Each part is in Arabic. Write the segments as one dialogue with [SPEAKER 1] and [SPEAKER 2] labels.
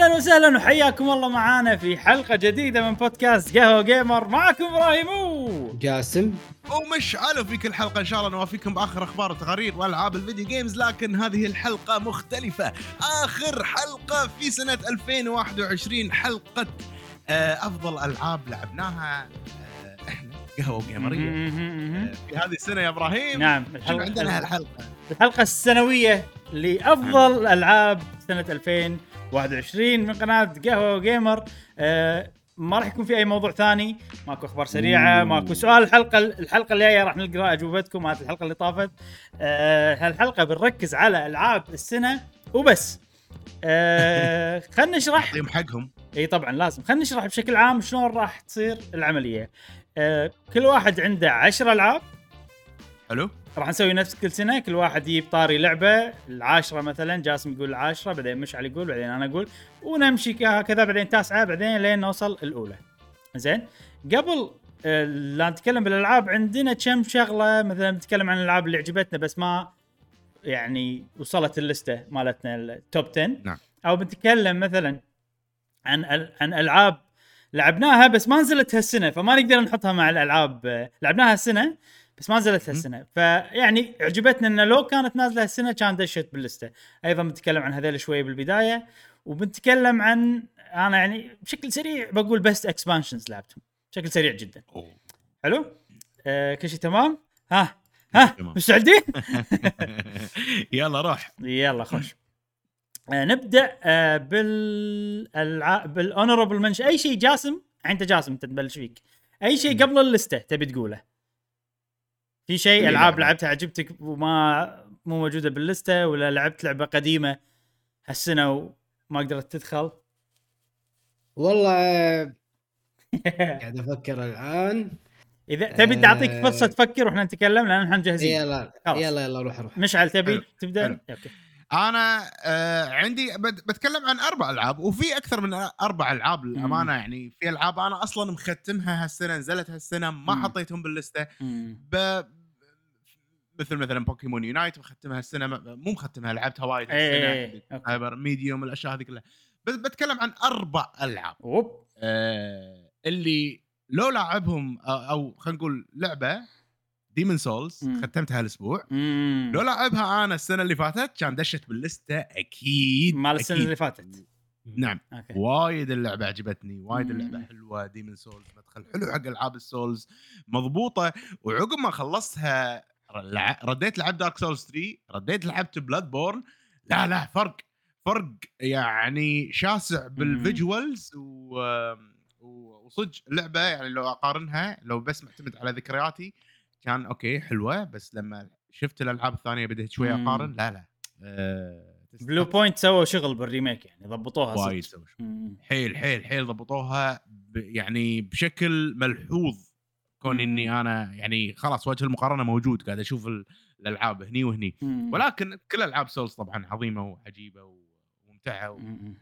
[SPEAKER 1] أهلا وسهلا وحياكم الله معانا في حلقة جديدة من بودكاست قهوة جيمر. معكم إبراهيم
[SPEAKER 2] جاسم.
[SPEAKER 3] ومشعل وفي كل حلقة إن شاء الله نوافيكم بآخر أخبار وتقارير وألعاب الفيديو games لكن هذه الحلقة مختلفة. آخر حلقة في سنة 2021 حلقة آه، أفضل ألعاب لعبناها آه، إحنا قهوة جيمرية. آه، في هذه السنة يا إبراهيم.
[SPEAKER 1] نعم.
[SPEAKER 3] شنو عندنا الحلقة
[SPEAKER 1] الحلقة السنوية لأفضل ألعاب سنة 2021 من قناة قهوة جيمر آه، ما راح يكون في أي موضوع ثاني. ماكو أخبار
[SPEAKER 3] سريعة.
[SPEAKER 1] ماكو سؤال. الحلقة الحلقة الجاية راح نقرا أجوبتكم. مالت الحلقة اللي طافت. آه، هالحلقة بنركز على ألعاب السنة وبس. آه، خلينا نشرح.
[SPEAKER 3] حقهم.
[SPEAKER 1] إي طبعا لازم. خلينا نشرح بشكل عام شلون راح تصير العملية. آه، كل واحد عنده 10 ألعاب.
[SPEAKER 3] حلو.
[SPEAKER 1] راح نسوي نفس كل سنة كل واحد يجيب طاري لعبة العاشرة مثلا جاسم يقول العاشرة بعدين مشعل يقول بعدين أنا أقول ونمشي هكذا بعدين تاسعة بعدين لين نوصل الأولى. زين؟ قبل آه، لا نتكلم بالألعاب عندنا كم شغلة؟ مثلا نتكلم عن الألعاب اللي عجبتنا بس ما يعني وصلت اللستة مالتنا التوب 10
[SPEAKER 3] نعم.
[SPEAKER 1] أو بنتكلم مثلا عن عن ألعاب لعبناها بس ما نزلت هالسنة فما نقدر نحطها مع الألعاب آه، لعبناها هالسنة. بس ما نزلت هالسنة. فيعني عجبتنا انه لو كانت نازلة هالسنة كان دشت بال list ه أيضا بنتكلم عن هذول شوية بالبداية وبنتكلم عن أنا يعني بشكل سريع بقول best expansions لعبتهم. بشكل سريع جدا.
[SPEAKER 3] أوه.
[SPEAKER 1] حلو؟ آه كل شيء تمام؟ ها ها. مستعدين؟
[SPEAKER 3] يلا روح.
[SPEAKER 1] يلا خش آه نبدأ آه بالالعاب بال honorable mention أي شيء جاسم؟ أنت جاسم أنت تبلش فيك. أي شيء قبل اللسته تبي تقوله؟ في شيء
[SPEAKER 3] أي ألعاب.
[SPEAKER 1] لعبتها عجبتك وما مو موجودة باللستة ولا لعبت لعبة قديمة هالسنة وما قدرت تدخل
[SPEAKER 2] والله قاعد أفكر الآن
[SPEAKER 1] إذا تبي تعطيك
[SPEAKER 2] آه.
[SPEAKER 1] فرصة تفكر وإحنا نتكلم لأن إحنا مجهزين
[SPEAKER 2] يلا. يلا يلا روح روح
[SPEAKER 1] مشعل تبي
[SPEAKER 3] حلو. تبدأ.
[SPEAKER 1] أوكي
[SPEAKER 3] أنا آه عندي بت- بتكلم عن أربع ألعاب وفي أكثر من أربع ألعاب للأمانة يعني في ألعاب أنا أصلا مختمها هالسنة نزلت هالسنة ما
[SPEAKER 1] مم.
[SPEAKER 3] حطيتهم بال
[SPEAKER 1] list ة.
[SPEAKER 3] ب... مثل مثلا بوكيمون يونايت مختمها السنة م- مو مختمها لعبتها وايد هالسنة
[SPEAKER 1] okay.
[SPEAKER 3] هايبر ميديوم الأشياء هذه كلها بس بتكلم عن أربع ألعاب
[SPEAKER 1] أوب
[SPEAKER 3] آه اللي لو لاعبهم أو, أو خلينا نقول لعبة ديمن سولز. ختمتها الأسبوع
[SPEAKER 1] مم.
[SPEAKER 3] لو لعبها أنا السنة اللي فاتت كان دشت بال list ة أكيد
[SPEAKER 1] مال السنة
[SPEAKER 3] أكيد.
[SPEAKER 1] اللي فاتت.
[SPEAKER 3] نعم. وايد اللعبة عجبتني وايد
[SPEAKER 1] مم.
[SPEAKER 3] اللعبة حلوة ديمن سولز مدخل حلو حق ألعاب السولز مضبوطة. وعقب ما خلصتها رديت لعبت دارك سولز 3 رديت لعبت بلاد بورن لا لا فرق فرق يعني شاسع بال visuals و و- وصدق اللعبه يعني لو أقارنها لو بس معتمد على ذكرياتي كان okay حلوة بس لما شفت الألعاب الثانية بديت شوية
[SPEAKER 1] مم.
[SPEAKER 3] أقارن لا لا أه
[SPEAKER 1] بلو بوينت سووا شغل بال remake يعني ضبطوها.
[SPEAKER 3] وايد سووا شغل.
[SPEAKER 1] مم.
[SPEAKER 3] حيل حيل حيل ضبطوها ب يعني بشكل ملحوظ كون
[SPEAKER 1] مم.
[SPEAKER 3] اني أنا يعني خلاص وجه المقارنة موجود قاعد أشوف ال- الألعاب هني وهني
[SPEAKER 1] مم.
[SPEAKER 3] ولكن كل ألعاب سولز طبعا عظيمة وعجيبة وممتعة
[SPEAKER 1] مم.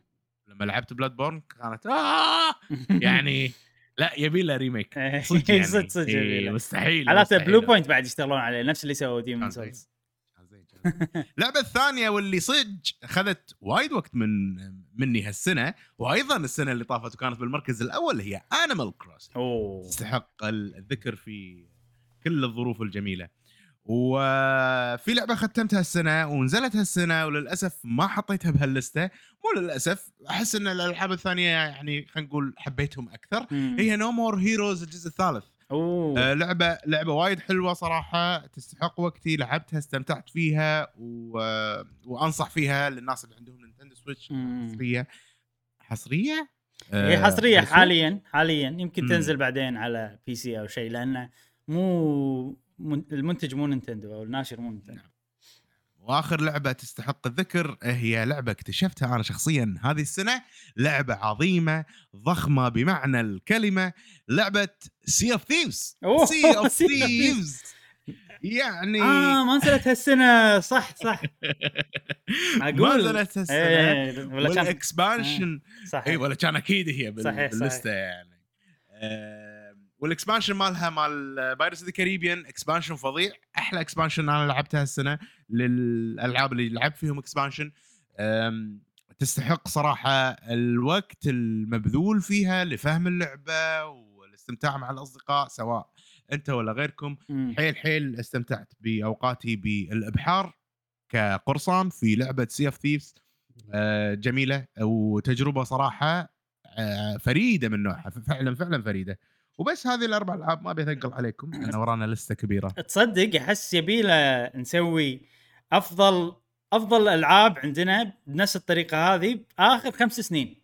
[SPEAKER 3] لما لعبت بلاد بورن كانت آه يعني لا يبي له remake
[SPEAKER 1] إيه،
[SPEAKER 3] صدق يعني
[SPEAKER 1] صدق صدق
[SPEAKER 3] إيه،
[SPEAKER 1] يبي له.
[SPEAKER 3] مستحيل
[SPEAKER 1] حالاته. بلو بوينت بعد يشتغلون عليه نفس اللي سووا ديمون. سولز.
[SPEAKER 3] اللعبة الثانية واللي صدق أخذت وايد وقت من مني هالسنة وأيضا السنة اللي طافت وكانت بالمركز الأول هي انيمال كروسنغ
[SPEAKER 1] أوه
[SPEAKER 3] تستحق الذكر في كل الظروف الجميلة وفي لعبة ختمتها السنة ونزلت هالسنة وللأسف ما حطيتها بهال list ة مو للأسف أحس إن الألعاب الثانية يعني خلينا نقول حبيتهم أكثر
[SPEAKER 1] مم.
[SPEAKER 3] هي نو مور هيروز الجزء الثالث
[SPEAKER 1] أوه
[SPEAKER 3] آه لعبة لعبة وايد حلوة صراحة تستحق وقتي لعبتها استمتعت فيها و... وأنصح فيها للناس اللي عندهم نينتندو سويتش
[SPEAKER 1] مم.
[SPEAKER 3] حصرية حصرية
[SPEAKER 1] هي
[SPEAKER 3] آه، حصرية؟
[SPEAKER 1] حاليا حاليا يمكن
[SPEAKER 3] مم.
[SPEAKER 1] تنزل بعدين على بي سي أو شيء لأنه مو المنتج مو نينتندو أو الناشر مو نينتندو.
[SPEAKER 3] نعم. وآخر لعبة تستحق الذكر هي لعبة اكتشفتها أنا شخصيا هذه السنة لعبة عظيمة ضخمة بمعنى الكلمة لعبة سي اوف ثيفز سي اوف ثيفز يعني
[SPEAKER 1] آه ما نزلت هالسنة. صح صح.
[SPEAKER 3] ما
[SPEAKER 1] أقول.
[SPEAKER 3] نزلت هالسنة.
[SPEAKER 1] إيه ولا كان
[SPEAKER 3] وال expansion
[SPEAKER 1] صح
[SPEAKER 3] اي ولا كان أكيد هي بال-
[SPEAKER 1] صحيح،
[SPEAKER 3] بال list ة يعني. آم، وال expansion مالها مال بايرتس اوف ذا كاريبيان expansion فظيع. أحلى expansion أنا لعبتها السنة للألعاب اللي لعبت فيهم expansion تستحق صراحة الوقت المبذول فيها لفهم اللعبة والاستمتاع مع الأصدقاء سواء أنت ولا غيركم.
[SPEAKER 1] مم.
[SPEAKER 3] حيل حيل استمتعت بأوقاتي بالإبحار كقرصان في لعبة سي اوف ثيفز جميلة وتجربة صراحة آه، فريدة من نوعها فعلا فعلا فريدة. وبس هذه الأربع ألعاب ما بيثقل عليكم لأن ورانا list ة كبيرة.
[SPEAKER 1] تصدق أحس يبيله نسوي أفضل أفضل الالعاب عندنا بنفس الطريقة هذه آخر خمس سنين.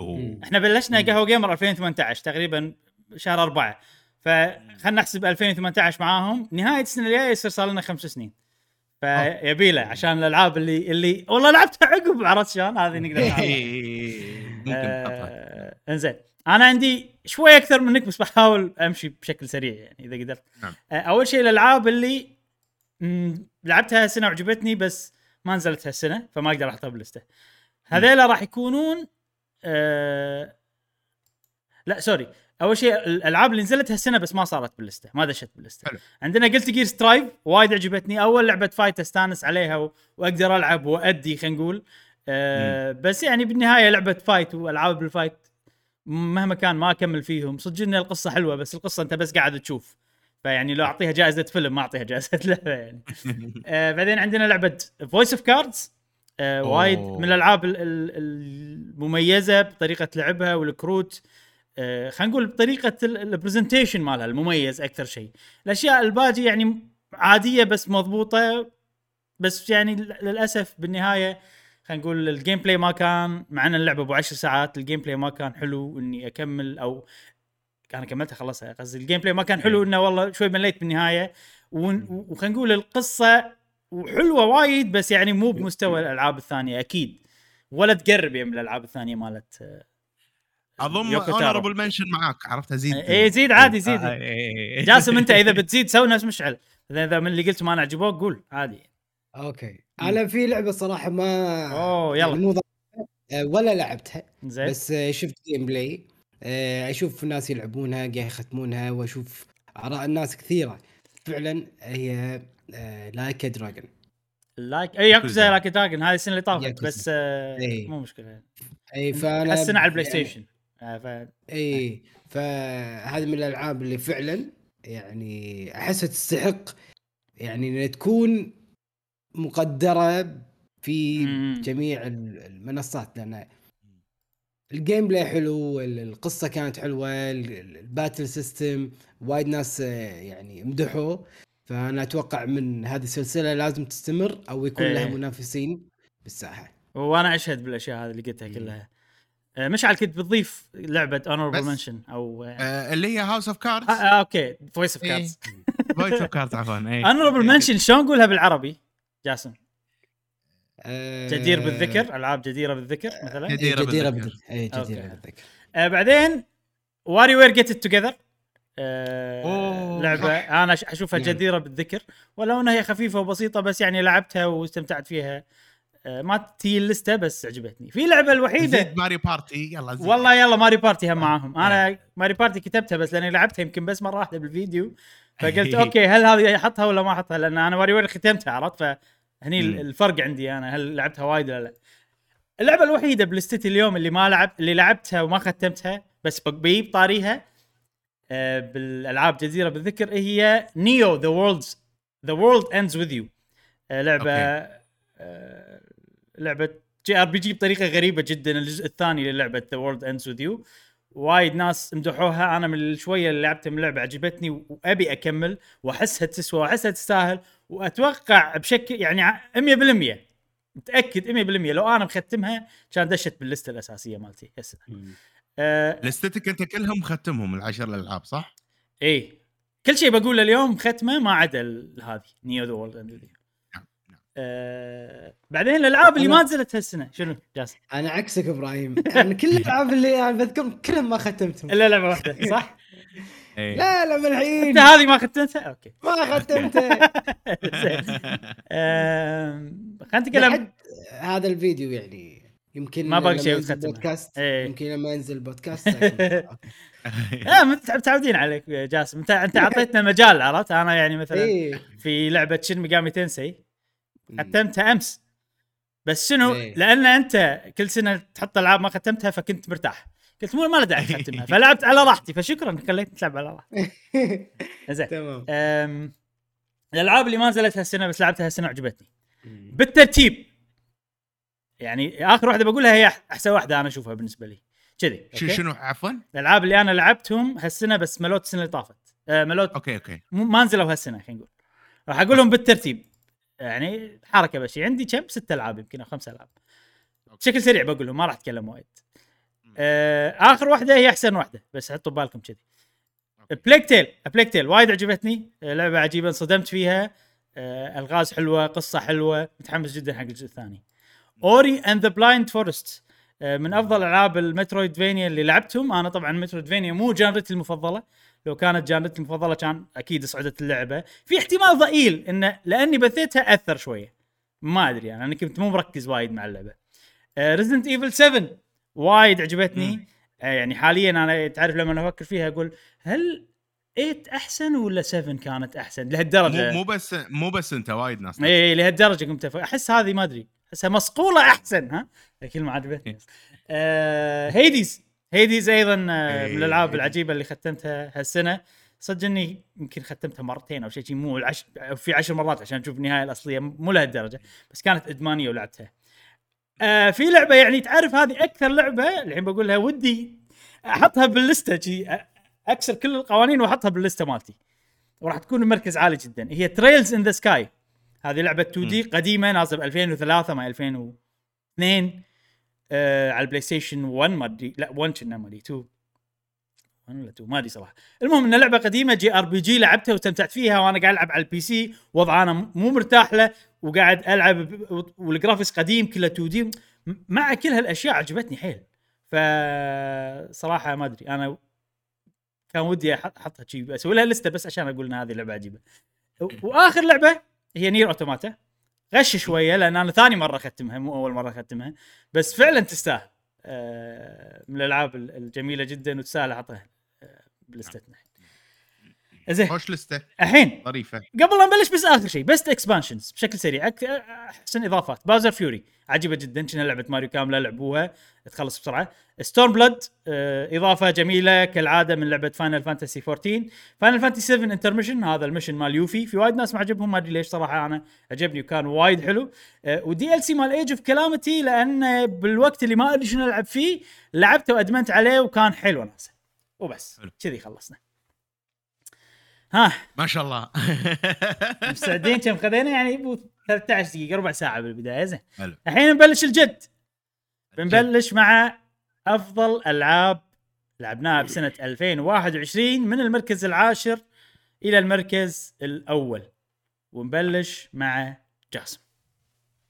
[SPEAKER 3] أوه.
[SPEAKER 1] إحنا بلشنا. قهوة جيمر 2018 تقريبا شهر أربعة. فخلنا نحسب 2018 معاهم نهاية السنة الجاية يصير صار لنا خمس سنين. فيبيله عشان الألعاب اللي اللي والله لعبتها عقب عرفت شلون؟ هذه نقدر
[SPEAKER 3] نحطها.
[SPEAKER 1] آه، إنزين. أنا عندي شوي أكثر منك بس بحاول أمشي بشكل سريع يعني إذا قدرت.
[SPEAKER 3] نعم.
[SPEAKER 1] آه، أول شيء الألعاب اللي لعبتها هالسنة وعجبتني بس ما نزلت هالسنة فما أقدر أحطها باللستة. هذيلا راح يكونون آه لا sorry. أول شيء الألعاب اللي نزلت هالسنة بس ما صارت باللستة ما دشت باللستة.
[SPEAKER 3] حلو.
[SPEAKER 1] عندنا Guilty Gear Strive وايد عجبتني. أول لعبة fight أستانس عليها و... وأقدر ألعب وأدي خلينا نقول. آه بس يعني بالنهاية لعبة fight وألعاب بال fight مهما كان ما أكمل فيهم. صدق إن القصة حلوة بس القصة أنت بس قاعد تشوف. فيعني لو أعطيها جائزة فيلم ما أعطيها جائزة لعبة يعني. آه بعدين عندنا لعبة Voice of Cards آه وايد. من الألعاب ال- ال- المميزة بطريقة لعبها والكروت. آه خلينا نقول بطريقة ال presentation مالها المميز أكثر شيء. الأشياء الباقي يعني عادية بس مضبوطة بس يعني للأسف بالنهاية خلينا نقول ال gameplay ما كان مع إن اللعبة أبو 10 ساعات ال gameplay ما كان حلو إني أكمل أو أنا كملتها خلصها قصدي ال gameplay ما كان حلو إنه والله شوي مليت بالنهاية. ون- وخلينا نقول القصة وحلوه وايد بس يعني مو بمستوى الألعاب الثانية أكيد. ولا تقرب يعني من الألعاب الثانية مالت آه، أظن.
[SPEAKER 3] Honorable mention معاك عرفت ازيد
[SPEAKER 1] إيه زيد عادي زيد.
[SPEAKER 3] آه، إيه، إيه.
[SPEAKER 1] جاسم أنت إذا بتزيد سوي نفس مشعل. إذا من اللي قلت ما عجبوك قول عادي.
[SPEAKER 2] okay. أنا في لعبة صراحة ما
[SPEAKER 1] أوه، يلا.
[SPEAKER 2] يعني مو آه، ولا لعبتها.
[SPEAKER 1] زين.
[SPEAKER 2] بس آه، شفت gameplay آه، أشوف الناس يلعبونها قاعد يختمونها واشوف آراء الناس كثيرة. فعلا هي Like
[SPEAKER 1] Dragon Like a
[SPEAKER 3] Yakuza.
[SPEAKER 1] Like Dragon هذه السنة اللي طافت
[SPEAKER 2] ياكوزا.
[SPEAKER 1] بس
[SPEAKER 2] إيه.
[SPEAKER 1] مو مشكلة.
[SPEAKER 2] اي فأنا
[SPEAKER 1] هالسنه على ال
[SPEAKER 2] Play
[SPEAKER 1] يعني- Station ف...
[SPEAKER 2] اي فهذه من الألعاب اللي فعلا يعني أحسها تستحق يعني تكون مقدرة في
[SPEAKER 1] مم.
[SPEAKER 2] جميع ال- المنصات لأن ال gameplay حلو ال- القصة كانت حلوة ال- ال- ال battle system وايد ناس آه، يعني مدحوه فأنا أتوقع من هذه السلسلة لازم تستمر أو يكون لها
[SPEAKER 1] إيه.
[SPEAKER 2] منافسين بالساحة
[SPEAKER 1] وأنا أشهد بالأشياء هذه اللي قلتها
[SPEAKER 2] مم.
[SPEAKER 1] كلها آه، مشعل كنت بتضيف لعبة
[SPEAKER 3] honorable.
[SPEAKER 1] mention أو آه
[SPEAKER 3] اللي هي House of
[SPEAKER 1] Cards okay Voice of
[SPEAKER 3] إيه.
[SPEAKER 1] Cards
[SPEAKER 3] Voice of Cards عفوا إيه.
[SPEAKER 1] Honorable mention شلون نقولها بالعربي جاسم
[SPEAKER 2] آه،
[SPEAKER 1] جدير بالذكر ألعاب جديرة بالذكر مثلا
[SPEAKER 2] إيه،
[SPEAKER 3] جديرة
[SPEAKER 2] جديرة
[SPEAKER 3] بالذكر.
[SPEAKER 2] بالذكر اي جديرة
[SPEAKER 1] okay.
[SPEAKER 2] بالذكر
[SPEAKER 1] آه بعدين WarioWare Get It Together آه
[SPEAKER 3] لعبة.
[SPEAKER 1] أنا أش-
[SPEAKER 2] أشوفها.
[SPEAKER 1] جديرة بالذكر ولو إنها هي خفيفة وبسيطة بس يعني لعبتها واستمتعت فيها آه ما تجي اللسته بس عجبتني. في لعبة الوحيده
[SPEAKER 3] زيد Mario Party يلا زيد.
[SPEAKER 1] والله يلا Mario Party هم معاهم.
[SPEAKER 3] آه.
[SPEAKER 1] أنا Mario Party كتبتها بس لأني لعبتها يمكن بس مرة واحدة بالفيديو. فقلت okay هل هذه أحطها ولا ما أحطها؟ لأن أنا WarioWare ختمتها عرفت؟ فهني. الفرق عندي أنا هل لعبتها وايد ولا لا. اللعبة الوحيدة بلستي اليوم اللي ما لعب اللي لعبتها وما ختمتها بس بجيب طاريها آه، بالألعاب جديرة بالذكر هي NEO The World's The World Ends with You لعبه
[SPEAKER 3] okay.
[SPEAKER 1] آه، لعبة JRPG بطريقة غريبة جدا الجزء الثاني للعبة The World Ends with You وايد ناس مدحوها أنا من الشويه اللي لعبتها من اللعبه عجبتني وأبي أكمل وأحسها تسوى وأحسها تستاهل. وأتوقع بشكل يعني ع- 100% متأكد 100% لو أنا مختمها كان دشت باللسته الأساسية مالتي. yes آه
[SPEAKER 3] لستك أنت كلهم ختمهم العشر الألعاب صح؟
[SPEAKER 1] إيه. كل شيء بقوله اليوم ختمته ما عدا ال- هذه NEO The
[SPEAKER 3] World End.
[SPEAKER 1] آه بعدين الألعاب اللي ما نزلت هالسنة شنو جاسم؟
[SPEAKER 2] أنا عكسك إبراهيم أنا كل الألعاب اللي أنا بذكرهم كلهم ما ختمتهم
[SPEAKER 1] إلا لعبة واحدة صح؟
[SPEAKER 3] إيه.
[SPEAKER 2] لا لا من الحين
[SPEAKER 1] أنت هذه ما ختمتها؟ okay
[SPEAKER 2] ما ختمته
[SPEAKER 1] زين خلينا نتكلم
[SPEAKER 2] لحد هذا الفيديو يعني يمكن
[SPEAKER 1] ما باقي شيء.
[SPEAKER 2] بودكاست
[SPEAKER 1] إيه.
[SPEAKER 2] يمكن لما ينزل البودكاست أكون-
[SPEAKER 1] لا مت- متعودين عليك يا جاسم انت أنت أعطيتنا مجال عرفت أنا يعني مثلا
[SPEAKER 2] إيه
[SPEAKER 1] في لعبة Shin Megami Tensei ختمتها أمس. بس شنو؟ لأن أنت كل سنة تحط ألعاب ما ختمتها فكنت مرتاح. قلت مو ما له داعي أختمها. فلعبت على راحتي. فشكرا خليتني تلعب على راحتي. زين.
[SPEAKER 2] تمام.
[SPEAKER 1] الألعاب اللي ما نزلت هالسنة بس لعبتها هالسنة عجبتني بالترتيب. يعني آخر واحدة بقولها هي أحسن واحدة أنا أشوفها بالنسبة لي. كذي.
[SPEAKER 3] شو؟ شنو؟ عفوا.
[SPEAKER 1] الألعاب اللي أنا لعبتهم هالسنة بس مالوت السنة اللي طافت. آه
[SPEAKER 3] مالوت okay
[SPEAKER 1] okay. ما نزلوا هالسنة خلينا نقول. راح أقولهم بالترتيب. يعني حركة بشي عندي كم؟ ست ألعاب يمكن أو خمس ألعاب. بشكل سريع بقولهم ما راح أتكلم وايد. آه آخر واحدة هي أحسن واحدة بس حطوا ببالكم كذي. Plague Tale Plague Tale وايد عجبتني. آه، لعبة عجيبة انصدمت فيها. آه ألغاز حلوة قصة حلوة متحمس جدا حق الجزء الثاني. Ori and the Blind Forest من أفضل ألعاب ال Metroidvania اللي لعبتهم. أنا طبعا Metroidvania مو genre تي المفضلة لو كانت genre تي المفضلة كان أكيد صعدت اللعبة. في احتمال ضئيل انه لأني بثيتها أثر شوية. ما أدري يعني أنا كنت مو مركز وايد مع اللعبة. Resident Evil 7 وايد عجبتني. آه يعني حاليا أنا تعرف لما أنا أفكر فيها أقول هل 8 أحسن ولا 7 كانت أحسن؟ لهالدرجة.
[SPEAKER 3] مو مو بس مو بس أنت وايد ناس
[SPEAKER 1] اي لهالدرجة قمت أحس هذه ما أدري. أحسها مصقوله أحسن ها؟ الكلمة عجبتني. آه Hades Hades أيضا آه
[SPEAKER 3] إيه،
[SPEAKER 1] من
[SPEAKER 3] الألعاب.
[SPEAKER 1] العجيبة اللي ختمتها هالسنة. صدق إني يمكن ختمتها مرتين أو شيء شي مو العش... أو في عشر مرات عشان أشوف النهاية الأصلية مو لهالدرجة بس كانت إدمانية ولعبتها. آه في لعبة يعني تعرف هذه أكثر لعبة الحين بقولها ودي أحطها باللستة شي أكسر كل القوانين وأحطها باللستة مالتي. وراح تكون بمركز عالي جدا. هي Trails in the Sky هذه لعبة 2D قديمة نازلة ب 2003 ما 2002 آه على ال PlayStation 1 ما أدري. لا 1 كنا ما أدري 2 1 ولا 2 ما أدري صراحة. المهم انها لعبة قديمة JRPG لعبتها واستمتعت فيها وأنا قاعد ألعب على ال PC وضع أنا مو مرتاح له وقاعد ألعب وال graphics قديم كله 2D مع كل هالأشياء عجبتني حيل. فصراحه ما أدري أنا كان ودي أحطها شي أسوي لها لسته بس عشان أقول إن هذه لعبة عجيبة. وآخر لعبة هي NieR Automata غش شوية لأن أنا ثاني مرة أختمها مو أول مرة أختمها. بس فعلا تستاهل. آه، من الألعاب ال- الجميلة جدا وتستاهل احطها آه، بلستتنا زين.
[SPEAKER 3] خوش لسته
[SPEAKER 1] الحين
[SPEAKER 3] ظريفة.
[SPEAKER 1] قبل لا نبلش بس آخر شيء best expansions بشكل سريع. أحسن إضافات. Bowser's Fury عجيبة جدا. كأنها لعبة ماريو كاملة؟ لعبوها. تخلص بسرعة. Stormblood إضافة جميلة كالعادة من لعبة Final Fantasy 14 Final Fantasy 7 Intermission هذا ال mission مال يوفي. في وايد ناس ما عجبهم ما أدري ليش صراحة أنا عجبني وكان وايد حلو. آه، و DLC مال Age of Calamity لأن بالوقت اللي ما أدري شنو ألعب فيه لعبته وأدمنت عليه وكان حلو وناسة. وبس. كذي خلصنا. ها.
[SPEAKER 3] ما شاء الله.
[SPEAKER 1] مستعدين كم خذينا يعني بو 13 دقيقة ربع ساعة بالبداية زين. الحين نبلش الجد. بنبلش مع أفضل ألعاب لعبناها بسنة 2021 من المركز العاشر إلى المركز الأول. ونبلش مع جاسم.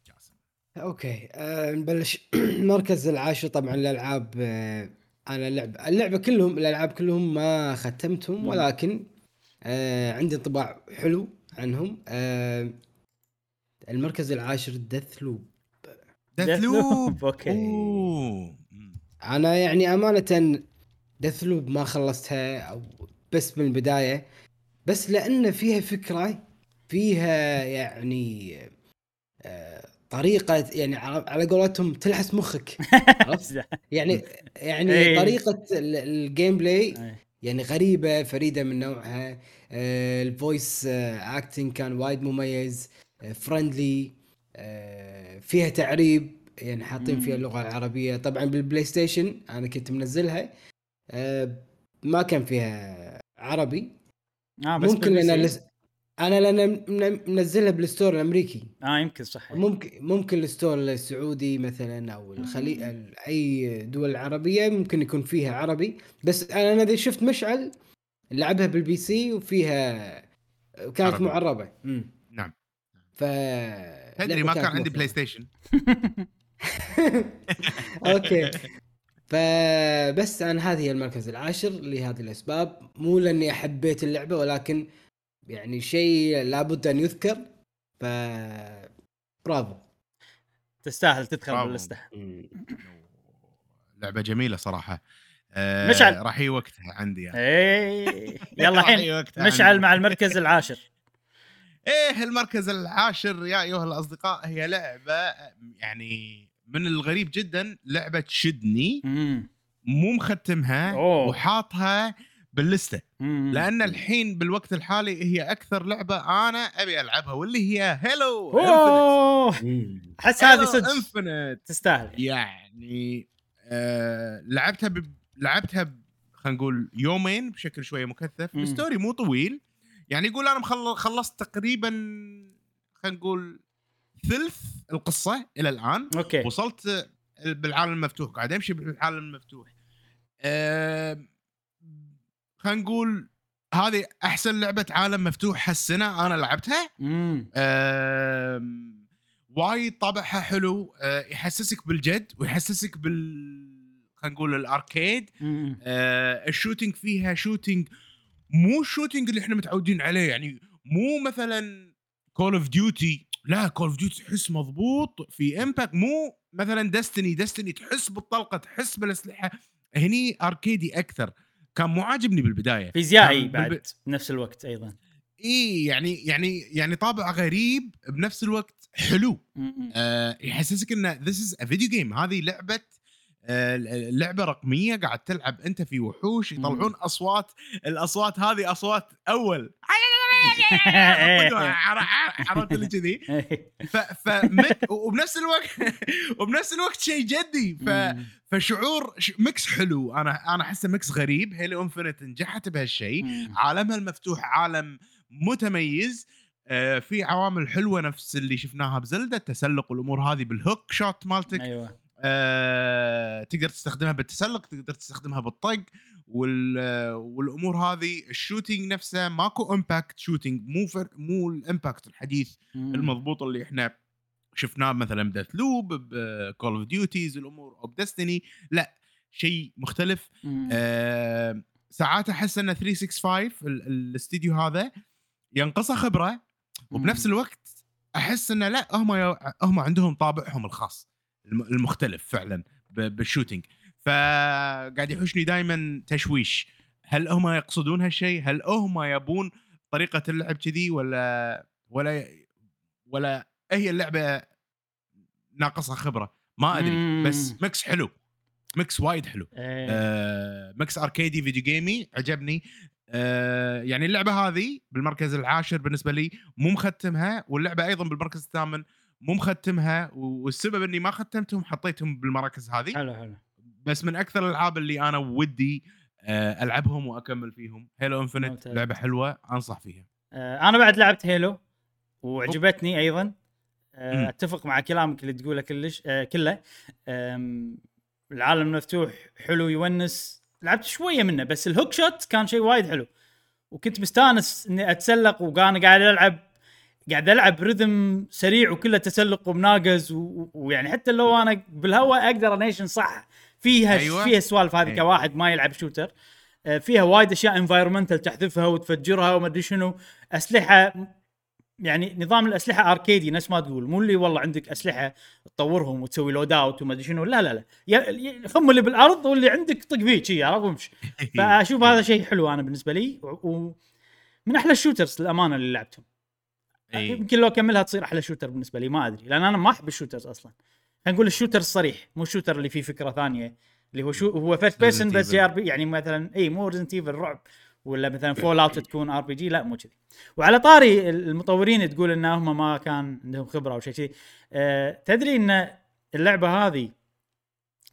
[SPEAKER 3] جاسم.
[SPEAKER 2] أوكي. آه نبلش المركز العاشر طبعا الالعاب آه أنا اللعب. اللعبة كلهم الألعاب كلهم ما ختمتهم ولكن آه عندي انطباع حلو عنهم آه المركز العاشر
[SPEAKER 3] Deathloop Deathloop
[SPEAKER 1] okay
[SPEAKER 3] أوه مم.
[SPEAKER 2] أنا يعني أمانة Deathloop ما خلصتها أو بس من البداية بس لأن فيها فكرة فيها يعني آه، طريقة يعني على على قولتهم تلحس مخك؟ يعني يعني
[SPEAKER 1] إيه.
[SPEAKER 2] طريقة ال- ال
[SPEAKER 1] gameplay.
[SPEAKER 2] يعني غريبة فريدة من نوعها آه، ال voice آه، acting كان وايد مميز آه، friendly آه، فيها تعريب يعني حاطين فيها
[SPEAKER 1] مم.
[SPEAKER 2] اللغة العربية طبعا بال PlayStation أنا كنت منزلها آه، ما كان فيها عربي
[SPEAKER 1] آه بس
[SPEAKER 2] ممكن
[SPEAKER 1] لأن.
[SPEAKER 2] لس... أنا لأن من- منزلها بال store
[SPEAKER 1] الأمريكي. آه يمكن صح
[SPEAKER 2] ممكن ممكن ال store السعودي مثلا أو الخليج أي دول عربية ممكن يكون فيها عربي. بس أنا أنا ذي شفت مشعل لعبها بال PC وفيها كانت
[SPEAKER 3] عربي.
[SPEAKER 2] معربة. امم
[SPEAKER 3] نعم.
[SPEAKER 2] ف
[SPEAKER 3] تدري ما كان عندي PlayStation
[SPEAKER 2] okay. فبس أنا هذه هي المركز العاشر لهذه الأسباب. مو لأني حبيت اللعبة ولكن يعني شيء لابد أن يذكر ف برافو
[SPEAKER 1] تستاهل تدخل. باللستة
[SPEAKER 3] لعبة جميلة صراحة آه
[SPEAKER 1] مشعل.
[SPEAKER 3] راح يجي وقتها عندي يعني.
[SPEAKER 1] إيه يلا الحين مشعل. مع المركز العاشر
[SPEAKER 3] إيه المركز العاشر يا أيها الأصدقاء هي لعبة يعني من الغريب جدا لعبة تشدني
[SPEAKER 1] مم.
[SPEAKER 3] مو مختمها. وحاطها باللسته.
[SPEAKER 1] مم.
[SPEAKER 3] لأن الحين بالوقت الحالي هي أكثر لعبة أنا أبي ألعبها واللي هي
[SPEAKER 1] Halo احس هذه صدق.
[SPEAKER 3] Infinite
[SPEAKER 1] تستاهل.
[SPEAKER 3] يعني آه لعبتها ب... لعبتها ب... خلينا نقول يومين بشكل شوية مكثف.
[SPEAKER 1] ال
[SPEAKER 3] story مو طويل. يعني يقول أنا مخل... خلصت تقريبا خلينا نقول ثلث القصة إلى الآن.
[SPEAKER 1] okay.
[SPEAKER 3] وصلت بالعالم المفتوح قاعد أمشي بالعالم المفتوح. آه خلينا نقول هذه أحسن لعبة عالم مفتوح هالسنة أنا لعبتها. وايد طابعها حلو. آه، يحسسك بالجد ويحسسك بال خلينا نقول ال
[SPEAKER 1] arcade.
[SPEAKER 3] آه، ال shooting فيها shooting مو ال shooting اللي إحنا متعودين عليه. يعني مو مثلا Call of Duty لا Call of Duty تحس مضبوط في impact مو مثلا Destiny Destiny تحس بالطلقة تحس بالأسلحة. هني أركيدي أكثر. كان مو عاجبني بالبداية.
[SPEAKER 1] فيزيائي بعد
[SPEAKER 3] بالب-
[SPEAKER 1] بنفس الوقت أيضا.
[SPEAKER 3] إي يعني يعني يعني طابع غريب بنفس الوقت حلو. آه يحسسك ان this is video game هذه لعبة آه لعبة رقمية قاعد تلعب أنت في وحوش يطلعون أصوات الأصوات هذه أصوات أول. عرفت اللي كذي؟ مك- وبنفس الوقت وبنفس الوقت شيء جدي. ف. فشعور mix حلو. أنا أنا احسه mix غريب. Halo Infinite نجحت بهالشيء. عالمها المفتوح عالم متميز. آه، في عوامل حلوة نفس اللي شفناها ب Zelda. التسلق والامور هذه بال hookshot مالتك.
[SPEAKER 1] أيوه.
[SPEAKER 3] آه، تقدر تستخدمها بالتسلق تقدر تستخدمها بالطق. والأمور هذه ال shooting نفسه ماكو impact shooting مو فر مو ال impact الحديث
[SPEAKER 1] مم.
[SPEAKER 3] المضبوط اللي إحنا شفناه مثلا ب Deathloop ب Call of Duty الأمور أو ب Destiny لا شيء مختلف. آه، ساعات أحس إن 365 ال- الاستديو هذا ينقصه خبرة وبنفس. الوقت أحس انه لا هم هم عندهم طابعهم الخاص الم- المختلف فعلا بال shooting فقاعد يحوشني دائما تشويش هل هم يقصدون هالشيء؟ هل هم يبون طريقة اللعب كذي ولا ولا ولا هي اللعبة ناقصها خبرة؟ ما أدري
[SPEAKER 1] مم.
[SPEAKER 3] بس mix حلو mix وايد حلو
[SPEAKER 1] إيه.
[SPEAKER 3] آه، mix أركيدي فيديو جيمي عجبني آه، يعني اللعبة هذه بالمركز العاشر بالنسبة لي مو مختمها واللعبة أيضا بالمركز الثامن مو مختمها والسبب إني ما ختمتهم حطيتهم بالمراكز هذه
[SPEAKER 1] حلو حلو
[SPEAKER 3] بس من أكثر الألعاب اللي أنا ودي آه، ألعبهم وأكمل فيهم. Halo
[SPEAKER 1] Infinite.
[SPEAKER 3] لعبة حلوة أنصح فيها.
[SPEAKER 1] آه، أنا بعد لعبت Halo وعجبتني أيضا. آه،. أتفق مع كلامك اللي تقوله كلش كله. العالم المفتوح حلو يونس. لعبت شوية منه بس ال hookshot كان شيء وايد حلو. وكنت مستانس إني أتسلق وأنا قاعد ألعب قاعد ألعب rhythm سريع وكله تسلق ومناقز ويعني حتى لو أنا بالهواء أقدر أنيشن صح. فيها أيوة. فيها السوالف هذه
[SPEAKER 3] أيوة.
[SPEAKER 1] كواحد ما يلعب shooter. آه، فيها وايد أشياء environmental تحذفها وتفجرها وما أدري شنو. أسلحة يعني نظام الأسلحة arcade ي نفس ما تقول. مو اللي والله عندك أسلحة تطورهم وتسوي loadout وما أدري شنو. لا لا لا. خم اللي بالأرض واللي عندك طق فيه شي عرفت؟ وامشي. فأشوف هذا شيء حلو أنا بالنسبة لي. ومن أحلى ال shooters للأمانة اللي لعبتهم.
[SPEAKER 3] إي.
[SPEAKER 1] يمكن لو أكملها تصير أحلى shooter بالنسبة لي ما أدري. لأن أنا ما أحب ال shooters أصلا. نقول ال shooter الصريح مو ال shooter اللي فيه فكرة ثانية اللي هو شو هو first
[SPEAKER 3] person
[SPEAKER 1] بس. جي آر بي يعني مثلا إي مو Resident Evil رعب ولا مثلا Fallout تكون RPG لا مو كذي. وعلى طاري المطورين تقول إن هم ما كان عندهم خبرة أو شيء كذي أه تدري إن اللعبة هذه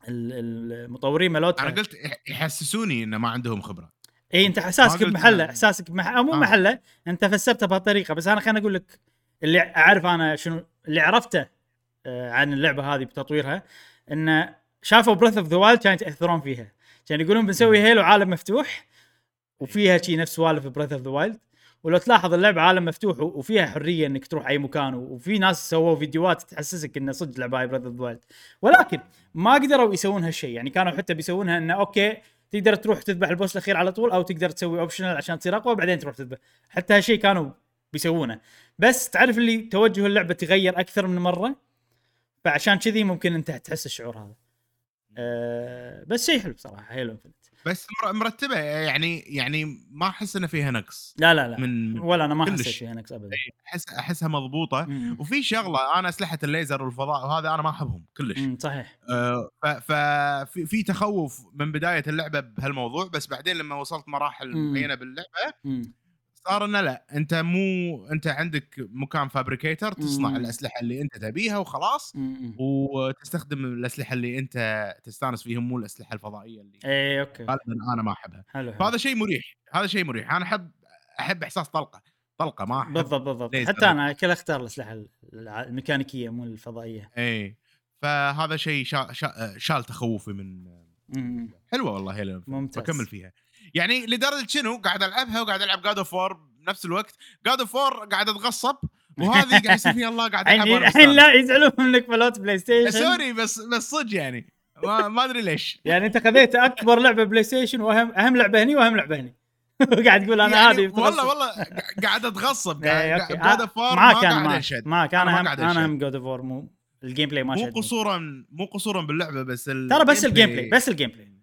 [SPEAKER 1] ال- المطورين مالتها
[SPEAKER 3] أنا قلت يح- يحسسوني انه ما عندهم خبرة.
[SPEAKER 1] إي أنت احساسك بمحله احساسك بمح... أو مو
[SPEAKER 3] آه.
[SPEAKER 1] محله أنت فسرتها بهالطريقة بس أنا خليني أقول لك اللي أعرف أنا شنو اللي عرفته عن اللعبة هذه بتطويرها إنه شافوا Breath of the Wild كانوا يتاثرون فيها. كانوا يقولون بنسوي Halo عالم مفتوح وفيها شي نفس سوالف Breath of the Wild ولو تلاحظ اللعبة عالم مفتوح وفيها حرية إنك تروح أي مكان وفي ناس سووا فيديوهات تحسسك إنه صدق لعبة Breath of the Wild ولكن ما قدروا يسوون هالشيء يعني كانوا حتى بيسوونها إنه okay تقدر تروح تذبح ال boss الأخير على طول أو تقدر تسوي optional عشان تصير أقوى بعدين تروح تذبح. حتى هالشيء كانوا بيسوونه. بس تعرف اللي توجه اللعبة تغير أكثر من مرة؟ فعشان كذي ممكن انت تحس الشعور هذا أه بس شيء حلو بصراحة هيلو انفنت
[SPEAKER 3] بس مر- مرتبة يعني يعني ما أحس إنه فيها نقص
[SPEAKER 1] لا لا لا
[SPEAKER 3] من
[SPEAKER 1] ولا أنا ما. حسيت فيها نقص ابدا
[SPEAKER 3] احس أحسها مضبوطة
[SPEAKER 1] مم.
[SPEAKER 3] وفي شغلة أنا أسلحة الليزر والفضاء وهذا أنا ما أحبهم كلش
[SPEAKER 1] مم، صحيح
[SPEAKER 3] آه، ففي في تخوف من بداية اللعبة بهالموضوع بس بعدين لما وصلت مراحل. معينة باللعبة
[SPEAKER 1] مم.
[SPEAKER 3] صار إنه لا أنت مو أنت عندك مكان fabricator تصنع
[SPEAKER 1] مم.
[SPEAKER 3] الأسلحة اللي أنت تبيها وخلاص
[SPEAKER 1] مم.
[SPEAKER 3] وتستخدم الأسلحة اللي أنت تستانس فيهم مو الأسلحة الفضائية اللي
[SPEAKER 1] اي okay
[SPEAKER 3] غالبا أنا ما أحبها
[SPEAKER 1] حلو حلو.
[SPEAKER 3] فهذا شيء مريح هذا شيء مريح أنا أحب أحب إحساس طلقة طلقة ما أحب
[SPEAKER 1] بالضبط بالضبط. حتى أنا كل أختار الأسلحة الميكانيكية مو الفضائية
[SPEAKER 3] اي فهذا شيء شا شا شال تخوفي من
[SPEAKER 1] مم.
[SPEAKER 3] حلوة والله هي
[SPEAKER 1] ممتاز.
[SPEAKER 3] بكمل فيها يعني لدرجة شنو؟ قاعد ألعبها وقاعد ألعب God of War بنفس الوقت. God of War قاعد أتغصب وهذه قاعد يصير فيها الله قاعد العب
[SPEAKER 1] الحين. لا يزعلون منك بلوت PlayStation
[SPEAKER 3] sorry بس بس صدق يعني. ما, ما أدري ليش.
[SPEAKER 1] يعني أنت خذيت أكبر لعبة PlayStation وأهم أهم لعبة هني وأهم لعبة هني. قاعد تقول أنا
[SPEAKER 3] يعني
[SPEAKER 1] هذه
[SPEAKER 3] والله والله قاعد
[SPEAKER 1] أتغصب.
[SPEAKER 3] God of War ما
[SPEAKER 1] أنا
[SPEAKER 3] قاعد
[SPEAKER 1] معك
[SPEAKER 3] أنا ما
[SPEAKER 1] هم
[SPEAKER 3] أنا.
[SPEAKER 1] هم God of War مو ال gameplay ما
[SPEAKER 3] مو قصورا مو قصورا باللعبة بس
[SPEAKER 1] ترى بس ال gameplay بس ال gameplay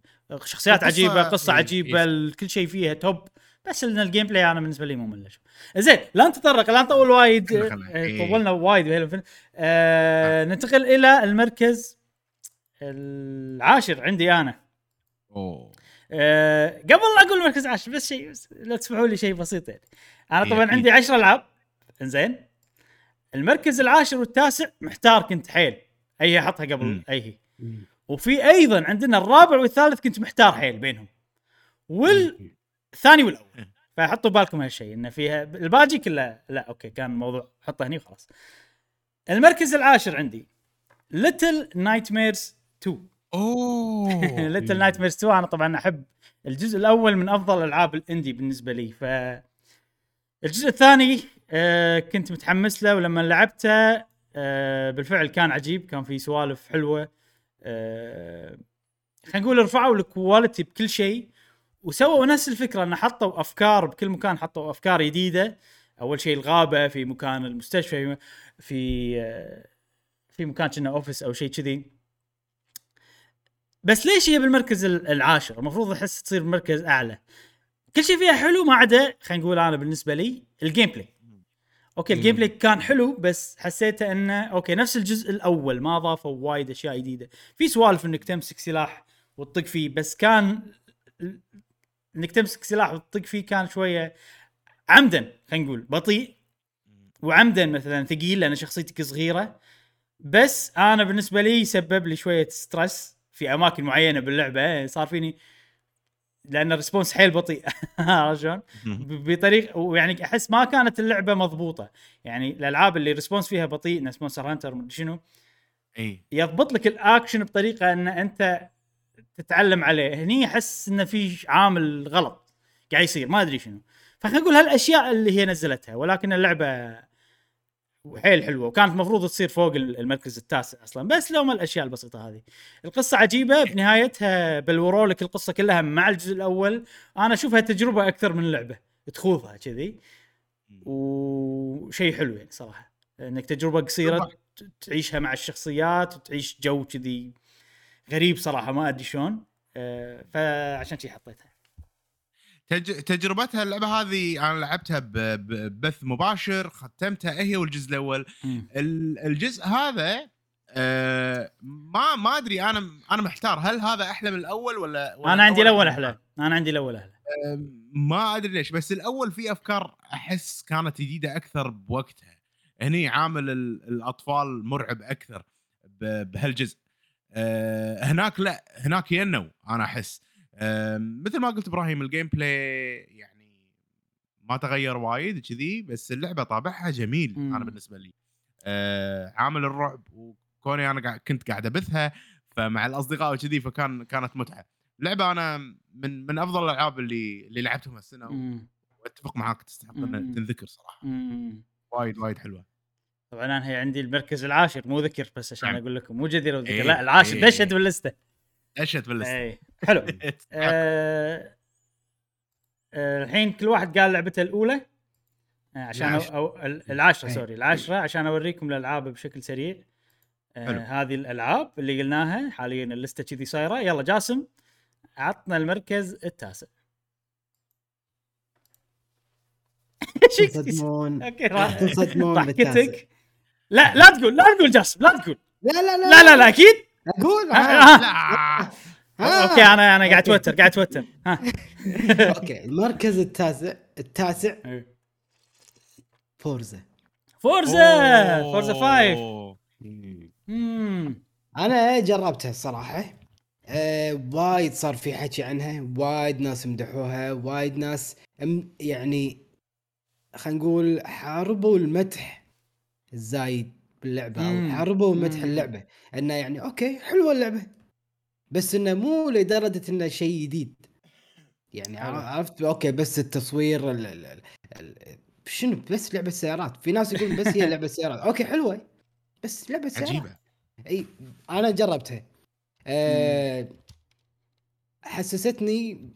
[SPEAKER 1] شخصيات
[SPEAKER 3] القصة-
[SPEAKER 1] عجيبة قصة
[SPEAKER 3] إيه،
[SPEAKER 1] عجيبة ال- كل شيء فيها top بس إن ال gameplay أنا بالنسبة لي ممل. زين لا نتطرق لا نطول وايد. آه،
[SPEAKER 3] إيه.
[SPEAKER 1] طولنا وايد ب Halo فين آه ننتقل إلى المركز العاشر عندي أنا
[SPEAKER 3] أوه
[SPEAKER 1] آه قبل لا أقول المركز العاشر بس شيء لا تسمحوا لي شيء بسيط يعني أنا
[SPEAKER 3] إيه،
[SPEAKER 1] طبعا
[SPEAKER 3] أكيد.
[SPEAKER 1] عندي 10 ألعاب إنزين المركز العاشر والتاسع محتار كنت حيل أي احطها قبل. أي
[SPEAKER 2] مم.
[SPEAKER 1] وفي أيضا عندنا الرابع والثالث كنت محتار حيل بينهم. والثاني والأول. فحطوا بالكم هالشيء انه فيها الباقي كله لا okay كان الموضوع حطه هني وخلاص. المركز العاشر عندي Little Nightmares 2 أوه. Little Nightmares 2 أنا طبعا أحب الجزء الأول من أفضل ألعاب ال indie بالنسبة لي. ف الجزء الثاني آه كنت متحمس له ولما لعبته آه بالفعل كان عجيب كان في سوالف حلوة. خلينا نقول رفعوا ال quality بكل شيء وسووا نفس الفكرة إن حطوا أفكار بكل مكان حطوا أفكار جديدة. أول شيء الغابة في مكان المستشفى في آه، في مكان كنا office أو شيء كذي. بس ليش هي بالمركز ال- العاشر؟ المفروض أحس تصير مركز أعلى. كل شيء فيها حلو ما عدا خلينا نقول أنا بالنسبة لي ال gameplay okay ال gameplay كان حلو بس حسيته إنه okay نفس الجزء الأول ما ضافوا وايد أشياء جديدة. في سوالف إنك تمسك سلاح وتطق فيه بس كان إنك تمسك سلاح وتطق فيه كان شوية عمدا خلينا نقول بطيء وعمدا مثلا ثقيل لأن شخصيتك صغيرة. بس أنا بالنسبة لي سبب لي شوية stress في أماكن معينة باللعبة صار فيني لأن ال response حيل بطيء. عرفت شلون؟ بطريقه ويعني أحس ما كانت اللعبة مضبوطة. يعني الألعاب اللي ال response فيها بطيء نفس Monster Hunter شنو؟
[SPEAKER 3] إي.
[SPEAKER 1] يضبط لك الأكشن بطريقة إن أنت تتعلم عليه. هني أحس انه في عامل غلط قاعد يصير ما أدري شنو. فخلينا نقول هالأشياء اللي هي نزلتها ولكن اللعبة حيل حلوة. وكانت المفروض تصير فوق المركز التاسع أصلا. بس لو ما الأشياء البسيطة هذه. القصة عجيبة. بنهايتها بلوروا لك القصة كلها مع الجزء الأول. أنا أشوفها تجربة أكثر من لعبة. تخوضها كذي. وشيء حلو يعني صراحة. إنك تجربة قصيرة تعيشها مع الشخصيات وتعيش جو كذي غريب صراحة. ما أدري شلون. أه فعشان شي حطيتها.
[SPEAKER 3] تج... تجربتها اللعبة هذه أنا لعبتها ب... ب... بث مباشر ختمتها هي والجزء الأول. ال- الجزء هذا آه ما ما أدري أنا أنا محتار. هل هذا أحلى من الأول ولا, ولا
[SPEAKER 1] أنا عندي الأول؟
[SPEAKER 3] أحلى؟
[SPEAKER 1] أنا عندي الأول أحلى.
[SPEAKER 3] آه، ما أدري ليش. بس الأول فيه أفكار أحس كانت جديدة أكثر بوقتها. هني عامل ال- الأطفال مرعب أكثر ب- بهالجزء. آه هناك لا هناك ينو أنا أحس. مثل ما قلت إبراهيم ال gameplay يعني ما تغير وايد كذي بس اللعبة طابعها جميل
[SPEAKER 1] مم.
[SPEAKER 3] أنا بالنسبة لي آه عامل الرعب وكوني أنا كنت قاعد أبثها فمع الأصدقاء وكذي فكان كانت متعة لعبة أنا من من أفضل الألعاب اللي اللي لعبتهم
[SPEAKER 1] هالسنة.
[SPEAKER 3] وأتفق معاك تستحق. ان تنذكر
[SPEAKER 1] صراحة.
[SPEAKER 3] وايد وايد حلوة
[SPEAKER 1] طبعا أنا هي عندي المركز العاشر مو ذكر بس عشان
[SPEAKER 3] نعم.
[SPEAKER 1] أقول لكم مو جدير وذكر
[SPEAKER 3] إيه،
[SPEAKER 1] لا العاشر
[SPEAKER 3] إيه.
[SPEAKER 1] دشت باللستة
[SPEAKER 3] اشت باللسته
[SPEAKER 1] حلو. آه، آه، الحين كل واحد قال لعبته الأولى. آه، عشان. أو العاشره
[SPEAKER 2] إيه.
[SPEAKER 1] sorry العاشره عشان أوريكم الألعاب بشكل سريع. آه،
[SPEAKER 3] حلو.
[SPEAKER 1] هذه الألعاب اللي قلناها حاليا ال list ة كذي صايرة. يلا جاسم عطنا المركز التاسع؟
[SPEAKER 2] تنصدمون
[SPEAKER 1] okay
[SPEAKER 2] راح تنصدمون
[SPEAKER 1] ضحكتك. لا لا تقول لا تقول جاسم لا تقول.
[SPEAKER 2] لا لا لا.
[SPEAKER 1] لا لا لا أكيد.
[SPEAKER 2] أقول.
[SPEAKER 1] ها.
[SPEAKER 2] ها.
[SPEAKER 1] okay أنا أنا قاعد أتوتر قاعد أتوتر. ها.
[SPEAKER 2] okay المركز التاسع التاسع. فورزا.
[SPEAKER 1] فورزا! فورزا 5
[SPEAKER 3] أوه.
[SPEAKER 1] امم
[SPEAKER 2] أنا جربتها الصراحة. أه وايد صار في حكي عنها وايد ناس مدحوها وايد ناس أم- يعني خلينا نقول حاربوا المدح الزايد. باللعبه. أو حاربوا مدح. اللعبة. إنه يعني okay حلوة اللعبة. بس إنه مو لدرجة إنه شيء جديد. يعني. عرفت؟ okay بس التصوير ال ال ال ال شنو؟ بس لعبة سيارات في ناس يقولون بس هي لعبة سيارات okay حلوة. بس لعبة سيارات
[SPEAKER 3] عجيبة.
[SPEAKER 2] إي أنا جربتها. أه حسستني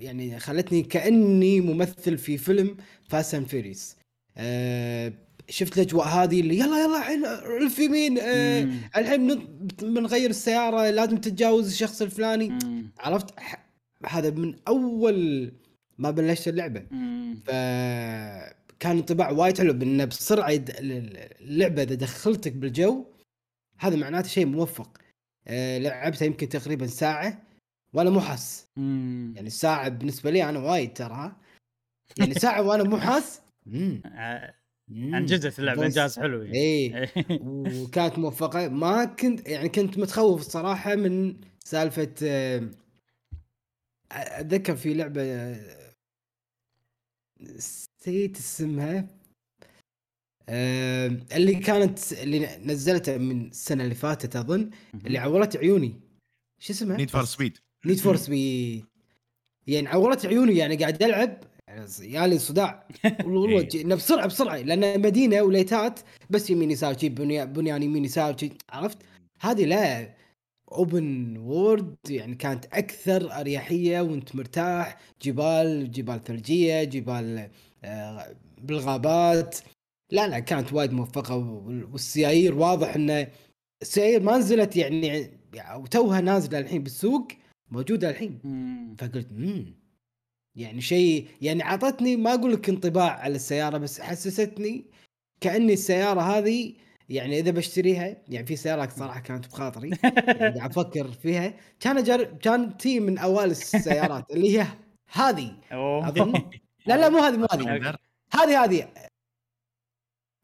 [SPEAKER 2] يعني خلتني كأني ممثل في فيلم Fast and Furious أه شفت الأجواء هذه اللي يلا يلا الحين لف يمين
[SPEAKER 1] مم.
[SPEAKER 2] الحين بنغير السيارة لازم تتجاوز الشخص الفلاني
[SPEAKER 1] مم.
[SPEAKER 2] عرفت هذا من أول ما بلشت اللعبة
[SPEAKER 1] مم.
[SPEAKER 2] فكان انطباع وايد حلو بانه بسرعة اللعبة إذا دخلتك بالجو هذا معناته شيء موفق آه، لعبتها يمكن تقريبا ساعة وأنا مو حاس. يعني ساعه بالنسبة لي أنا وايد ترى يعني ساعة وأنا مو حاس.
[SPEAKER 1] انجزت
[SPEAKER 2] اللعبة
[SPEAKER 1] انجاز حلو يعني.
[SPEAKER 2] إيه. وكانت موفقة. ما كنت يعني كنت متخوف الصراحة من سالفة آه، أتذكر في لعبة آه، نسيت اسمها. آه، اللي كانت اللي نزلتها من السنة اللي فاتت أظن اللي عورت عيوني. شو اسمها؟
[SPEAKER 3] نيد فور سبيد
[SPEAKER 2] نيد فور سبيد يعني عورت عيوني يعني قاعد ألعب. يالي صداع والله والله
[SPEAKER 3] إيه.
[SPEAKER 2] بسرعة بسرعة. لأن مدينة و lights ات بس يمين يسار شي بنيان, يمين يسار شي عرفت؟ هذه لا open world يعني كانت أكثر أريحية وأنت مرتاح. جبال جبال ثلجية جبال آه، بالغابات. لا لا كانت وايد موفقة. وال- والسيايير واضح إنه السيايير ما نزلت يعني يعني وتوها نازلة الحين بالسوق موجودة الحين. فقلت امم يعني شيء يعني اعطتني ما أقول لك انطباع على السيارة بس حسستني كأني السيارة هذه يعني إذا بشتريها يعني في سيارات صراحة كانت بخاطري يعني قاعد أفكر فيها كان أجر... كان تي من أوائل السيارات اللي هي هذه. اظن لا لا مو هذه مو هذه. هذه هذه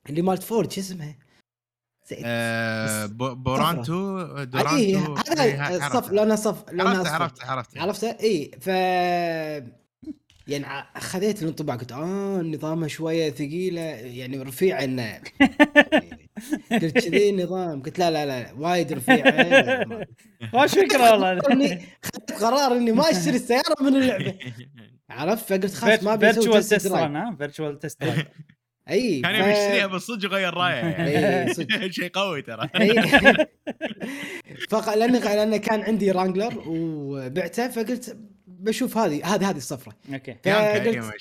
[SPEAKER 2] اللي مالت فورد شو اسمها؟
[SPEAKER 3] آه،
[SPEAKER 2] بس-
[SPEAKER 3] بو- بورانتو
[SPEAKER 2] اي
[SPEAKER 3] دورانتو
[SPEAKER 2] هذا
[SPEAKER 3] إيه،
[SPEAKER 2] الصف
[SPEAKER 3] عرفتها.
[SPEAKER 2] لونها صف لونها
[SPEAKER 3] عرفت. عرفت عرفت
[SPEAKER 2] عرفته؟ اي ف يعني أخذت الانطباع قلت آه نظامها شوية ثقيلة يعني رفيعه إنه. قلت كذي النظام قلت لا لا لا وايد رفيعه ما-
[SPEAKER 1] فكره والله.
[SPEAKER 2] إني- خذت قرار إني ما أشتري السيارة من اللعبة. عرفت؟ فقلت خلاص ما
[SPEAKER 1] أبي
[SPEAKER 2] أسوي
[SPEAKER 1] virtual
[SPEAKER 2] test
[SPEAKER 1] run ها؟ فيرتشوال تست ران
[SPEAKER 2] أي
[SPEAKER 3] كان يبي يشتريها بالصدق وغير رايه يعني. شيء قوي ترى.
[SPEAKER 2] إي. فق... لأن لأن كان عندي رانجلر وبعته فقلت بشوف هذه هذه هذه
[SPEAKER 1] الصفرة.
[SPEAKER 3] okay.
[SPEAKER 2] فقلت-.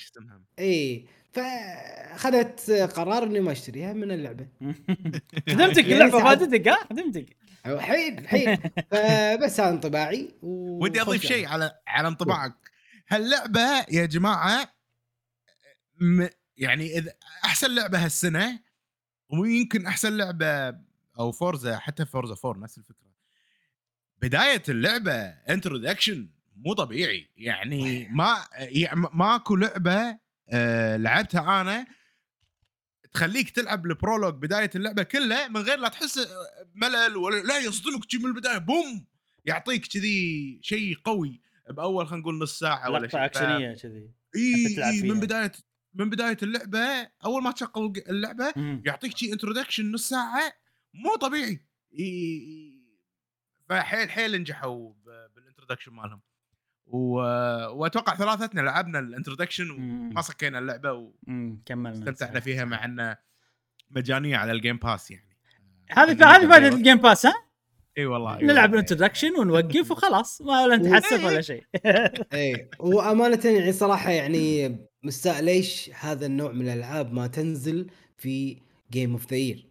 [SPEAKER 2] اي فاخذت قرار إني ما أشتريها من اللعبة.
[SPEAKER 1] خدمتك
[SPEAKER 2] يعني
[SPEAKER 1] اللعبة
[SPEAKER 2] ساعات-
[SPEAKER 1] فادتك ها؟ خدمتك
[SPEAKER 2] حيل حيل فبس هذا انطباعي و...
[SPEAKER 3] ودي أضيف
[SPEAKER 2] خذ
[SPEAKER 3] شيء على على انطباعك. هاللعبة يا جماعة م... يعني اذا أحسن لعبة هالسنة ويمكن أحسن لعبة أو فورزا حتى فورزا 4 نفس الفكرة. بداية اللعبة introduction مو طبيعي. يعني ما يعني ماكو لعبة آه لعبتها أنا تخليك تلعب ال prologue بداية اللعبة كلها من غير لا تحس ملل ولا لا يصدمك من البداية. boom! يعطيك كذي شيء قوي بأول خلينا نقول نص ساعة ولا شيء
[SPEAKER 1] أكشنية كذي. إي.
[SPEAKER 3] من بداية من بداية اللعبة أول ما تشغل اللعبة
[SPEAKER 1] مم.
[SPEAKER 3] يعطيك شي introduction نص ساعة مو طبيعي. إي- فحيل حيل نجحوا ب- بال introduction مالهم. و... وأتوقع ثلاثتنا لعبنا ال introduction
[SPEAKER 1] مم.
[SPEAKER 3] وما صكينا اللعبة
[SPEAKER 1] مم. كملنا
[SPEAKER 3] واستمتعنا فيها مع انها مجانية على ال Game Pass يعني
[SPEAKER 1] هذه هذه فائدة ال Game Pass ها
[SPEAKER 3] إي والله إي
[SPEAKER 1] نلعب.
[SPEAKER 3] ال
[SPEAKER 1] introduction ونوقف وخلاص ما ولا نتحسف ولا شيء
[SPEAKER 2] إي وأمانة يعني صراحة يعني مستاء ليش هذا النوع من الألعاب ما تنزل في Game of the Year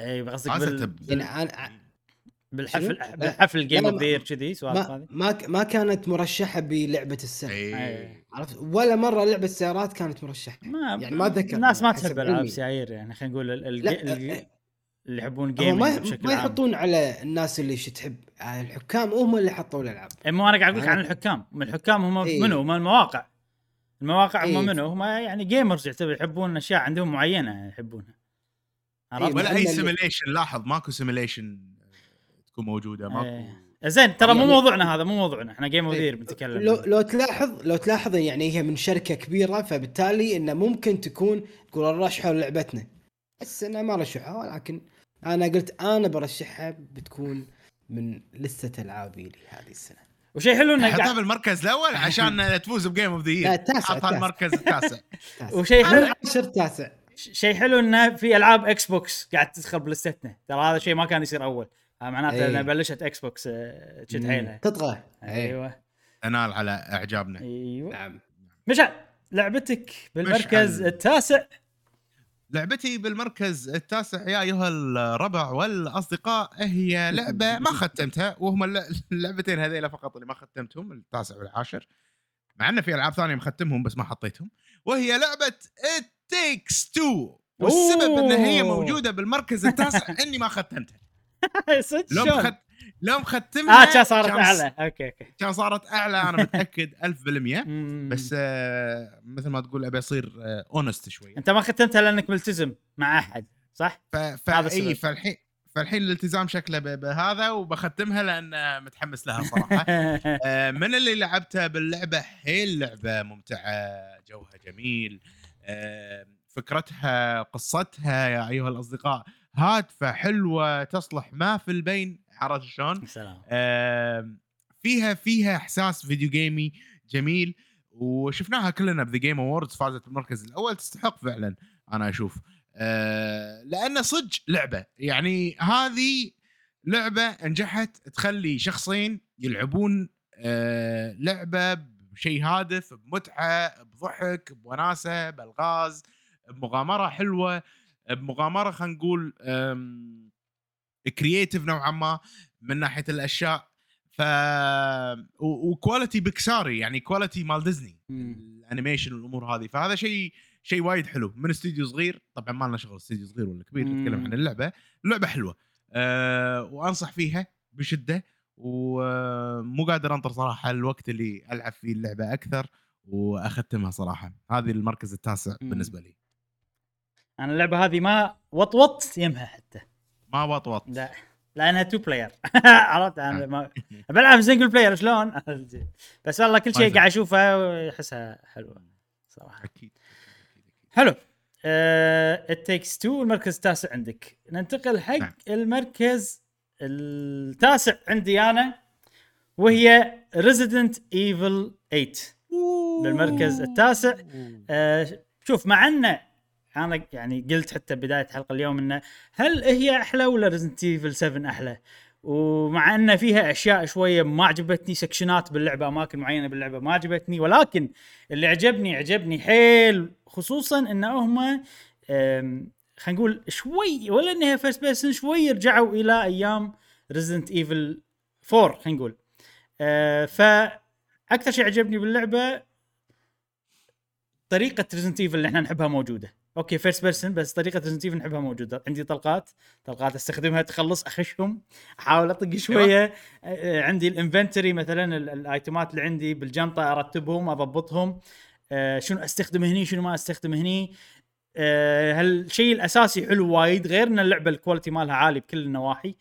[SPEAKER 1] إي قصدك بال...
[SPEAKER 2] يعني
[SPEAKER 1] بالحفل
[SPEAKER 2] شنو؟
[SPEAKER 1] بالحفل
[SPEAKER 2] Game
[SPEAKER 1] of
[SPEAKER 2] ما-
[SPEAKER 1] the كذي سوالف
[SPEAKER 2] ما
[SPEAKER 1] هذه؟
[SPEAKER 2] ما ما كانت مرشحة بلعبة السنة
[SPEAKER 3] اي
[SPEAKER 2] عرفت؟ ولا مرة لعبة سيارات كانت مرشحة.
[SPEAKER 1] ما
[SPEAKER 2] يعني ما أتذكر
[SPEAKER 1] الناس ما تحب
[SPEAKER 2] ألعاب.
[SPEAKER 1] سيايير يعني خلينا نقول ال- ال-
[SPEAKER 2] لا
[SPEAKER 1] ال-
[SPEAKER 2] أه،
[SPEAKER 1] اللي يحبون gaming
[SPEAKER 2] ما
[SPEAKER 1] بشكل
[SPEAKER 2] ما
[SPEAKER 1] عام.
[SPEAKER 2] يحطون على الناس اللي شو تحب. الحكام هم اللي حطوا الألعاب.
[SPEAKER 1] إيه، مو أنا قاعد أقول لك عن الحكام. من الحكام هم
[SPEAKER 2] إيه.
[SPEAKER 1] منو؟ هم المواقع. المواقع هم
[SPEAKER 2] إيه.
[SPEAKER 1] منو؟ هم يعني gamers يعتبر يحبون أشياء عندهم معينة يحبونها. عرفت؟
[SPEAKER 2] إيه،
[SPEAKER 3] ولا
[SPEAKER 2] أي
[SPEAKER 3] simulation لاحظ ماكو simulation تكون موجودة ماكو
[SPEAKER 1] إيه. زين ترى مو
[SPEAKER 2] يعني-
[SPEAKER 1] موضوعنا هذا مو موضوعنا إحنا Game of
[SPEAKER 2] إيه.
[SPEAKER 1] بنتكلم
[SPEAKER 2] لو. لو تلاحظ لو تلاحظ يعني هي من شركة كبيرة فبالتالي إنه ممكن تكون تقول رشحوا لعبتنا بس إنه ما رشحوها ولكن أنا قلت أنا برشحها بتكون من list ة ألعابي لي هذه السنة
[SPEAKER 1] وشيء حلو إنه
[SPEAKER 3] حطها
[SPEAKER 1] قاعد
[SPEAKER 3] بالمركز الأول عشان تفوز ب Game of
[SPEAKER 2] the
[SPEAKER 3] Year
[SPEAKER 2] التاسع،
[SPEAKER 3] حطها. المركز التاسع
[SPEAKER 2] تاسع.
[SPEAKER 1] وشيء حلو
[SPEAKER 2] أنا عشر تاسع
[SPEAKER 1] شيء حلو إنه في ألعاب Xbox قاعد تدخل ب list نا ترى هذا شيء ما كان يصير أول معناته
[SPEAKER 2] إيه.
[SPEAKER 1] إنها بلشت Xbox آه، شد حيلها
[SPEAKER 2] تطغى. أيوه
[SPEAKER 1] أيوه.
[SPEAKER 3] تنال على إعجابنا.
[SPEAKER 1] أيوه.
[SPEAKER 2] نعم.
[SPEAKER 1] مشعل لعبتك بالمركز
[SPEAKER 3] مشعل.
[SPEAKER 1] التاسع.
[SPEAKER 3] لعبتي بالمركز التاسع يا أيها الربع والأصدقاء هي لعبة ما ختمتها وهم الل- اللعبتين هذيلا فقط اللي ما ختمتهم التاسع والعاشر. مع إنه في ألعاب ثانية مختمهم بس ما حطيتهم. وهي لعبة It Takes Two. والسبب ان هي. موجودة بالمركز التاسع إني ما ختمتها.
[SPEAKER 1] صدق
[SPEAKER 3] لو؟ مخت... لو مختمها
[SPEAKER 1] آه كان صارت
[SPEAKER 3] كان-
[SPEAKER 1] أعلى okay okay
[SPEAKER 3] كان صارت أعلى أنا متأكد 1000%
[SPEAKER 1] مم.
[SPEAKER 3] بس آه مثل ما تقول أبي أصير اونست شوي
[SPEAKER 1] أنت ما ختمتها لأنك ملتزم مع أحد صح؟
[SPEAKER 3] ف... ف...
[SPEAKER 1] هذا
[SPEAKER 3] اي. فالحين فالحين الالتزام شكله ب... بهذا وبختمها لأن متحمس لها صراحة آه، من اللي لعبتها باللعبة حيل لعبة ممتعة جوها جميل آه، فكرتها قصتها يا أيها الأصدقاء هادفة حلوة تصلح ما في البين عرفت شلون؟
[SPEAKER 1] سلام.
[SPEAKER 3] فيها فيها إحساس video game ي جميل وشفناها كلنا ب The Game Awards فازت بالمركز الأول تستحق فعلا أنا أشوف. آه، لأن صدق لعبة يعني هذه لعبة نجحت تخلي شخصين يلعبون آه، لعبة بشيء هادف بمتعة بضحك بوناسة بألغاز بمغامرة حلوة. بمغامرة خلينا نقول creative نوعا ما من ناحية الأشياء. ف و quality Pixar ي يعني quality مال ديزني.
[SPEAKER 1] ال
[SPEAKER 3] animation والأمور هذه. فهذا شيء شيء وايد حلو. من استوديو صغير طبعا ما لنا شغل استوديو صغير ولا كبير. نتكلم عن اللعبة. اللعبه حلوة. أه وأنصح فيها بشدة ومو قادر أنطر صراحة الوقت اللي ألعب فيه اللعبة أكثر وأختمها صراحة. هذه المركز التاسع
[SPEAKER 1] مم.
[SPEAKER 3] بالنسبة لي.
[SPEAKER 1] أنا اللعبة هذه ما وطوط يمها حتى.
[SPEAKER 3] ما وطوط.
[SPEAKER 1] لا لانها two player عرفت؟ أنا ما بلعب single player شلون؟ بس والله كل شيء
[SPEAKER 3] طيب.
[SPEAKER 1] قاعد أشوفه احسها حلوة صراحة.
[SPEAKER 3] أكيد
[SPEAKER 1] حلو. It Takes 2 المركز التاسع عندك. ننتقل حق
[SPEAKER 3] نعم.
[SPEAKER 1] المركز التاسع عندي أنا وهي Resident Evil 8 بالمركز التاسع. آه، شوف مع أنه أنا يعني قلت حتى بداية حلقة اليوم إنه هل هي أحلى ولا Resident Evil 7 أحلى؟ ومع إن فيها أشياء شوية ما عجبتني section ات باللعبة أماكن معينة باللعبة ما عجبتني ولكن اللي عجبني عجبني حيل خصوصا إن هم خلينا نقول شوي ولا إنها first person شوي رجعوا إلى أيام Resident Evil 4 خلينا نقول آه، فأكثر شيء عجبني باللعبة طريقة Resident Evil اللي إحنا نحبها موجودة okay first person بس طريقة Resident نحبها موجودة. عندي طلقات طلقات أستخدمها تخلص أخشهم أحاول أطق شوية. آه، عندي ال inventory مثلا ال- ال item ات اللي عندي بالجنطة أرتبهم أضبطهم. آه، شنو أستخدم هني شنو ما أستخدم هني. آه، هالشيء الأساسي حلو وايد غير ان اللعبة ال quality مالها عالي بكل النواحي.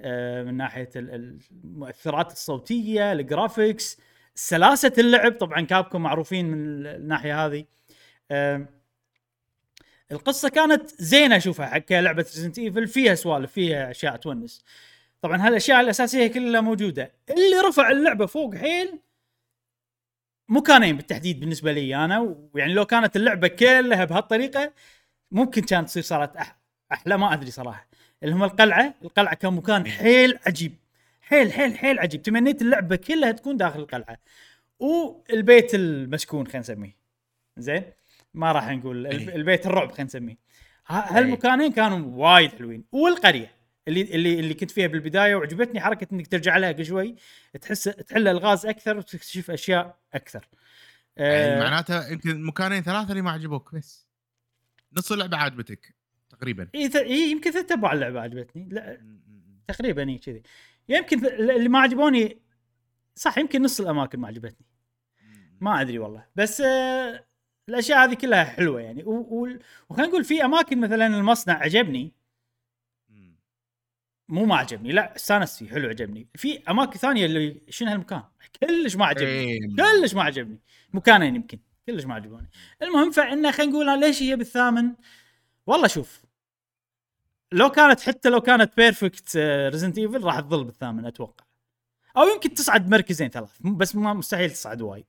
[SPEAKER 1] آه، من ناحية ال- المؤثرات الصوتية ال graphics سلاسة اللعب. طبعا Capcom معروفين من الناحية هذه. آم، القصة كانت زينة اشوفها حق لعبة Resident Evil فيها سوالف فيها أشياء تونس. طبعا هالاشياء الأساسية كلها موجودة. اللي رفع اللعبة فوق حيل مكانين بالتحديد بالنسبة لي أنا ويعني لو كانت اللعبة كلها بهالطريقة ممكن كانت تصير صارت أحلى ما أدري صراحة. اللي هم القلعة القلعة كان مكان حيل عجيب. حيل حيل حيل عجيب. تمنيت اللعبة كلها تكون داخل القلعة. والبيت المسكون خلينا نسميه. زين؟ ما راح نقول الب-
[SPEAKER 3] إيه.
[SPEAKER 1] البيت الرعب خلينا نسميه. ه- هالمكانين كانوا وايد حلوين. والقرية اللي اللي اللي كنت فيها بالبداية وعجبتني حركة إنك ترجع لها كل شوي تحس تحل الغاز أكثر وتكتشف أشياء أكثر.
[SPEAKER 3] يعني
[SPEAKER 1] آه،
[SPEAKER 3] معناته يمكن مكانين ثلاثة اللي ما عجبوك بس. نص اللعبة عجبتك تقريبا.
[SPEAKER 1] إيه إيه يمكن ثلاث أرباع اللعبة عجبتني لا تقريبا اي كذي. يمكن اللي ما عجبوني صح يمكن نص الأماكن ما عجبتني. ما أدري والله. بس آه الأشياء هذه كلها حلوة يعني. وخلينا نقول في أماكن مثلا المصنع عجبني. مو ما عجبني لا استانست فيه حلو عجبني. في أماكن ثانية اللي شنو هالمكان؟ كلش ما عجبني.
[SPEAKER 3] إيه.
[SPEAKER 1] كلش ما عجبني. مكانين يمكن كلش ما عجبوني. المهم فانه خلينا نقول ليش هي بالثامن؟ والله شوف لو كانت حتى لو كانت perfect Resident Evil راح تظل بالثامن أتوقع. أو يمكن تصعد مركزين ثلاث بس ما مستحيل تصعد وايد.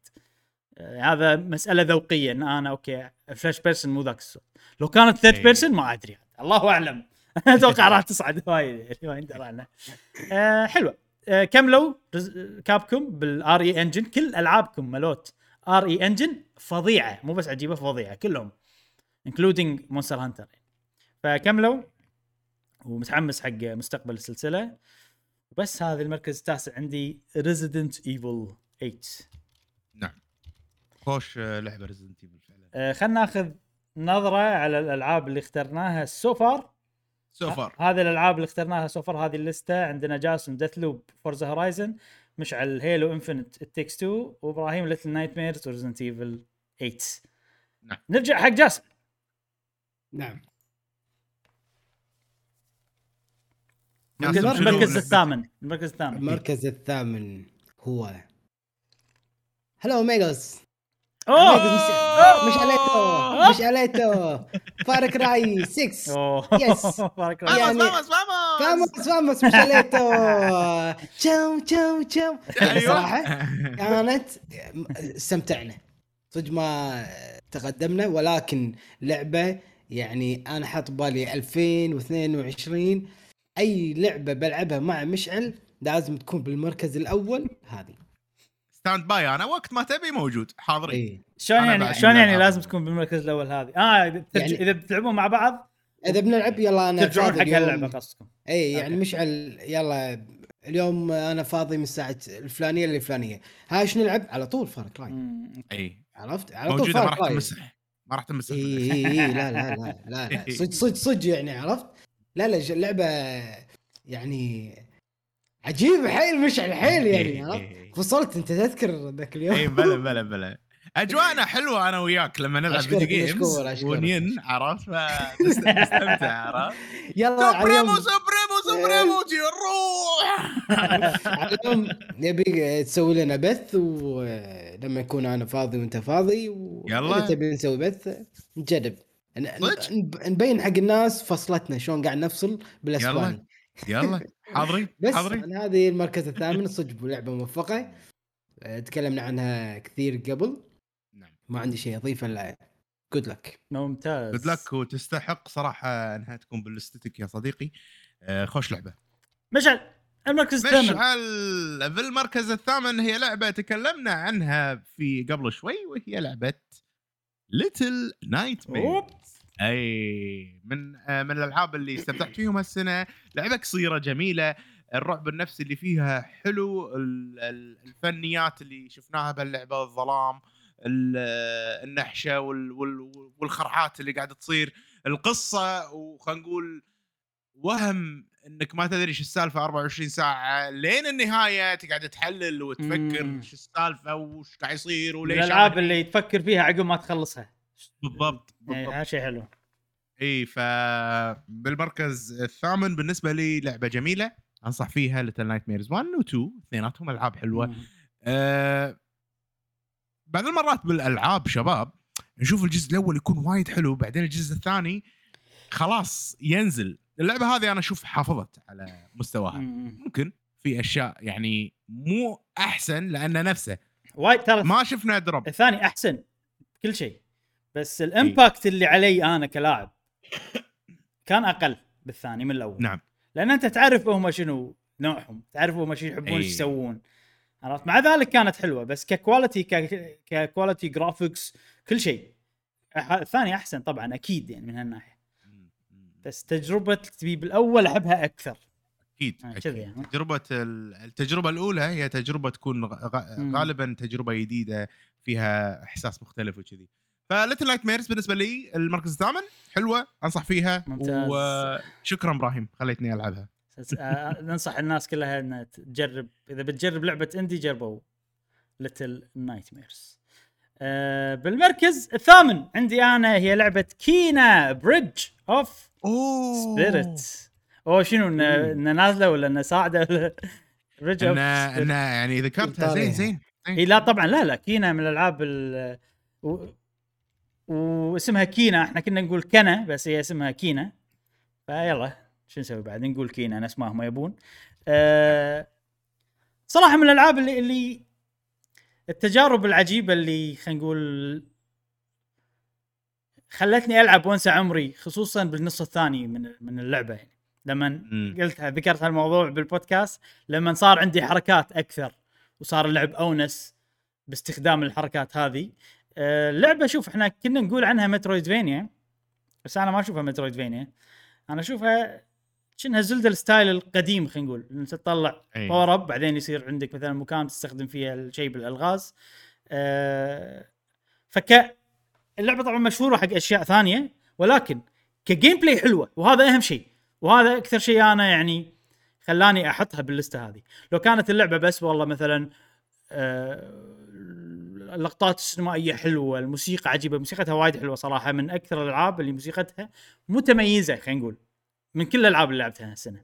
[SPEAKER 1] هذا مسألة ذوقية إن أنا okay first person مو ذاك الصوت. لو كانت third
[SPEAKER 3] إيه.
[SPEAKER 1] person ما أدري الله أعلم. أتوقع راح تصعد وايد يعني ما يندرى عنها آه حلوة. آه كملوا Capcom بال RE Engine كل ألعابكم مالوت RE Engine فظيعة. مو بس عجيبة فظيعة كلهم including Monster Hunter فكملوا ومتحمس حق مستقبل السلسلة. بس هذا المركز التاسع عندي Resident Evil 8
[SPEAKER 3] نعم خوش آه، لعبة Resident Evil فعلا.
[SPEAKER 1] آه خلينا ناخذ نظرة على الألعاب اللي اخترناها so far
[SPEAKER 3] so far
[SPEAKER 1] هذه الألعاب اللي اخترناها so far هذه الليستة. عندنا جاسم Deathloop Forza Horizon مشعل Halo Infinite It Takes 2 وإبراهيم Little Nightmares و Resident Evil 8
[SPEAKER 3] نعم.
[SPEAKER 1] نرجع حق جاسم
[SPEAKER 2] نعم. المركز-؟
[SPEAKER 1] الثامن. المركز الثامن.
[SPEAKER 2] المركز الثامن هو هلو ميجوس
[SPEAKER 1] اوه
[SPEAKER 2] مش عليته مش عليته فارك رأي. 6
[SPEAKER 1] أوه!
[SPEAKER 2] Yes.
[SPEAKER 1] بارك الله.
[SPEAKER 2] يعني-
[SPEAKER 3] فاموس فاموس!
[SPEAKER 2] فاموس فاموس. مش عليته تشاو تشاو تشاو. صراحة كانت استمتعنا. صدق ما تقدمنا ولكن لعبة يعني أنا حاط بالي 2022 أي لعبة بلعبها مع مشعل لازم تكون بالمركز الأول هذه.
[SPEAKER 3] ستاند باي أنا وقت ما تبي موجود حاضرين.
[SPEAKER 2] اي
[SPEAKER 1] شلون يعني شلون يعني. لازم تكون بالمركز الأول هذه؟ آه إذا بترج-
[SPEAKER 2] يعني-
[SPEAKER 1] إذا بتلعبون مع بعض
[SPEAKER 2] إذا بنلعب يلا أنا
[SPEAKER 1] ترجعون حق. هاللعبة قصدكم.
[SPEAKER 2] اي يعني
[SPEAKER 1] أوكي.
[SPEAKER 2] مشعل يلا اليوم أنا فاضي من الساعة الفلانية للفلانية. هاي شو نلعب؟ على طول فارك لاين
[SPEAKER 1] مم.
[SPEAKER 3] اي
[SPEAKER 2] عرفت؟ على طول
[SPEAKER 3] موجودة ما راح تمسح. ما راح تمسح.
[SPEAKER 2] اي اي اي لا لا لا لا لا. صدق صدق صدق يعني عرفت؟ لا لا اللعبه يعني عجيبه حيل مشعل حيل يعني فصلت انت تذكر ذاك
[SPEAKER 3] اي
[SPEAKER 2] اليوم
[SPEAKER 3] بلا بلا بلا أجواءنا حلوة أنا وياك لما نلعب
[SPEAKER 2] video games.
[SPEAKER 3] ونين عرفت؟ فنستمتع عرفت؟
[SPEAKER 2] يلا
[SPEAKER 3] سوبريمو سوبريمو سوبريمو
[SPEAKER 2] على اليوم نبي تسوي لنا بث ولما يكون أنا فاضي وأنت فاضي و...
[SPEAKER 3] يلا.
[SPEAKER 2] تبي نسوي بث نجرب. نبين حق الناس فصلتنا شلون قاعد نفصل بالأسباني.
[SPEAKER 3] يلا حاضرين
[SPEAKER 2] بس
[SPEAKER 3] حاضرين.
[SPEAKER 2] عن هذه المركز الثامن صدق لعبه موفقة. أه، تكلمنا عنها كثير قبل.
[SPEAKER 3] نعم.
[SPEAKER 2] ما عندي شيء أضيفه إلا جود لك
[SPEAKER 1] ممتاز.
[SPEAKER 3] جود لك وتستحق صراحة إنها تكون بالاستاتيك يا صديقي. آه، خوش لعبة.
[SPEAKER 1] مشعل المركز الثامن.
[SPEAKER 3] مشعل في المركز الثامن هي لعبة تكلمنا عنها في قبل شوي وهي
[SPEAKER 1] لعبة
[SPEAKER 3] Little Nightmares آه، من الألعاب اللي استمتعت فيهم هالسنة. لعبه قصيره جميلة الرعب النفسي اللي فيها حلو ال- ال- الفنيات اللي شفناها باللعبه الظلام ال- النحشة وال- وال- والخرعات اللي قاعدة تصير. القصة وخلينا نقول وهم إنك ما تدري شو السالفة 24 ساعة لين النهاية تقعد تحلل وتفكر. شو السالفة وش قاعد يصير وليش الألعاب
[SPEAKER 1] اللي تفكر فيها عقب ما تخلصها.
[SPEAKER 3] بالضبط
[SPEAKER 1] يعني
[SPEAKER 3] بالضبط.
[SPEAKER 1] هذا شيء حلو.
[SPEAKER 3] إي ف بالمركز الثامن بالنسبة لي لعبة جميلة أنصح فيها Little Nightmares 1 و 2 اثنيناتهم ألعاب حلوة.
[SPEAKER 1] مم.
[SPEAKER 3] أه بعض المرات بالألعاب شباب نشوف الجزء الأول يكون وايد حلو بعدين الجزء الثاني خلاص ينزل. اللعبة هذه أنا أشوف حافظت على مستواها.
[SPEAKER 1] مم.
[SPEAKER 3] ممكن في أشياء يعني مو أحسن لأنه نفسه
[SPEAKER 1] وايد ترى
[SPEAKER 3] ما شفنا drop.
[SPEAKER 1] الثاني أحسن كل شيء. بس ال impact اللي علي أنا كلاعب كان أقل بالثاني من الأول.
[SPEAKER 3] نعم.
[SPEAKER 1] لأن أنت تعرف هم شنو نوعهم تعرف هم شنو يحبون
[SPEAKER 3] إيش.
[SPEAKER 1] يسوون. عرفت؟ مع ذلك كانت حلوة بس ك quality ك quality graphics كل شيء. الثاني أحسن طبعا أكيد يعني من هالناحية. بس تجربة تبي بالأول العبها أكثر.
[SPEAKER 3] أكيد
[SPEAKER 1] آه،
[SPEAKER 3] أكيد.
[SPEAKER 1] يعني.
[SPEAKER 3] تجربة ال- التجربة الأولى هي تجربة تكون. غالبا تجربة جديدة فيها إحساس مختلف وكذي. ف Little Nightmares بالنسبة لي المركز الثامن. حلوة أنصح فيها.
[SPEAKER 1] ممتاز.
[SPEAKER 3] وشكرا إبراهيم خليتني
[SPEAKER 1] ألعبها. آه، ننصح الناس كلها إنها تجرب. إذا بتجرب لعبة indie جربوا Little Nightmares بالمركز الثامن عندي أنا هي لعبة Kena Bridge
[SPEAKER 3] of
[SPEAKER 1] Spirits أو شنو. انها نازلة ولا انها صاعده ولا Bridge of
[SPEAKER 3] انه إنه يعني ذكرتها زين زين
[SPEAKER 1] إي لا طبعا لا لا Kena من الألعاب. واسمها Kena إحنا كنا نقول كنا بس هي اسمها Kena. فيلا شو نسوي بعد؟ نقول كينا نفس ما هم يبون. أه... صراحة من الألعاب اللي اللي التجارب العجيبة اللي خلينا نقول خلتني ألعب وأنسى عمري خصوصا بالنص الثاني من من اللعبة يعني. لما. قلت ذكرت هالموضوع بالبودكاست لما صار عندي حركات أكثر وصار اللعب أونس باستخدام الحركات هذه اللعبه شوف إحنا كنا نقول عنها Metroidvania بس أنا ما أشوفها Metroidvania. أنا أشوفها شنها Zelda ال style القديم خلينا نقول انت تطلع. power up بعدين يصير عندك مثلا مكان تستخدم فيها الشيء بالألغاز. آه، فك اللعبة طبعا مشهورة حق أشياء ثانية ولكن ك gameplay حلوة وهذا أهم شيء. وهذا أكثر شيء أنا يعني خلاني أحطها بال list هذه. لو كانت اللعبة بس والله مثلا آه، اللقطات السينمائية حلوة الموسيقى عجيبة موسيقتها وايد حلوة صراحة من أكثر الألعاب اللي موسيقتها متميزة خلينا نقول من كل الألعاب اللي لعبتها هالسنة.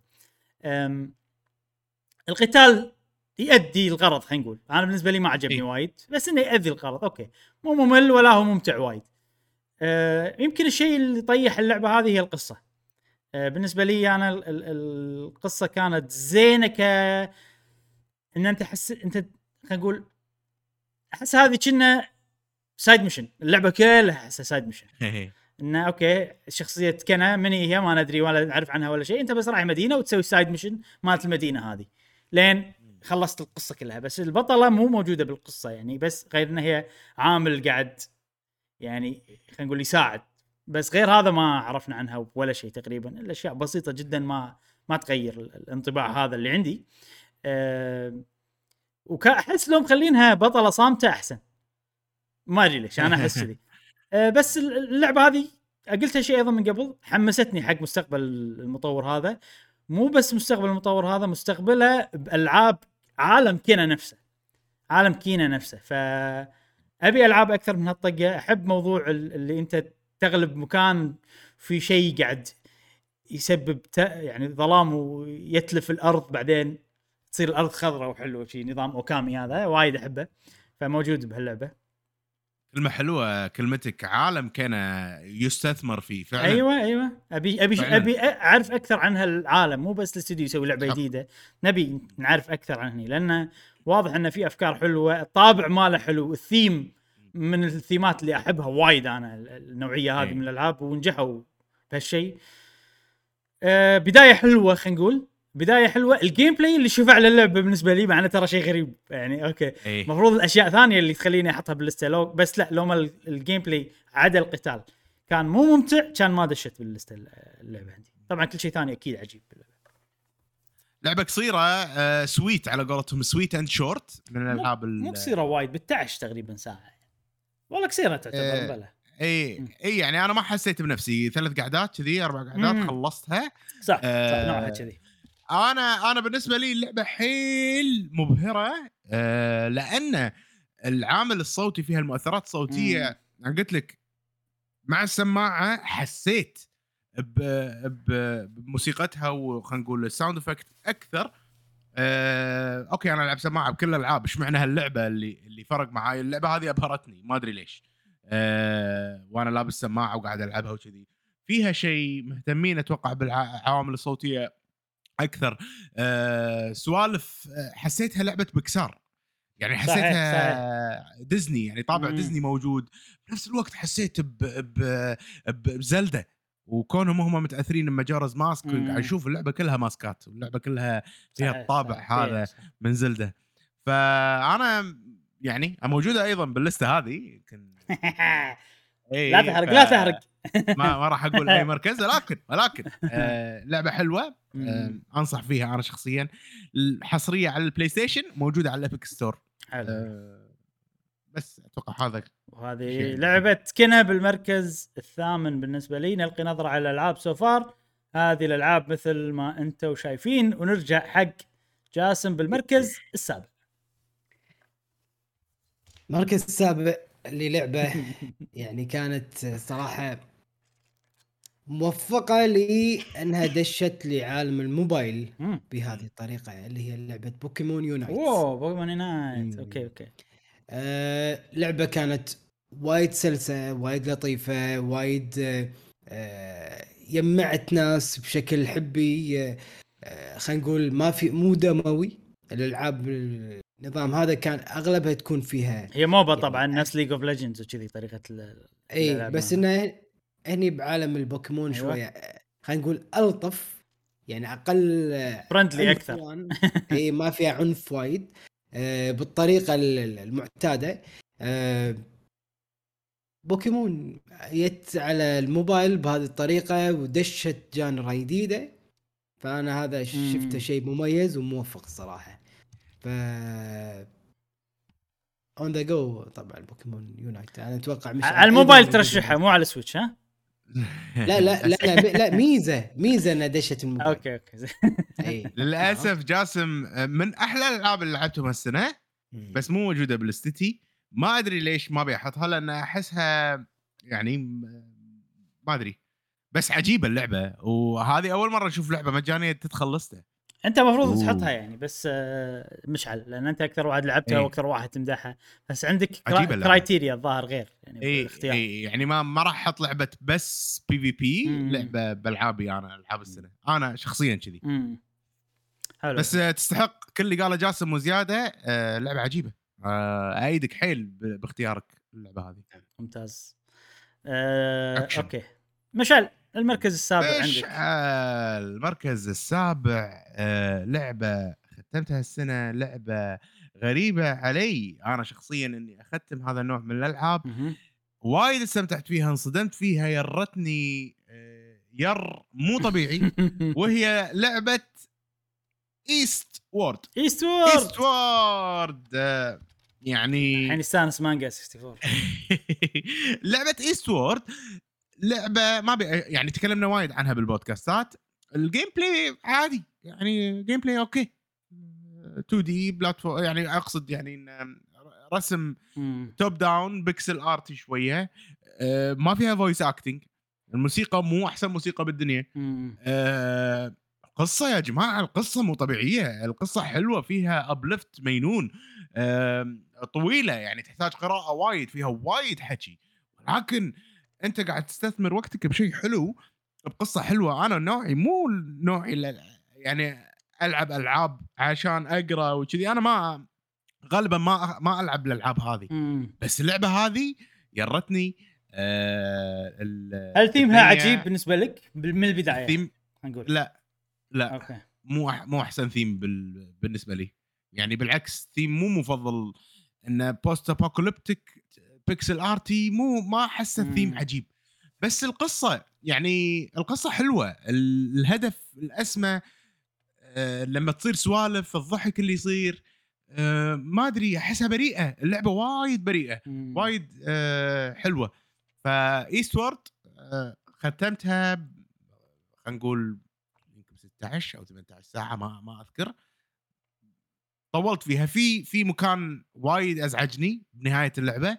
[SPEAKER 1] القتال يؤدي الغرض خلينا نقول. أنا بالنسبة لي ما عجبني
[SPEAKER 3] إيه.
[SPEAKER 1] وايد بس إنه يؤدي الغرض okay. مو ممل ولا هو ممتع وايد. أه يمكن الشيء اللي طيح اللعبة هذه هي القصة. أه بالنسبة لي أنا ال- ال- القصة كانت زينة ك إن أنت حس أنت خلينا نقول أحس هذه Kena side mission اللعبة كلها أحسها side mission انه okay شخصية Kena من هي؟ ما ندري ولا نعرف عنها ولا شيء. أنت بس رايح مدينة وتسوي side mission مالت المدينة هذه. لين خلصت القصة كلها. بس البطلة مو موجودة بالقصة يعني بس غير انها هي عامل قاعد يعني خلينا نقول يساعد. بس غير هذا ما عرفنا عنها ولا شيء تقريبا. الأشياء بسيطة جدا ما ما تغير ال- الانطباع هذا اللي عندي. أه وكأحس لو مخلينها بطلة صامتة أحسن. ما أدري ليش أنا أحس كذي. أه بس اللعبة هذه قلت شيء أيضا من قبل حمستني حق مستقبل المطور هذا. مو بس مستقبل المطور هذا مستقبله بألعاب عالم كينا نفسه. عالم كينا نفسه. ف أبي ألعاب أكثر من هالطقة. أحب موضوع ال- اللي أنت تغلب مكان في شيء قاعد يسبب. يعني ظلام ويتلف الأرض بعدين تصير الأرض خضراء وحلوة شيء نظام أوكامي هذا وايد أحبه فموجود بهاللعبة
[SPEAKER 3] كلمة حلوة كلمتك عالم كان يستثمر فيه فعلا
[SPEAKER 1] أيوه أيوه أبي أبي
[SPEAKER 3] فعلاً.
[SPEAKER 1] أبي أعرف أكثر عن هالعالم مو بس الاستوديو يسوي
[SPEAKER 3] لعبة.
[SPEAKER 1] جديدة نبي نعرف أكثر عن هني لأنه واضح انه في أفكار حلوة الطابع ماله حلو الثيم من الثيمات اللي أحبها وايد أنا ال- النوعية هذه
[SPEAKER 3] أي.
[SPEAKER 1] من الألعاب ونجحوا بهالشيء آه بداية حلوة خلينا نقول بداية حلوة. ال gameplay اللي شفع للعبه بالنسبة لي مع إنه ترى شيء غريب. يعني
[SPEAKER 3] okay.
[SPEAKER 1] المفروض الأشياء ثانية اللي تخليني أحطها بال list لو بس لا لو ما ال- ال gameplay عدا القتال. كان مو ممتع كان ما دشت بال list اللعبة عندي. طبعا كل شيء ثاني أكيد عجيب
[SPEAKER 3] لعبة قصيرة آه sweet على قولتهم sweet and short من الألعاب ال-
[SPEAKER 1] مو قصيرة وايد ب 11 تقريبا ساعة. والله قصيرة تعتبر
[SPEAKER 3] آه،
[SPEAKER 1] بلا.
[SPEAKER 3] اي. اي يعني أنا ما حسيت بنفسي. ثلاث قعدات كذي أربع قعدات. خلصتها.
[SPEAKER 1] صح, صح
[SPEAKER 3] آه،
[SPEAKER 1] نوعها كذي.
[SPEAKER 3] أنا أنا بالنسبة لي اللعبة حيل مبهرة آه لأن العامل الصوتي فيها المؤثرات الصوتية أنا قلت لك مع السماعة حسيت بموسيقتها وخلينا نقول ال sound effect أكثر. آه، okay أنا ألعب سماعة بكل الألعاب إيش معنى هاللعبه اللي اللي فرق معاي؟ اللعبة هذه أبهرتني ما أدري ليش. آه، وأنا لابس سماعة وقاعد ألعبها وكذي. فيها شيء مهتمين أتوقع بالعوامل الصوتية أكثر. آه، سوالف آه، حسيتها لعبة بكسار يعني
[SPEAKER 1] صحيح،
[SPEAKER 3] حسيتها ديزني يعني طابع
[SPEAKER 1] مم.
[SPEAKER 3] ديزني موجود. بنفس الوقت حسيت ب ب ب- بزلدة. وكونهم هم متأثرين بمجارز ماسك. قاعد أشوف اللعبة كلها ماسكات واللعبة كلها فيها
[SPEAKER 1] صحيح،
[SPEAKER 3] الطابع
[SPEAKER 1] صحيح،
[SPEAKER 3] هذا
[SPEAKER 1] صحيح.
[SPEAKER 3] من زلدة. فأنا يعني موجودة أيضا باللستة هذه يمكن إيه،
[SPEAKER 1] لا تحرق
[SPEAKER 3] ف-
[SPEAKER 1] لا تحرق.
[SPEAKER 3] ما ما راح أقول أي مركز ولكن ولكن آه لعبة حلوة آه. أنصح فيها أنا شخصيا. الحصرية على ال PlayStation موجودة على ال Epic Store.
[SPEAKER 1] حلو.
[SPEAKER 3] آه بس أتوقع هذا
[SPEAKER 1] وهذه. لعبة Kena بالمركز الثامن بالنسبة لي نلقي نظرة على الألعاب so far هذه الألعاب مثل ما أنتم شايفين. ونرجع حق جاسم بالمركز السابع.
[SPEAKER 2] المركز السابع اللي لعبه يعني كانت صراحة موفقة لانها دشت لعالم الموبايل. بهذه الطريقة اللي هي لعبة Pokemon Unite
[SPEAKER 1] أوه Pokemon Unite
[SPEAKER 2] مم.
[SPEAKER 1] okay okay.
[SPEAKER 2] آه لعبة كانت وايد سلسة وايد لطيفة وايد آه آه جمعت ناس بشكل حبي. آه آه خلينا نقول ما في مو دموي. الألعاب النظام هذا كان أغلبها تكون فيها
[SPEAKER 1] هي MOBA
[SPEAKER 2] يعني
[SPEAKER 1] طبعا نفس League of Legends وكذي
[SPEAKER 2] طريقة
[SPEAKER 1] إي
[SPEAKER 2] بس. إنه هني بعالم البوكيمون
[SPEAKER 1] أيوة.
[SPEAKER 2] شوية خلينا نقول ألطف يعني أقل
[SPEAKER 1] friendly
[SPEAKER 2] أكثر. إي ما فيها عنف وايد آه، بالطريقة ال- ال- المعتادة آه، بوكيمون جت على الموبايل بهذه الطريقة ودشت genre جديدة فأنا هذا. شفته شيء مميز وموفق الصراحه ف on the go طبعا Pokemon Unite أنا أتوقع مش
[SPEAKER 1] على الموبايل ترشحها مو على ال Switch ها؟
[SPEAKER 2] لا لا لا لا, لا ميزة ميزة إنها دشت الموبايل.
[SPEAKER 1] okay okay. زين.
[SPEAKER 2] أي.
[SPEAKER 3] للأسف جاسم آه، من أحلى الألعاب اللي لعبتهم هالسنه. بس مو موجودة بلستتي ما أدري ليش ما ابي احطها لأن أحسها يعني ما أدري. بس عجيبة اللعبة وهذه أول مرة أشوف لعبة مجانية تدخل لسته
[SPEAKER 1] انت المفروض. تحطها يعني بس آه، مشعل لأن أنت أكثر واحد لعبتها
[SPEAKER 3] إيه.
[SPEAKER 1] وأكثر واحد تمدحها بس عندك. criteria الظاهر غير يعني
[SPEAKER 3] اي
[SPEAKER 1] بالاختيار
[SPEAKER 3] اي يعني ما ما راح أحط لعبة بس
[SPEAKER 1] PvP.
[SPEAKER 3] لعبة بألعابي أنا ألعاب السنة أنا شخصيا كذي.
[SPEAKER 1] حلو
[SPEAKER 3] بس آه، تستحق كل اللي قاله جاسم وزيادة آه، لعبة عجيبة آه، أأيدك حيل باختيارك اللعبة هذه
[SPEAKER 1] ممتاز آه،
[SPEAKER 3] أكشن.
[SPEAKER 1] okay مشعل المركز السابع
[SPEAKER 3] إيش
[SPEAKER 1] عندك.
[SPEAKER 3] المركز السابع آه، لعبة ختمتها السنة لعبة غريبة علي. أنا شخصيا إني أختم هذا النوع من
[SPEAKER 1] الألعاب.
[SPEAKER 3] وايد استمتعت فيها انصدمت فيها يرتني آه، ير مو طبيعي. وهي
[SPEAKER 1] لعبة Eastward
[SPEAKER 3] Eastward Eastward آه، يعني
[SPEAKER 1] الحين يستانس مانجا 64
[SPEAKER 3] لعبة Eastward لعبة ما بي يعني تكلمنا وايد عنها بالبودكاستات. ال gameplay عادي يعني gameplay okay. 2 D platform يعني أقصد يعني رسم. top down pixel art شوية. آه، ما فيها voice acting الموسيقى مو أحسن موسيقى بالدنيا. آه، قصة يا جماعة القصة مو طبيعية. القصة حلوة فيها ابلفت مينون. آم، طويلة يعني تحتاج قراءة وايد فيها وايد حكي. ولكن أنت قاعد تستثمر وقتك بشيء حلو بقصة حلوة أنا نوعي مو نوعي يعني ألعب ألعاب عشان أقرأ وكذي أنا ما غالبا ما ما ألعب الألعاب هذه.
[SPEAKER 1] مم.
[SPEAKER 3] بس اللعبة هذه يرتني آه
[SPEAKER 1] هل ثيمها عجيب بالنسبة لك؟ من البداية
[SPEAKER 3] الثيم
[SPEAKER 1] نقول.
[SPEAKER 3] لا لا.
[SPEAKER 1] okay.
[SPEAKER 3] مو أح مو أحسن ثيم بال... بالنسبة لي. يعني بالعكس ثيم مو مفضل إنه post apocalyptic pixel arty مو ما أحسه
[SPEAKER 1] مم.
[SPEAKER 3] ثيم عجيب. بس القصة يعني القصة حلوة. ال- الهدف الاسمى آه، لما تصير سوالف الضحك اللي يصير آه، ما أدري أحسها بريئة. اللعبة وايد بريئة.
[SPEAKER 1] مم.
[SPEAKER 3] وايد آه، حلوة. ف Eastward ختمتها خلينا نقول يمكن 16 أو 18 ساعة ما ما أذكر. طولت فيها. في في مكان وايد أزعجني بنهاية
[SPEAKER 1] اللعبة.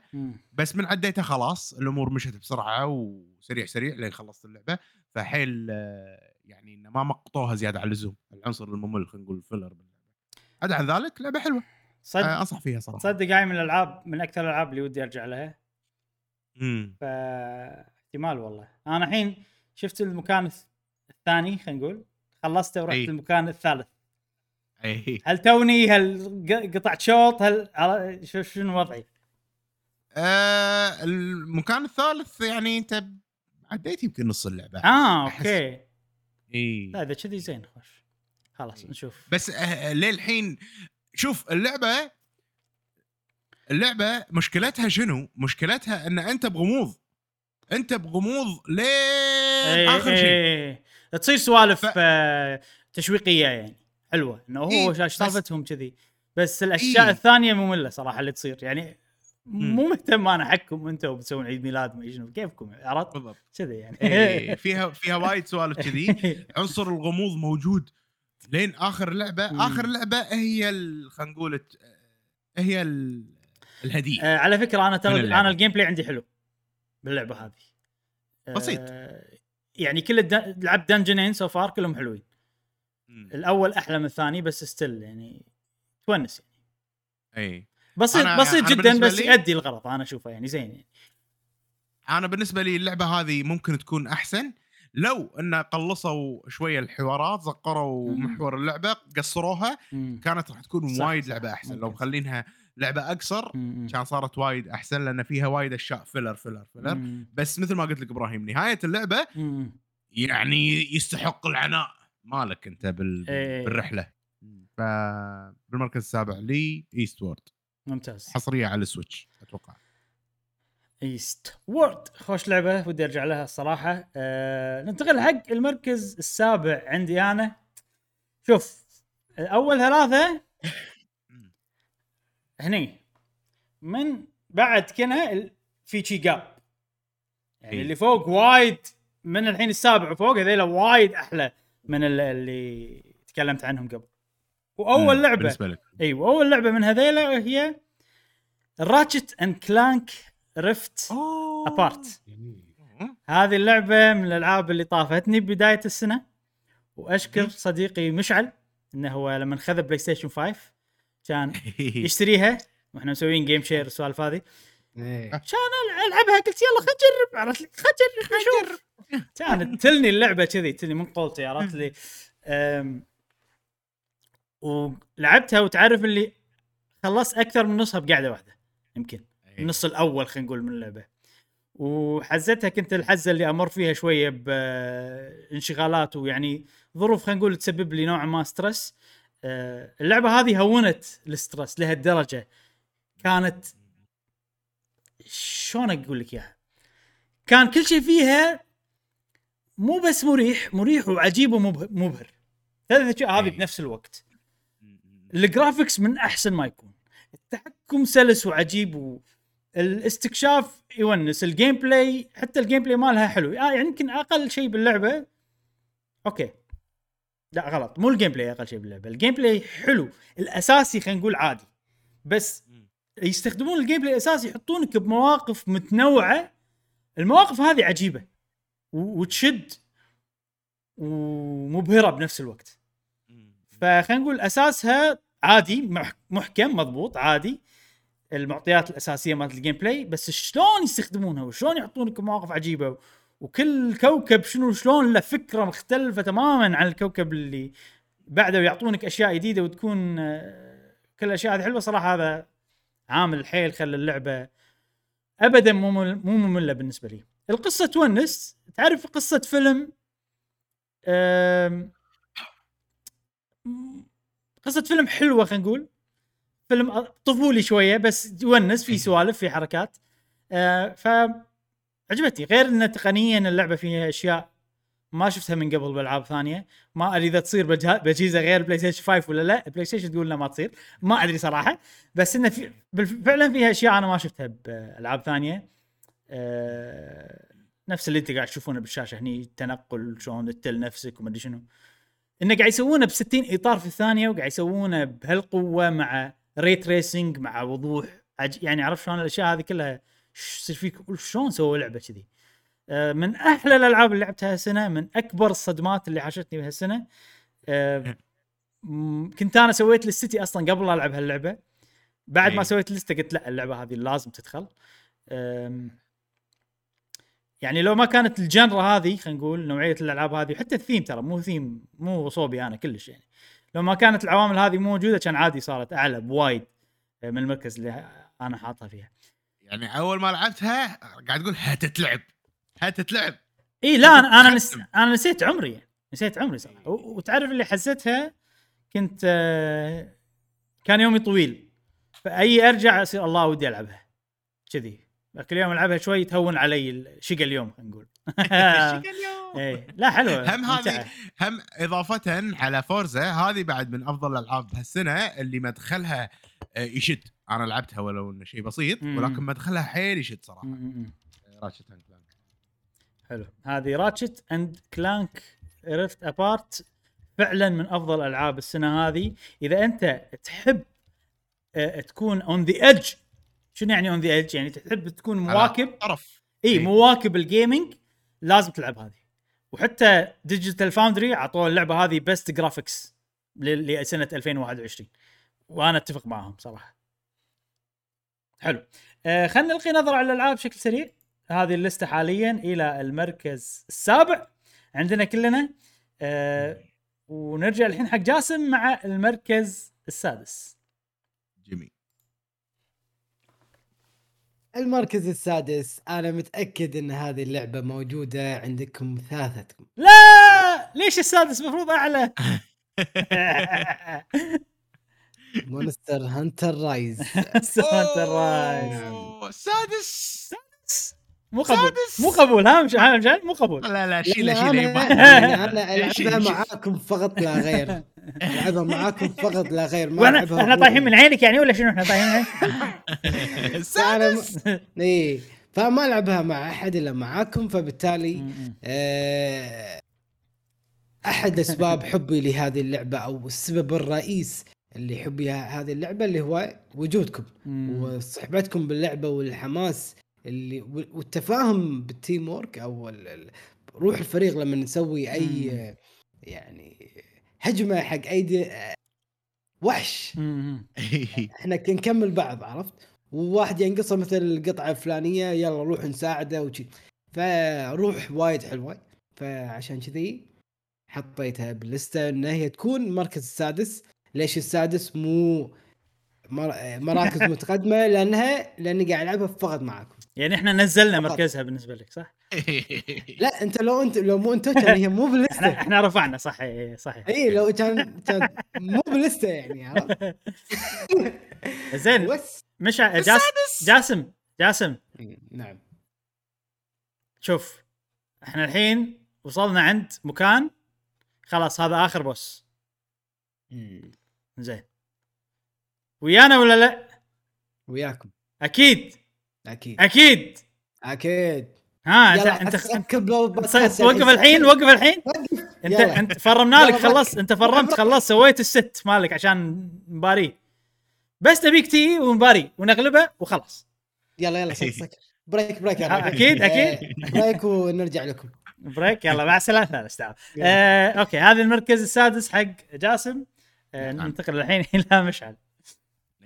[SPEAKER 3] بس من عديتها خلاص الأمور مشت بسرعة وسريع سريع لين خلصت اللعبة. فحيل آه، يعني إنه ما مقطوها زيادة عن اللزوم العنصر الممل خلينا نقول فيلر باللعبة. عدا عن ذلك لعبة حلوة.
[SPEAKER 1] صدق
[SPEAKER 3] آه، أنصح فيها صراحة.
[SPEAKER 1] تصدق هاي من الألعاب من أكثر الألعاب اللي ودي أرجع لها.
[SPEAKER 3] امم
[SPEAKER 1] فاحتمال والله. أنا الحين شفت المكان الث- الثاني خلينا نقول خلصته ورحت
[SPEAKER 3] أي.
[SPEAKER 1] المكان الثالث. هل توني هل ق- قطعت شوط هل شنو وضعي؟
[SPEAKER 3] آه المكان الثالث يعني انت عديت يمكن نص اللعبة.
[SPEAKER 1] آه
[SPEAKER 3] أحس-
[SPEAKER 1] okay.
[SPEAKER 3] إي.
[SPEAKER 1] لا إذا كذي زين خوش. خلاص
[SPEAKER 3] إي.
[SPEAKER 1] نشوف.
[SPEAKER 3] بس آه للحين شوف اللعبة اللعبة مشكلتها شنو؟ مشكلتها إن أنت بغموض. أنت بغموض لين
[SPEAKER 1] إيه
[SPEAKER 3] آخر شيء.
[SPEAKER 1] إيه تصير سوالف
[SPEAKER 3] ف-
[SPEAKER 1] آه تشويقية يعني. حلوة إنه هو
[SPEAKER 3] إيه،
[SPEAKER 1] سالفتهم كذي بس الأشياء
[SPEAKER 3] إيه.
[SPEAKER 1] الثانية مملة صراحة اللي تصير يعني. مو مهتم أنا حقكم أنتم بتسوون عيد ميلاد ما شنو كيفكم عرفت
[SPEAKER 3] بالضبط
[SPEAKER 1] كذي يعني
[SPEAKER 3] إيه فيها فيها وايد سوالف كذي عنصر الغموض موجود لين آخر لعبة
[SPEAKER 1] مم.
[SPEAKER 3] آخر لعبة هي خلينا نقول هي ال- الهدية
[SPEAKER 1] آه على فكرة
[SPEAKER 3] أنا
[SPEAKER 1] ترى. أنا ال gameplay عندي حلو باللعبة هذه آه،
[SPEAKER 3] بسيط.
[SPEAKER 1] يعني كل الد... لعبت dungeon ين so far كلهم حلوين. الأول أحلى من الثاني بس still يعني تونس يعني
[SPEAKER 3] إي
[SPEAKER 1] بسيط بسيط جدا بس يؤدي الغرض أنا أشوفه يعني زين يعني.
[SPEAKER 3] أنا بالنسبة لي اللعبة هذه ممكن تكون أحسن لو إن قلصوا شوية الحوارات زغروا
[SPEAKER 1] مم.
[SPEAKER 3] محور اللعبة قصروها
[SPEAKER 1] مم.
[SPEAKER 3] كانت راح تكون
[SPEAKER 1] صح،
[SPEAKER 3] وايد
[SPEAKER 1] صح،
[SPEAKER 3] لعبة أحسن لو
[SPEAKER 1] ممكن.
[SPEAKER 3] مخلينها لعبة
[SPEAKER 1] أقصر.
[SPEAKER 3] كان صارت وايد أحسن لأن فيها وايد أشياء filler filler filler
[SPEAKER 1] مم.
[SPEAKER 3] بس مثل ما قلت لك إبراهيم نهاية اللعبة
[SPEAKER 1] مم.
[SPEAKER 3] يعني يستحق العناء مالك أنت بال...
[SPEAKER 1] إيه.
[SPEAKER 3] بالرحلة. فبالمركز السابع لي Eastward
[SPEAKER 1] ممتاز.
[SPEAKER 3] حصرية على ال Switch
[SPEAKER 1] أتوقع. Eastward خوش لعبة ودي أرجع لها الصراحة. أه ننتقل حق المركز السابع عندي أنا. شوف أول ثلاثة. هني. من بعد كنا في شي جاب يعني
[SPEAKER 3] إي.
[SPEAKER 1] اللي فوق وايد من الحين السابع وفوق هذيلا وايد أحلى. من ال- اللي تكلمت عنهم قبل. وأول
[SPEAKER 3] مم،
[SPEAKER 1] لعبه
[SPEAKER 3] بالنسبة لك.
[SPEAKER 1] أيوه اول لعبة من هذيلا هي Ratchet and Clank Rift Apart هذه اللعبة من الألعاب اللي طافتني ببدايه السنة.
[SPEAKER 3] وأشكر.
[SPEAKER 1] صديقي مشعل إنه هو لما خذ PlayStation 5 كان يشتريها. وإحنا مسويين game share والسوالف هذه.
[SPEAKER 2] إيه.
[SPEAKER 1] كان ألعبها قلت يلا خل اجرب عرفت لي؟ خل اجرب نشوف كانت تلني اللعبة كذي تلني من قولتي عرفت لي ولعبتها وتعرف اللي خلصت أكثر من نصها بقعده واحدة يمكن. النص الأول خلينا نقول من اللعبة. وحزتها كنت الحزة اللي أمر فيها شوية بانشغالات ويعني ظروف خلينا نقول تسبب لي نوعا ما stress. آه، اللعبة هذه هونت ال stress لهالدرجة. كانت شلون أقول لك إياها؟ كان كل شيء فيها مو بس مريح مريح وعجيب ومبهر ثلاث اشياء هذه
[SPEAKER 3] إيه.
[SPEAKER 1] بنفس الوقت. ال graphics من أحسن ما يكون. التحكم سلس وعجيب و... الاستكشاف يونس ال gameplay حتى ال gameplay مالها حلو. يعني يمكن أقل شيء باللعبة. okay. لا غلط. مو ال gameplay أقل شيء باللعبة. ال gameplay حلو. الأساسي خلينا نقول عادي. بس يستخدمون ال gameplay الأساسي يحطونك بمواقف متنوعة. المواقف هذه عجيبة. وتشد ومبهرة بنفس الوقت. فخلينا نقول أساسها عادي مح- محكم مضبوط عادي. المعطيات الأساسية مالت ال gameplay بس شلون يستخدمونها وشلون يحطونك مواقف عجيبة وكل كوكب شنو شلون له فكرة مختلفة تماما عن الكوكب اللي بعده ويعطونك أشياء جديدة وتكون آه، كل الأشياء هذه حلوة. صراحة هذا عامل حيل خلى اللعبة ابدا مو مو مملة بالنسبة لي. القصة تونس تعرف قصة فيلم قصة فيلم حلوة خلينا نقول. فيلم طفولي شوية بس يونس في سوالف في حركات. آه ف عجبتني غير ان تقنيا اللعبة فيها أشياء ما شفتها من قبل بالالعاب ثانية. ما أدري إذا تصير باجهزه غير PlayStation 5 ولا لا. PlayStation تقول لا ما تصير. ما أدري صراحة. بس إنه في فعلا فيها أشياء أنا ما شفتها بألعاب ثانية. نفس اللي انت قاعد تشوفونه بالشاشه هني التنقل شلون تل نفسك وما أدري شنو. إنه قاعد يسوونه ب 60 إطار في الثانية وقاعد يسوونه بهالقوة مع ray tracing مع وضوح عج... يعني عرفت شلون الأشياء هذه كلها يصير فيك شلون سووا لعبة كذي؟ آه، من أحلى الألعاب اللي لعبتها هالسنة من أكبر الصدمات اللي حاشتني بهالسنة آه، كنت أنا سويت لستتي أصلا قبل لا ألعب هاللعبة. بعد ما
[SPEAKER 3] إيه.
[SPEAKER 1] سويت لستة قلت لا اللعبة هذه لازم تدخل. يعني لو ما كانت ال genre هذه خلينا نقول نوعية الألعاب هذه حتى الثيم ترى مو ثيم مو صوبي أنا كلش يعني. لو ما كانت العوامل هذه موجودة كان عادي صارت أعلى بوايد من المركز اللي أنا حاطها فيها.
[SPEAKER 3] يعني أول ما لعبتها قاعد تقول هتتلعب هتتلعب
[SPEAKER 1] إي لا أنا أنا, نس... أنا نسيت عمري يعني. نسيت عمري صراحة. و... وتعرف اللي حزتها كنت آه، كان يومي طويل فأي أرجع أصير الله ودي ألعبها كذي. كل يوم ألعبها شوي تهون علي شقى اليوم خلينا نقول
[SPEAKER 3] اليوم.
[SPEAKER 1] إيه لا حلوة
[SPEAKER 3] هم هذه. هم إضافة على Forza هذه بعد من أفضل الألعاب هالسنة اللي مدخلها آه، يشد أنا لعبتها ولو إنه شيء بسيط. ولكن مدخلها حيل يشد
[SPEAKER 1] صراحة.
[SPEAKER 3] Ratchet and Clank
[SPEAKER 1] حلو هذه Ratchet and Clank Rift Apart فعلا من أفضل العاب السنة هذه إذا أنت تحب آه، تكون on the edge شنو يعني on the edge يعني تحب تكون مواكب؟
[SPEAKER 3] طرف. إي.
[SPEAKER 1] مواكب ال gaming لازم تلعب هذه. وحتى Digital Foundry عطوا اللعبة هذه best graphics لسنة 2021 وأنا أتفق معهم صراحة. حلو. آه خلينا نلقي نظرة على الألعاب بشكل سريع. هذه اللستة حاليا إلى المركز السابع عندنا كلنا. آه ونرجع الحين حق جاسم مع المركز السادس.
[SPEAKER 3] جميل.
[SPEAKER 2] المركز السادس. أنا متأكد إن هذه اللعبة موجودة عندكم ثلاثتكم.
[SPEAKER 1] لا! ليش السادس المفروض أعلى؟
[SPEAKER 2] Monster Hunter Rise.
[SPEAKER 1] Hunter Rise.
[SPEAKER 3] أوه، السادس
[SPEAKER 1] مو قبول. مو قبول. ها مش مشعل مو قبول.
[SPEAKER 3] لا لا شيله شيله
[SPEAKER 2] أنا
[SPEAKER 3] يبا.
[SPEAKER 2] أنا
[SPEAKER 3] شيل- ألعبها.
[SPEAKER 2] معاكم فقط لا غير. ألعبها معاكم فقط لا غير. ما
[SPEAKER 1] وإحنا
[SPEAKER 2] ألعبها إحنا.
[SPEAKER 1] طايحين من عينك يعني ولا شنو؟ إحنا طايحين من عينك؟
[SPEAKER 2] اي فما ألعبها مع أحد إلا معاكم فبالتالي آه، أحد أسباب حبي لهذه اللعبة أو السبب الرئيس اللي حبي هذه اللعبة اللي هو وجودكم وصحبتكم باللعبة والحماس اللي والتفاهم بال teamwork أو روح الفريق لما نسوي
[SPEAKER 1] أي.
[SPEAKER 2] يعني هجمة حق أي وحش. إحنا نكمل بعض عرفت؟ وواحد ينقصه مثل القطعة الفلانية يلا روح نساعده وشي. فروح وايد حلوة. فعشان كذي حطيتها باللسته إن هي تكون المركز السادس. ليش السادس مو مر- مراكز متقدمة؟ لأنها لأني قاعد ألعبها فقط معاكم.
[SPEAKER 1] يعني إحنا نزلنا
[SPEAKER 2] فقط.
[SPEAKER 1] مركزها بالنسبة لك صح؟
[SPEAKER 2] لا أنت لو أنت لو مو أنت كان هي مو
[SPEAKER 1] إحنا
[SPEAKER 2] باللستة.
[SPEAKER 1] إحنا رفعنا صح إيه، صحيح.
[SPEAKER 2] اي لو كان كان مو باللستة يعني عرفت؟
[SPEAKER 1] زين
[SPEAKER 2] بس.
[SPEAKER 1] مش ع- جاس جاسم جاسم.
[SPEAKER 2] نعم.
[SPEAKER 1] شوف إحنا الحين وصلنا عند مكان خلاص هذا آخر بوس. زين. ويانا ولا لا؟
[SPEAKER 2] وياكم.
[SPEAKER 1] أكيد.
[SPEAKER 2] أكيد.
[SPEAKER 1] أكيد.
[SPEAKER 2] أكيد.
[SPEAKER 1] ها انت أنت وقف الحين وقف الحين؟ انت. أنت فرمنا لك خلصت. أنت فرمت خلصت سويت الست مالك عشان نباريه بس تبيك تي ونباري ونغلبه وخلاص.
[SPEAKER 2] يلا يلا بريك بريك يا
[SPEAKER 1] آه،. أكيد، أكيد.
[SPEAKER 2] آه، بريك ونرجع لكم.
[SPEAKER 1] بريك يلا مع السلامة لا استعب
[SPEAKER 2] يلا.
[SPEAKER 1] آه، أوكي هذا المركز السادس حق جاسم. آه،
[SPEAKER 3] نعم.
[SPEAKER 1] ننتقل الحين إلى مشعل.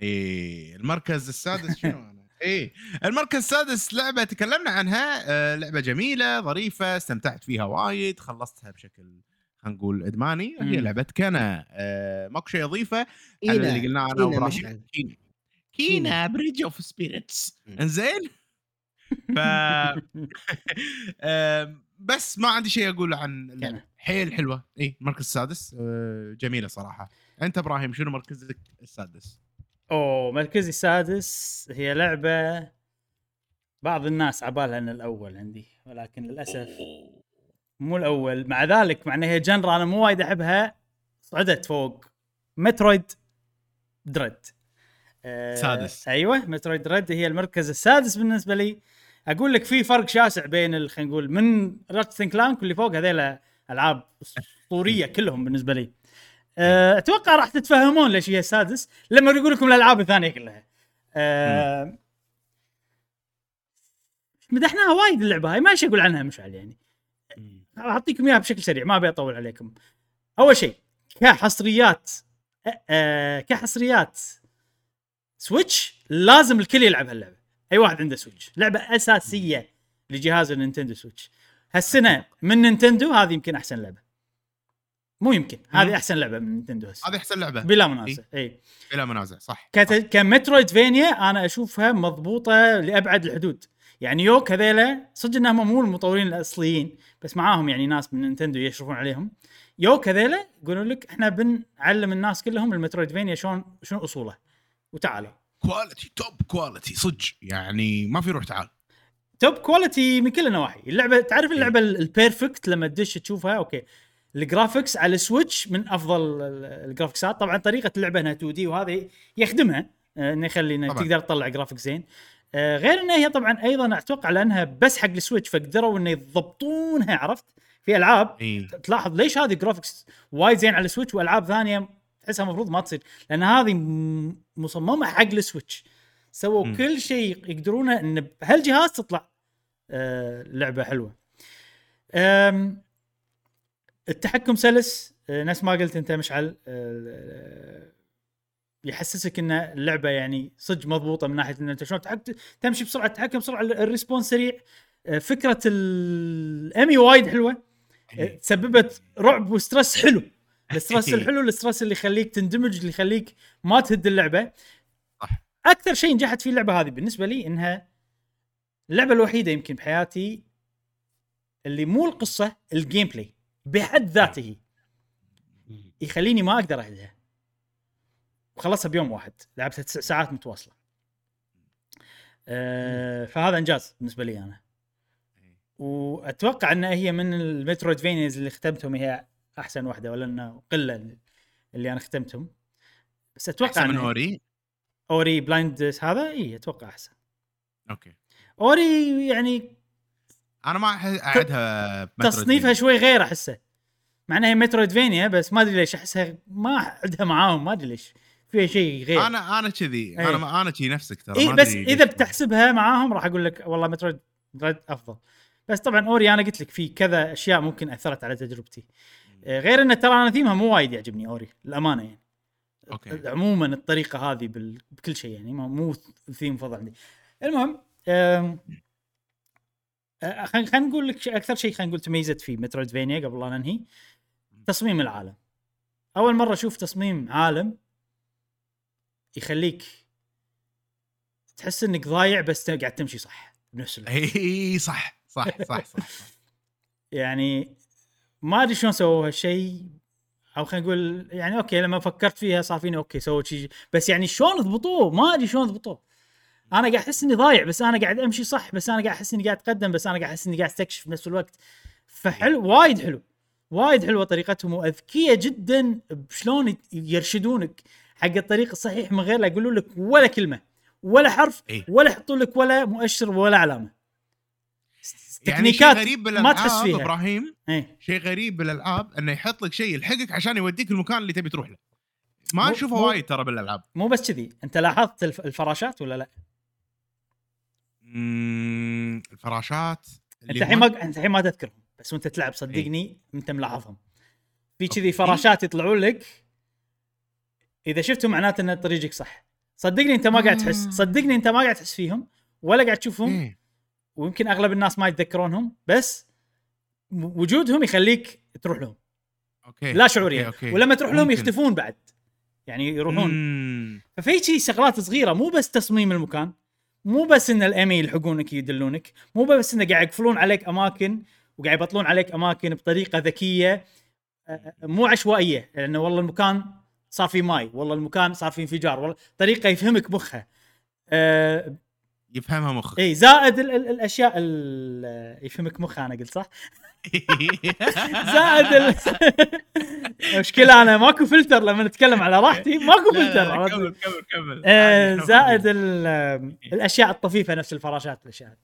[SPEAKER 3] إيه المركز السادس شنو؟ إيه. المركز السادس لعبة تكلمنا عنها آه لعبة جميلة ظريفة استمتعت فيها وايد خلصتها بشكل خلينا نقول إدماني. هي. لعبة Kena آه ماكو شيء اضيفه على اللي قلناه أنا
[SPEAKER 2] مشعل.
[SPEAKER 3] Kena. Kena Bridge of
[SPEAKER 2] Spirits.
[SPEAKER 3] إنزين؟ ف بس ما عندي شيء أقول عن. حيل حلوة. اي المركز السادس آه، جميلة صراحة. أنت إبراهيم شنو مركزك السادس؟
[SPEAKER 1] أوه مركزي السادس هي لعبة بعض الناس عبالها إن الأول عندي ولكن للأسف مو الأول. مع ذلك مع انها هي جنرا أنا مو وايد أحبها صعدت فوق مترويد دريد. آه
[SPEAKER 3] سادس.
[SPEAKER 1] أيوه مترويد دريد هي المركز السادس بالنسبة لي. أقول لك في فرق شاسع بين خلينا نقول من راتشت كلانك واللي فوق هذيلا ألعاب أسطورية كلهم بالنسبة لي. آه، أتوقع راح تتفهمون ليش هي السادس لما أقول لكم الألعاب الثانية كلها. أه مدحناها وايد اللعبة هاي ما شيء أقول عنها مشعل يعني. أعطيكم إياها بشكل سريع ما أبي أطول عليكم. أول شيء كحصريات أه أه كحصريات Switch لازم الكل يلعب هاللعبة. أي واحد عنده Switch. لعبة أساسية لجهاز ال Nintendo Switch. هالسنة من Nintendo هذه يمكن أحسن لعبة. مو يمكن. هذه. أحسن لعبة من Nintendo هسه.
[SPEAKER 3] هذه أحسن لعبة.
[SPEAKER 1] بلا منازع. اي
[SPEAKER 3] بلا منازع صح.
[SPEAKER 1] كت... ك Metroidvania أنا أشوفها مضبوطة لأبعد الحدود. يعني يوك هذيلا صدق إنهم مو المطورين الأصليين بس معاهم يعني ناس من Nintendo يشرفون عليهم. يوك هذيلا يقولون لك إحنا بنعلم الناس كلهم ال Metroidvania شلون شنو أصوله. وتعالوا.
[SPEAKER 3] quality top quality صدق. يعني ما في روح تعال.
[SPEAKER 1] top quality من كل النواحي. اللعبه تعرف
[SPEAKER 3] إيه.
[SPEAKER 1] اللعبة ال- ال perfect لما تدش تشوفها؟ okay. ال graphics على السويتش من أفضل ال- ال graphics ات طبعا طريقة اللعبة أنها 2D وهذا يخدمها آه، إنه يخلي
[SPEAKER 3] طبعاً.
[SPEAKER 1] تقدر تطلع جرافيك زين. آه، غير إنها هي طبعا أيضا أتوقع لأنها بس حق السويتش فقدروا إنه يضبطونها عرفت؟ في ألعاب
[SPEAKER 3] إي.
[SPEAKER 1] تلاحظ ليش هذه جرافيكس وايد زين على السويتش وألعاب ثانية تحسها المفروض ما تصير لأن هذه م- مصممة حق السويتش. سووا
[SPEAKER 3] مم.
[SPEAKER 1] كل شيء يقدرونه إن بهالجهاز تطلع آه لعبة حلوة. التحكم سلس آه نفس ما قلت أنت مشعل آه يحسسك إن اللعبة يعني صدق مضبوطة من ناحية إن أنت شلون تمشي بسرعة تتحكم بسرعة ال response سريع آه، فكرة ال EMMI وايد حلوة
[SPEAKER 3] إيه.
[SPEAKER 1] تسببت رعب و stress حلو ال stress الحلو ال stress اللي يخليك تندمج اللي يخليك ما تهد
[SPEAKER 3] اللعبة.
[SPEAKER 1] أكثر شيء نجحت فيه اللعبة هذه بالنسبة لي إنها اللعبة الوحيدة يمكن بحياتي اللي مو القصة ال gameplay بحد ذاته. يخليني ما أقدر اهدها وخلصها بيوم واحد لعبتها تسع ساعات متواصلة. أه فهذا إنجاز بالنسبة لي أنا. وأتوقع إن هي من ال Metroidvanias اللي ختمتهم هي أحسن واحدة ولا إنه قلة اللي أنا ختمتهم. بس أتوقع
[SPEAKER 3] أحسن من Ori؟
[SPEAKER 1] Ori Blind هذا اي أتوقع أحسن.
[SPEAKER 3] okay.
[SPEAKER 1] Ori يعني
[SPEAKER 3] أنا ما أعدها
[SPEAKER 1] تصنيفها شوي غير أحسه. مع انها هي Metroidvania بس ما أدري ليش أحسها ما عندها معاهم ما أدري ليش. فيها شيء غير.
[SPEAKER 3] أنا أنا كذي
[SPEAKER 1] إيه.
[SPEAKER 3] أنا ما أنا كذي نفسك ترى ما
[SPEAKER 1] بس
[SPEAKER 3] إذا.
[SPEAKER 1] بتحسبها معاهم راح أقول لك والله Metroid أفضل. بس طبعا Ori أنا قلت لك في كذا أشياء ممكن أثرت على تجربتي. آه، غير إن ترى أنا ثيمها مو وايد يعجبني Ori الامانه يعني.
[SPEAKER 3] okay.
[SPEAKER 1] عموما الطريقة هذه بال... بكل شيء يعني مو ثيم مفضل عندي. المهم خلينا خلينا نقول لك أكثر شيء خلينا نقول تميزت فيه Metroidvania قبل لا ننهي تصميم العالم. أول مرة أشوف تصميم عالم يخليك تحس إنك ضايع بس قاعد تمشي صح بنفس الوقت.
[SPEAKER 3] إي صح صح صح صح, صح.
[SPEAKER 1] يعني ما أدري شلون سووا هالشيء أو خلينا نقول يعني okay لما فكرت فيها صار فيني okay سووا شيء بس يعني شلون ضبطوه ما أدري شلون ضبطوه أنا قاعد أحس إني ضايع بس أنا قاعد أمشي صح بس أنا قاعد أحس إني قاعد أتقدم بس أنا قاعد أحس إني قاعد أستكشف بنفس الوقت. فحلو وايد حلو وايد حلوة طريقتهم وأذكياء جدا بشلون يرشدونك حق الطريق الصحيح من غير لا يقولوا لك ولا كلمة ولا حرف
[SPEAKER 3] إيه.
[SPEAKER 1] ولا يحطوا لك ولا مؤشر ولا علامة.
[SPEAKER 3] يعني شيء غريب
[SPEAKER 1] ما
[SPEAKER 3] بالألعاب
[SPEAKER 1] تحس فيها.
[SPEAKER 3] إبراهيم
[SPEAKER 1] إيه.
[SPEAKER 3] شيء غريب بالألعاب إنه يحط لك شيء يلحقك عشان يوديك المكان اللي تبي تروح له. ما نشوفه وايد ترى بالألعاب.
[SPEAKER 1] مو بس كذي. أنت لاحظت الف- الفراشات ولا لا؟
[SPEAKER 3] الفراشات اللي
[SPEAKER 1] انت الحين ما أنت الحين ما تذكرهم بس وأنت تلعب صدقني أنت ملاحظهم. في كذي فراشات يطلعون لك. إذا شفتهم معناته إن طريقك صح. صدقني أنت ما قاعد تحس
[SPEAKER 3] آه.
[SPEAKER 1] صدقني أنت ما قاعد تحس فيهم ولا قاعد تشوفهم.
[SPEAKER 3] إيه.
[SPEAKER 1] ويمكن أغلب الناس ما يتذكرونهم بس وجودهم يخليك تروح لهم.
[SPEAKER 3] okay.
[SPEAKER 1] لا شعوريا.
[SPEAKER 3] okay، okay.
[SPEAKER 1] ولما تروح لهم
[SPEAKER 3] ممكن.
[SPEAKER 1] يختفون بعد. يعني يروحون.
[SPEAKER 3] مم.
[SPEAKER 1] ففي شي شغلات صغيرة مو بس تصميم المكان. مو بس إن ال EMMI يلحقونك يدلونك مو بس إنه قاعد يقفلون عليك أماكن وقاعد يبطلون عليك أماكن بطريقة ذكية مو عشوائية لأنه والله المكان صار فيه ماي والله المكان صار فيه انفجار والله طريقة يفهمك مخها أه
[SPEAKER 3] يفهمها مخك.
[SPEAKER 1] إي زائد ال ال الأشياء ال- يفهمك مخها أنا قلت صح؟ زائد ال... مشكلة أنا ماكو فلتر لما نتكلم على راحتي ماكو فلتر؟
[SPEAKER 3] كمل كمل كمل.
[SPEAKER 1] آه، زائد ال- الأشياء الطفيفة نفس الفراشات والاشياء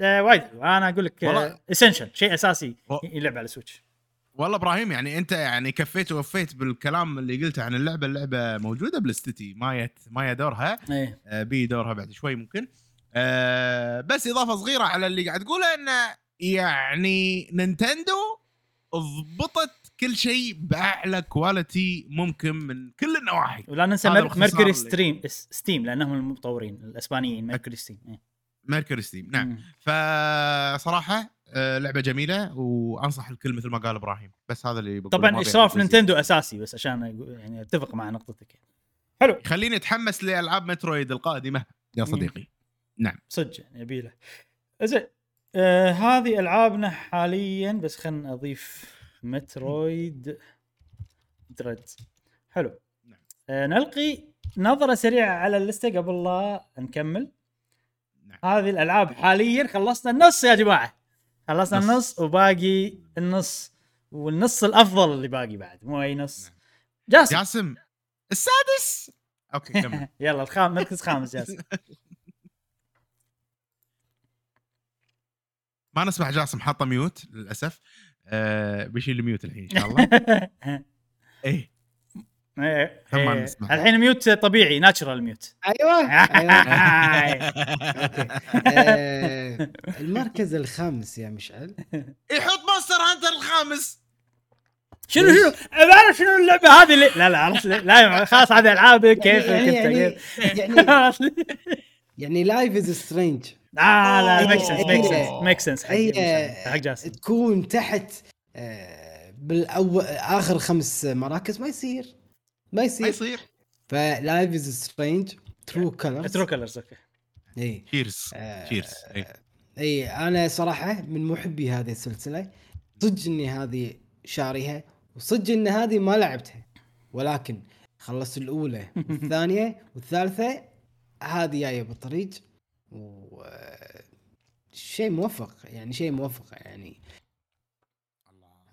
[SPEAKER 1] آه، وايد أنا أقول لك essential شيء
[SPEAKER 3] أساسي
[SPEAKER 1] يلعب على السويتش
[SPEAKER 3] والله إبراهيم يعني أنت يعني كفيت ووفيت بالكلام اللي قلته عن اللعبة اللعبة موجودة بالستيتي مايا مايا دورها.
[SPEAKER 1] إيه.
[SPEAKER 3] آه، بي دورها بعد شوي ممكن. آه، بس إضافة صغيرة على اللي قاعد تقوله انه يعني نينتندو ضبطت كل شيء بأعلى quality ممكن من كل النواحي.
[SPEAKER 1] ولا ننسى Mercury Steam Steam لأنهم المطورين الأسبانيين Mercury Steam إيه.
[SPEAKER 3] Mercury Steam نعم.
[SPEAKER 1] مم.
[SPEAKER 3] فصراحة آه، لعبة جميلة وأنصح الكل مثل ما قال إبراهيم. بس هذا اللي بقوله،
[SPEAKER 1] طبعا اشراف. نينتندو أساسي بس عشان يعني أتفق مع نقطتك. حلو.
[SPEAKER 3] خليني أتحمس لألعاب Metroid القادمة. يا صديقي.
[SPEAKER 1] صدق يعني يبي له. زين. آه هذه ألعابنا حاليا بس خلنا اضيف Metroid Dread. حلو.
[SPEAKER 3] نعم.
[SPEAKER 1] آه نلقي نظرة سريعة على ال list ه قبل لا نكمل.
[SPEAKER 3] نعم.
[SPEAKER 1] هذه الألعاب حاليا خلصنا النص يا جماعة. خلصنا
[SPEAKER 3] نص.
[SPEAKER 1] النص وباقي النص. والنص الأفضل اللي باقي بعد مو أي نص.
[SPEAKER 3] نعم.
[SPEAKER 1] جاسم.
[SPEAKER 3] جاسم السادس؟ okay كمل.
[SPEAKER 1] يلا الخام مركز خامس جاسم
[SPEAKER 3] ما نسمع جاسم حاطه mute للأسف. آه بيشيل mute الحين إن شاء الله. إيه.
[SPEAKER 1] إيه،
[SPEAKER 3] هم ما
[SPEAKER 1] إيه.
[SPEAKER 3] نسمع.
[SPEAKER 1] الحين mute طبيعي natural
[SPEAKER 2] mute. أيوه. أيوه. آه، المركز الخامس يا مشعل.
[SPEAKER 3] يحط Monster Hunter الخامس.
[SPEAKER 1] شنو شنو؟ بعرف شنو اللعبة هذه اللي... لا لا؟ لا خلاص هذه العابك كيف
[SPEAKER 2] يعني يعني؟ يعني Life is Strange
[SPEAKER 1] آه لا make sense
[SPEAKER 3] make
[SPEAKER 1] sense. make
[SPEAKER 2] sense
[SPEAKER 1] حق جاسم
[SPEAKER 2] تكون تحت آه، بالاول آخر خمس مراكز ما يصير ما
[SPEAKER 3] ما
[SPEAKER 2] يصير.
[SPEAKER 3] يصير
[SPEAKER 2] ف Life is Strange True
[SPEAKER 1] Colors True Colors
[SPEAKER 2] okay
[SPEAKER 3] إي.
[SPEAKER 2] cheers آه،
[SPEAKER 3] cheers
[SPEAKER 2] إي أنا صراحة من محبي هذه السلسلة صدق إني هذه شاريها وصدق إن هذه ما لعبتها ولكن خلصت الأولى والثانية والثالثة هذه جاية بالطريق. و شيء موفق يعني شيء موفق يعني.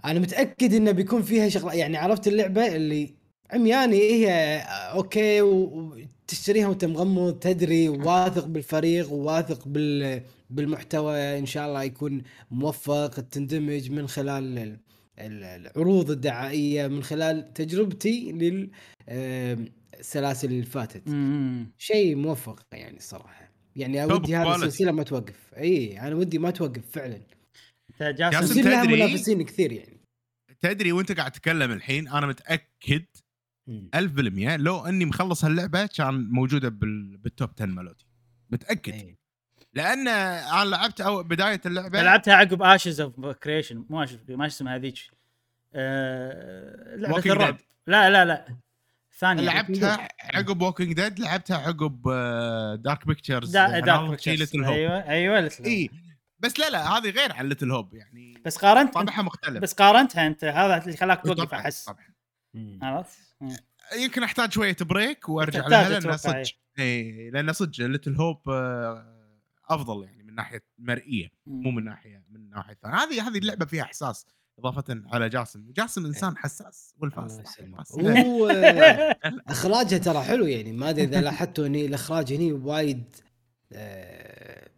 [SPEAKER 2] أنا متأكد إنه بيكون فيها شغلة يعني عرفت اللعبة اللي عمياني هي أوكي و- وتشتريها وأنت مغمض تدري واثق بالفريق وواثق بال بالمحتوى إن شاء الله يكون موفق تندمج من خلال ال- ال- العروض الدعائية من خلال تجربتي للسلاسل اللي فاتت. شيء موفق يعني الصراحه يعني ودي هذه. السلسلة ما توقف. إي أنا ودي ما توقف فعلا.
[SPEAKER 1] انت جاسم
[SPEAKER 2] لها
[SPEAKER 3] تدري؟
[SPEAKER 2] منافسين كثير يعني.
[SPEAKER 3] تدري وانت قاعد تتكلم الحين؟ أنا متأكد 1000% لو أني مخلص هاللعبة كان موجودة بال... بال top 10 مالوتي. متأكد.
[SPEAKER 2] إي.
[SPEAKER 3] لأن أنا لعبت أو بداية اللعبة.
[SPEAKER 1] لعبتها عقب Ashes of Creation مو Ashes ما اسمها هذيك. آه،
[SPEAKER 3] لعبة
[SPEAKER 1] الرعب. لا لا لا. ثانية.
[SPEAKER 3] لعبتها عقب Walking Dead لعبتها عقب
[SPEAKER 1] Dark Pictures
[SPEAKER 3] The Dark Hope
[SPEAKER 1] أيوه أيوه Little Hope
[SPEAKER 3] إي بس لا لا هذه غير عن Little Hope يعني
[SPEAKER 1] بس قارنت
[SPEAKER 3] طابعها مختلف.
[SPEAKER 1] بس قارنتها أنت هذا اللي خلاك توقف
[SPEAKER 3] طبعاً،
[SPEAKER 1] أحس.
[SPEAKER 3] طبعاً.
[SPEAKER 1] عرفت؟
[SPEAKER 3] يمكن أحتاج شوية break
[SPEAKER 1] وأرجع
[SPEAKER 3] لها
[SPEAKER 1] لأن
[SPEAKER 3] صدق. إي لأن صدق Little Hope أفضل يعني من ناحية مرئية مو من ناحيه من ناحية ثانية. هذه هذه اللعبة فيها إحساس. إضافة على جاسم. جاسم إنسان حساس والفاس.
[SPEAKER 2] وهو آه، اخراجها ترى حلو يعني. ما أدري إذا لاحظتوا اني الإخراج هني وايد آه،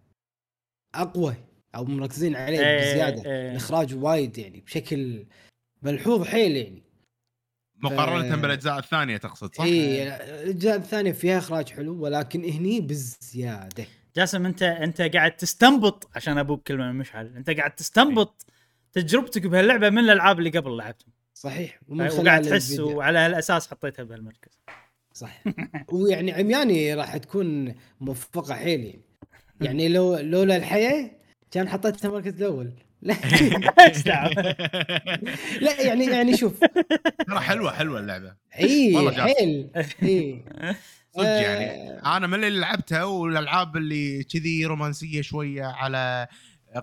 [SPEAKER 2] أقوى أو مركزين عليه
[SPEAKER 1] إيه،
[SPEAKER 2] بزيادة.
[SPEAKER 1] إيه.
[SPEAKER 2] الإخراج وايد يعني بشكل ملحوظ حيل يعني.
[SPEAKER 3] مقارنة
[SPEAKER 2] ف-
[SPEAKER 3] بالأجزاء الثانية تقصد صح؟
[SPEAKER 2] اي الأجزاء الثانية فيها إخراج حلو ولكن هني بزيادة.
[SPEAKER 1] جاسم أنت أنت قاعد تستنبط عشان أبوك كلمة من مشعل أنت قاعد تستنبط تجربتك بهاللعبة من الألعاب اللي قبل لعبتهم.
[SPEAKER 2] صحيح. خلال
[SPEAKER 1] وقاعد تحس. وعلى هالأساس حطيتها بهالمركز.
[SPEAKER 2] صح ويعني عمياني راح تكون موفقة حيل يعني يعني لو لولا الحياة كان حطيتها المركز الأول. لا. لا يعني يعني شوف.
[SPEAKER 3] ترى حلوة
[SPEAKER 2] حلوة
[SPEAKER 3] اللعبة. إي.
[SPEAKER 2] حيل. إي.
[SPEAKER 3] صدق
[SPEAKER 2] آه.
[SPEAKER 3] يعني أنا من اللي لعبتها والألعاب اللي كذي رومانسية شوية على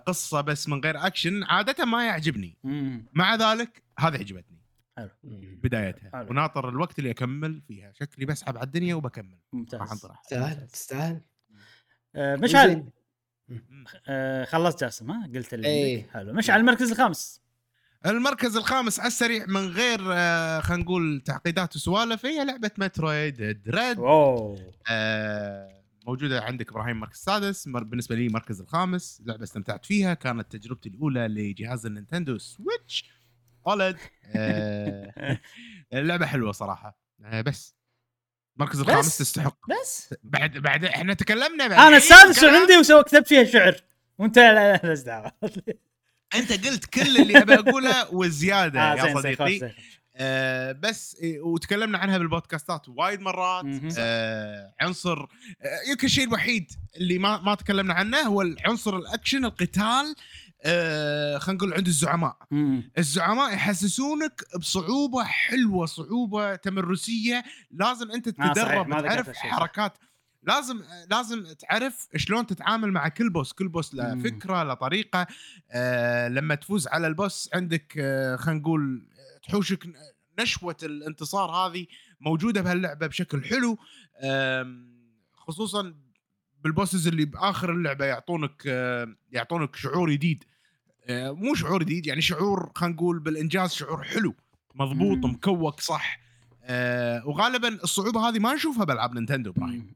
[SPEAKER 3] قصة بس من غير اكشن عادة ما يعجبني.
[SPEAKER 1] مم.
[SPEAKER 3] مع ذلك هذه عجبتني
[SPEAKER 2] مم.
[SPEAKER 3] بدايتها.
[SPEAKER 1] حلو.
[SPEAKER 3] وناطر الوقت اللي أكمل فيها. شكلي بسحب على الدنيا وبكمل.
[SPEAKER 1] ممتاز.
[SPEAKER 2] تستاهل تستاهل
[SPEAKER 1] آه، مشعل. آه، خلصت جاسم ها؟ قلت اللي
[SPEAKER 2] إيه.
[SPEAKER 1] عندك. حلو. مشعل المركز الخامس.
[SPEAKER 3] المركز الخامس على السريع من غير آه، خلينا نقول تعقيدات وسوالف هي لعبة مترويد دريد
[SPEAKER 1] اوه
[SPEAKER 3] آه، موجودة عندك إبراهيم المركز السادس مر- بالنسبة لي المركز الخامس لعبة استمتعت فيها كانت تجربتي الأولى لجهاز ال Nintendo Switch. OLED. آه، اللعبه حلوة صراحة. آه، بس. المركز الخامس تستحق.
[SPEAKER 1] بس.
[SPEAKER 3] بعد بعد إحنا تكلمنا بعد
[SPEAKER 1] أنا السادس عندي وسوى كتبت فيها شعر. وأنت لا لا دعوة.
[SPEAKER 3] أنت قلت كل اللي أبي أقوله وزيادة
[SPEAKER 1] آه،
[SPEAKER 3] يا صديقي. آه بس إيه، وتكلمنا عنها بالبودكاستات وايد مرات. آه عنصر آه يمكن الشيء الوحيد اللي ما ما تكلمنا عنه هو العنصر الأكشن القتال آه خلينا نقول عند الزعماء
[SPEAKER 1] مم.
[SPEAKER 3] الزعماء يحسسونك بصعوبة حلوة صعوبة تمرسية لازم أنت
[SPEAKER 1] آه،
[SPEAKER 3] تتدرب
[SPEAKER 1] ذكرت
[SPEAKER 3] تعرف. حركات لازم لازم تعرف شلون تتعامل مع كل بوس كل بوس له. فكرة له طريقة آه لما تفوز على البوس عندك آه خلينا نقول تحوشك نشوة الانتصار هذه موجودة بهاللعبة بشكل حلو خصوصا بال bosses اللي بآخر اللعبة يعطونك يعطونك شعور جديد آه، مو شعور جديد يعني شعور خلينا نقول بالإنجاز شعور حلو مضبوط. مكوك صح. آه، وغالبا الصعوبة هذه ما نشوفها بألعاب
[SPEAKER 1] Nintendo إبراهيم.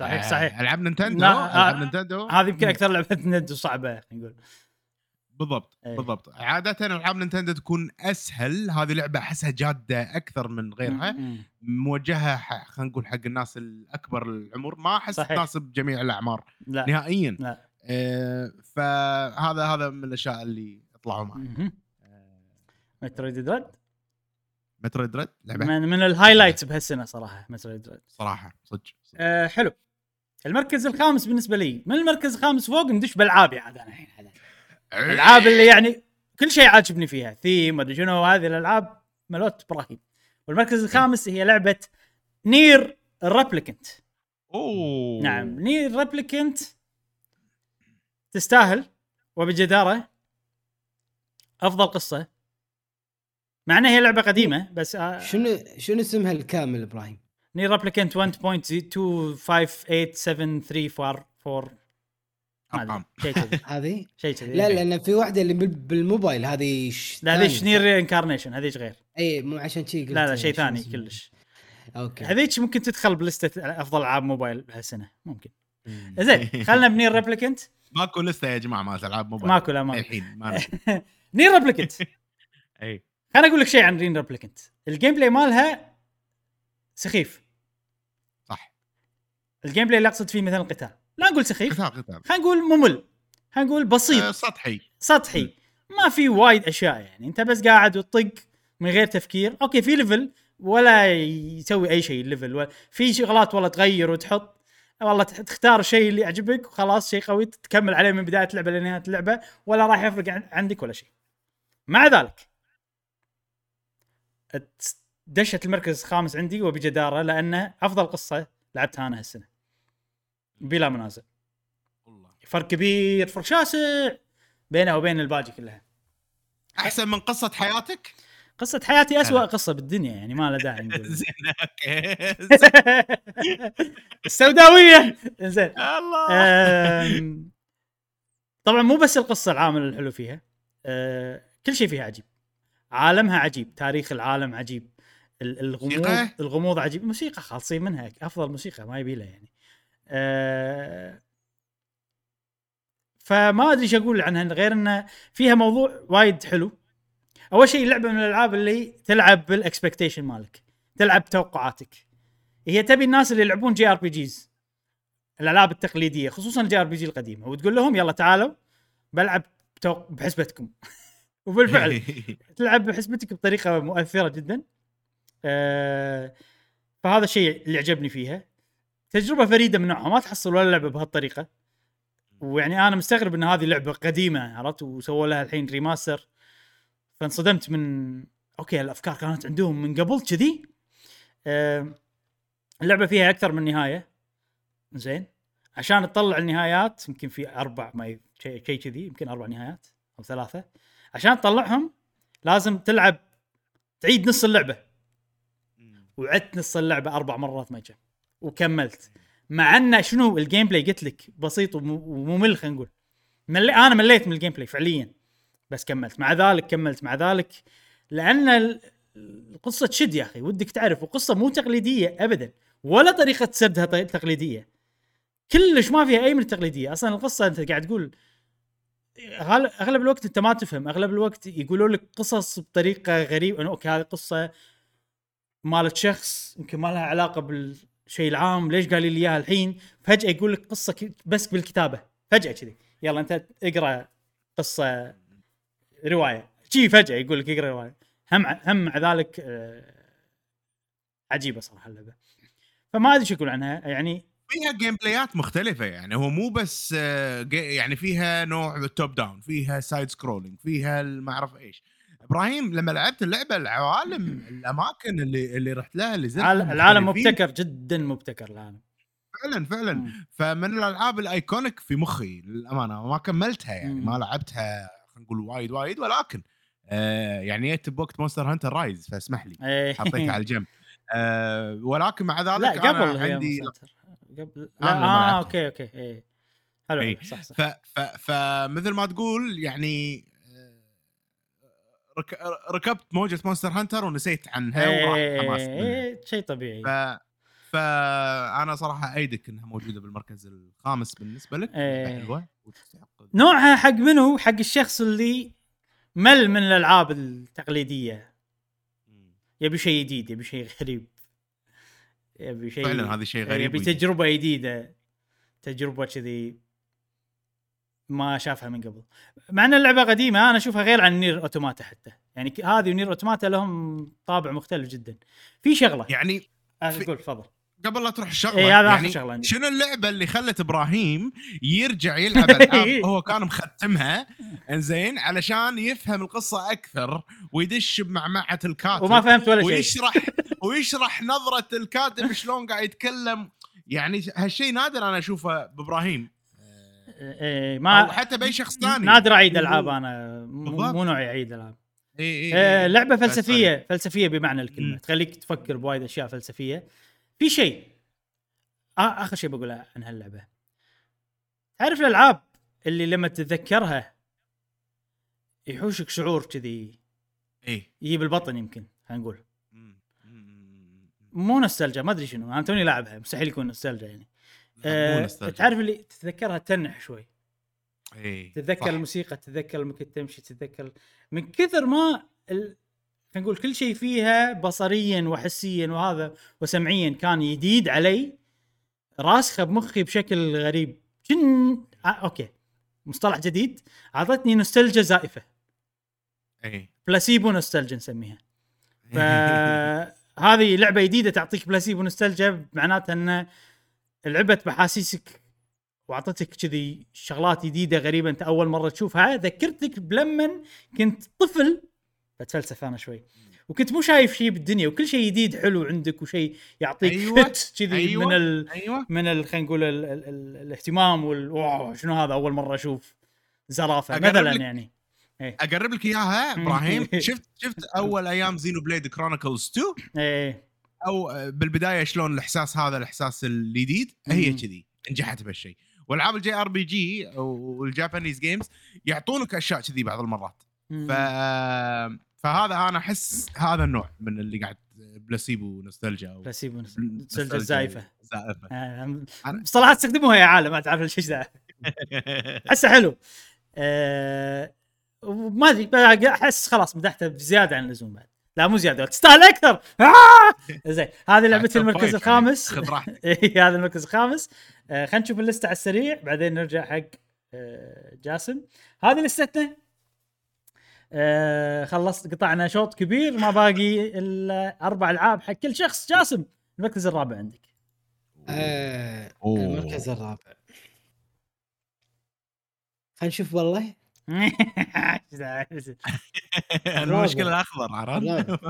[SPEAKER 1] صحيح
[SPEAKER 3] آه،
[SPEAKER 1] صحيح. ألعاب
[SPEAKER 3] Nintendo؟
[SPEAKER 1] ألعاب
[SPEAKER 3] Nintendo؟
[SPEAKER 1] هذه يمكن أكثر لعبة Nintendo صعبة خلينا نقول.
[SPEAKER 3] بالضبط
[SPEAKER 1] إيه.
[SPEAKER 3] بالضبط عاده ألعاب Nintendo تكون أسهل هذه لعبة أحسها جادة أكثر من غيرها. موجهة خلينا نقول حق الناس الأكبر العمر ما
[SPEAKER 1] أحس.
[SPEAKER 3] تناسب جميع الأعمار
[SPEAKER 1] لا
[SPEAKER 3] نهائيا
[SPEAKER 1] لا
[SPEAKER 3] آه، فهذا هذا من الأشياء اللي طلعوا معي
[SPEAKER 1] مهم. Metroid Dread
[SPEAKER 3] Metroid Dread لعبة
[SPEAKER 1] من, من ال highlights بهالسنة صراحة Metroid
[SPEAKER 3] Dread صراحة صدق.
[SPEAKER 1] أه حلو المركز الخامس بالنسبة لي من المركز الخامس فوق ندش بالعابي عاد أنا الحين. الألعاب اللي يعني كل شيء عاجبني فيها. ثيم ما أدري شنو هذه الألعاب ملوت إبراهيم. والمركز الخامس هي لعبة NieR ال
[SPEAKER 3] Replicant أوه.
[SPEAKER 1] نعم NieR Replicant تستاهل وبجدارة أفضل قصة. مع إنها هي لعبة قديمة بس آه،
[SPEAKER 2] شنو شنو اسمها الكامل إبراهيم؟
[SPEAKER 1] نير ريبليكنت 1.2587344 ما أرقام. شيء كذي.
[SPEAKER 2] هذه؟
[SPEAKER 1] شيء كذي
[SPEAKER 2] لا لأن في واحدة اللي بال- بالموبايل هذه
[SPEAKER 1] لا هذيك
[SPEAKER 2] ثانية،
[SPEAKER 1] NieR Reincarnation هذيك غير؟
[SPEAKER 2] اي مو عشان شي قلت.
[SPEAKER 1] لا لا شيء ثاني. كلش.
[SPEAKER 2] okay.
[SPEAKER 1] هذيك ممكن تدخل بلستة أفضل العاب موبايل بهالسنة ممكن.
[SPEAKER 2] مم.
[SPEAKER 1] زين خلنا ب NieR Replicant.
[SPEAKER 3] ماكو لستة يا جماعة مالت ألعاب موبايل.
[SPEAKER 1] ماكو لا ماكو.
[SPEAKER 3] الحين ما
[SPEAKER 1] NieR Replicant.
[SPEAKER 3] اي
[SPEAKER 1] خليني أقول لك شيء عن NieR Replicant. ال gameplay مالها سخيف.
[SPEAKER 3] صح.
[SPEAKER 1] ال gameplay اللي أقصد فيه مثلا القتال لا نقول سخيف. خلينا نقول ممل. خلينا نقول بسيط.
[SPEAKER 3] آه، سطحي.
[SPEAKER 1] سطحي. ما في وايد أشياء يعني. أنت بس قاعد وتطق من غير تفكير. okay في level ولا يسوي أي شيء ال level في شغلات والله تغير وتحط. والله تختار الشيء اللي يعجبك وخلاص شيء قوي تكمل عليه من بداية اللعبة لنهاية اللعبة ولا راح يفرق عن- عندك ولا شيء. مع ذلك دشت المركز الخامس عندي وبجدارة لأنه أفضل قصة لعبتها أنا هالسنة. بلا منازع.
[SPEAKER 3] والله.
[SPEAKER 1] فرق كبير فرق شاسع بينه وبين الباقي كلها.
[SPEAKER 3] أحسن من قصة حياتك؟
[SPEAKER 1] قصة حياتي أسوأ. قصة بالدنيا يعني ما له داعي نقول.
[SPEAKER 3] زين أوكي.
[SPEAKER 1] السوداوية. زين
[SPEAKER 3] الله.
[SPEAKER 1] طبعا مو بس القصة العامل الحلو فيها. أه، كل شيء فيها عجيب. عالمها عجيب تاريخ العالم عجيب ال- الغموض؟ الغموض عجيب. موسيقى خالصين منها أفضل موسيقى ما يبي لها يعني. أه، فما أدري إيش أقول عنها غير انه فيها موضوع وايد حلو. أول شيء اللعبه من الألعاب اللي تلعب بال expectation مالك تلعب بتوقعاتك هي تبي الناس اللي يلعبون JRPGs الألعاب التقليدية خصوصا ال JRPG القديمة. وتقول لهم يلا تعالوا بلعب. بحسبتكم. وبالفعل تلعب بحسبتك بطريقة مؤثرة جدا. آه فهذا الشيء اللي عجبني فيها. تجربة فريدة من نوعها. ما تحصل ولا لعبة بهالطريقة. ويعني أنا مستغرب إن هذه لعبة قديمة عرفت؟ وسووا لها الحين remaster فانصدمت من okay الأفكار كانت عندهم من قبل كذي. آه اللعبة فيها أكثر من نهاية. زين. عشان تطلع النهايات يمكن في أربع ما شيء شيء كذي يمكن أربع نهايات أو ثلاثة. عشان تطلعهم لازم تلعب تعيد نص اللعبة. وعدت نص اللعبة أربع مرات ما كان وكملت. مع انه شنو ال gameplay قلت لك بسيط وم- وممل خلينا نقول. ملي أنا مليت من ال gameplay فعليا بس كملت. مع ذلك كملت. مع ذلك لأن ال- القصة تشد يا أخي ودك تعرف وقصة مو تقليدية ابدا ولا طريقة سردها تقليدية. كلش ما فيها أي من التقليدية. أصلا القصة أنت قاعد تقول أغلب الوقت أنت ما تفهم. أغلب الوقت يقولوا لك قصص بطريقة غريبة إنه أوكي هذه قصة مالت شخص يمكن ما لها علاقة بالشيء العام ليش قال لي إياها الحين؟ فجأة يقول لك قصة بس بالكتابة. فجأة كذي. يلا أنت اقرأ قصة رواية. شي فجأة يقول لك اقرأ رواية. هم هم مع ذلك آه، عجيبة صراحة اللعبة. فما أدري شو أقول عنها. يعني
[SPEAKER 3] فيها gameplayات مختلفة يعني. هو مو بس آه، يعني فيها نوع top down فيها side scrolling فيها ما أعرف إيش. إبراهيم لما لعبت اللعبة العوالم الأماكن اللي اللي رحت لها اللي زرتها
[SPEAKER 1] عال- العالم. مبتكر جدا مبتكر العالم
[SPEAKER 3] فعلا فعلا
[SPEAKER 1] مم.
[SPEAKER 3] فمن الألعاب ال iconic في مخي للأمانة ما كملتها يعني
[SPEAKER 1] مم.
[SPEAKER 3] ما لعبتها خلينا نقول وايد وايد ولكن آه يعني جيت بوقت Monster Hunter Rise فاسمح لي
[SPEAKER 1] إيه.
[SPEAKER 3] حطيتها على الجنب آه ولكن مع ذلك
[SPEAKER 1] لا
[SPEAKER 3] أنا
[SPEAKER 1] قبل هي
[SPEAKER 3] عندي.
[SPEAKER 1] قبل
[SPEAKER 3] أنا
[SPEAKER 1] لا
[SPEAKER 3] لما آه.
[SPEAKER 1] أوكي أوكي إيه حلو
[SPEAKER 3] إيه.
[SPEAKER 1] حلو، صح صح
[SPEAKER 3] فمثل ما تقول يعني آه، رك... ركبت موجة Monster Hunter ونسيت عنها وراح حماس.
[SPEAKER 1] إيه شيء طبيعي
[SPEAKER 3] ف فانا صراحة إيدك إنها موجودة بالمركز الخامس بالنسبة لك
[SPEAKER 1] إيه.
[SPEAKER 3] حلوة
[SPEAKER 1] نوعها حق منو؟ حق الشخص اللي مل من الألعاب
[SPEAKER 3] التقليدية.
[SPEAKER 1] يبي شيء جديد يبي شيء غريب يبي شيء
[SPEAKER 3] فعلا هذا شيء غريب
[SPEAKER 1] يبي. تجربة جديدة تجربة كذي ما شافها من قبل. مع إن اللعبة قديمة أنا أشوفها غير عن نير أوتوماتا حتى. يعني هذه ونير أوتوماتا لهم طابع مختلف جدا. في شغلة.
[SPEAKER 3] يعني
[SPEAKER 1] آه،
[SPEAKER 3] في-
[SPEAKER 1] قول تفضل.
[SPEAKER 3] قبل لا تروح الشغلة
[SPEAKER 1] اي هذا
[SPEAKER 3] يعني
[SPEAKER 1] شغلة عندي.
[SPEAKER 3] شنو اللعبة اللي خلت إبراهيم يرجع يلعب العاب هو كان مختمها؟ إنزين علشان يفهم القصة أكثر ويدش بمعمعه الكاتب.
[SPEAKER 1] وما فهمت ولا شيء.
[SPEAKER 3] ويشرح ويشرح نظرة الكاتب شلون قاعد يتكلم. يعني هالشيء نادر أنا أشوفه بإبراهيم.
[SPEAKER 1] إيه
[SPEAKER 3] أو
[SPEAKER 1] ما
[SPEAKER 3] حتى بأي شخص ثاني.
[SPEAKER 1] نادر أعيد ألعاب أنا. مو نوعي أعيد ألعاب.
[SPEAKER 3] اي اي
[SPEAKER 1] آه،
[SPEAKER 3] إي.
[SPEAKER 1] لعبة
[SPEAKER 3] بس
[SPEAKER 1] فلسفية فلسفية بمعنى
[SPEAKER 3] الكلمة.
[SPEAKER 1] تخليك تفكر بوايد أشياء فلسفية. في شيء. آه آخر شيء بقوله عن هاللعبة. تعرف الألعاب اللي لما تتذكرها يحوشك شعور كذي؟
[SPEAKER 3] اي
[SPEAKER 1] يجيب البطن يمكن خلينا نقول. مو نوستالجيا ما أدري شنو. أنا توني لاعبها مستحيل يكون نوستالجيا يعني. آه. تعرف اللي تتذكرها تنح شوي.
[SPEAKER 3] إي،
[SPEAKER 1] تتذكر
[SPEAKER 3] صح.
[SPEAKER 1] الموسيقى تتذكر لما كنت تمشي تتذكر من كثر ما ال... خلينا نقول كل شيء فيها بصريا وحسيا وهذا وسمعيا كان جديد علي راسخة بمخي بشكل غريب. شن آه أوكي. مصطلح جديد. أعطتني نوستالجيا زائفة.
[SPEAKER 3] إي.
[SPEAKER 1] placebo nostalgia نسميها. فهذه لعبة جديدة تعطيك placebo nostalgia معناتها ان لعبت بحاسيسك وأعطتك كذي شغلات جديدة غريبة أنت أول مرة تشوفها ذكرتك بلمن كنت طفل. بتفلسف أنا شوي. وكنت مو شايف شيء بالدنيا وكل شيء جديد حلو عندك وشيء يعطيك
[SPEAKER 3] أيوة،
[SPEAKER 1] كذي
[SPEAKER 3] أيوة.
[SPEAKER 1] من ال...
[SPEAKER 3] أيوه.
[SPEAKER 1] من ال... خلينا نقول ال... ال... ال... الاهتمام وال wow شنو هذا أول مرة أشوف
[SPEAKER 3] زرافة؟
[SPEAKER 1] مثلا
[SPEAKER 3] لك-
[SPEAKER 1] يعني.
[SPEAKER 3] أقرب لك إياها إبراهيم؟ شفت شفت أول أيام Xenoblade Chronicles 2
[SPEAKER 1] إيه.
[SPEAKER 3] أو بالبداية شلون الإحساس هذا الإحساس الجديد هي. كذي نجحت بهالشيء وألعاب ال JRPG وال Japanese games يعطونك أشياء كذي بعض المرات. ف فهذا أنا أحس هذا النوع من اللي قاعد placebo nostalgia
[SPEAKER 1] placebo
[SPEAKER 3] nostalgia
[SPEAKER 1] nostalgia زايفة.
[SPEAKER 3] زائفه
[SPEAKER 1] آه،
[SPEAKER 3] أنا-
[SPEAKER 1] مصطلحات تستخدموها يا عالم ما تعرف إيش ذا. أحسه حلو. أه وما أدري أحس خلاص مدحته بزيادة عن اللزوم بعد. لا مو زيادة تستاهل أكثر. آه! زين هذه لعبتي المركز
[SPEAKER 3] يعني.
[SPEAKER 1] الخامس.
[SPEAKER 3] خذ راحتك.
[SPEAKER 1] إيه، هذا المركز الخامس. آه خلينا نشوف اللسته على السريع بعدين نرجع حق آه جاسم. هذه لستنا. آه خلصت قطعنا شوط كبير ما باقي إلا أربع ألعاب حق كل شخص. جاسم المركز الرابع عندك.
[SPEAKER 2] آه. المركز الرابع. خلينا نشوف والله.
[SPEAKER 3] المشكلة الأخضر عرفت؟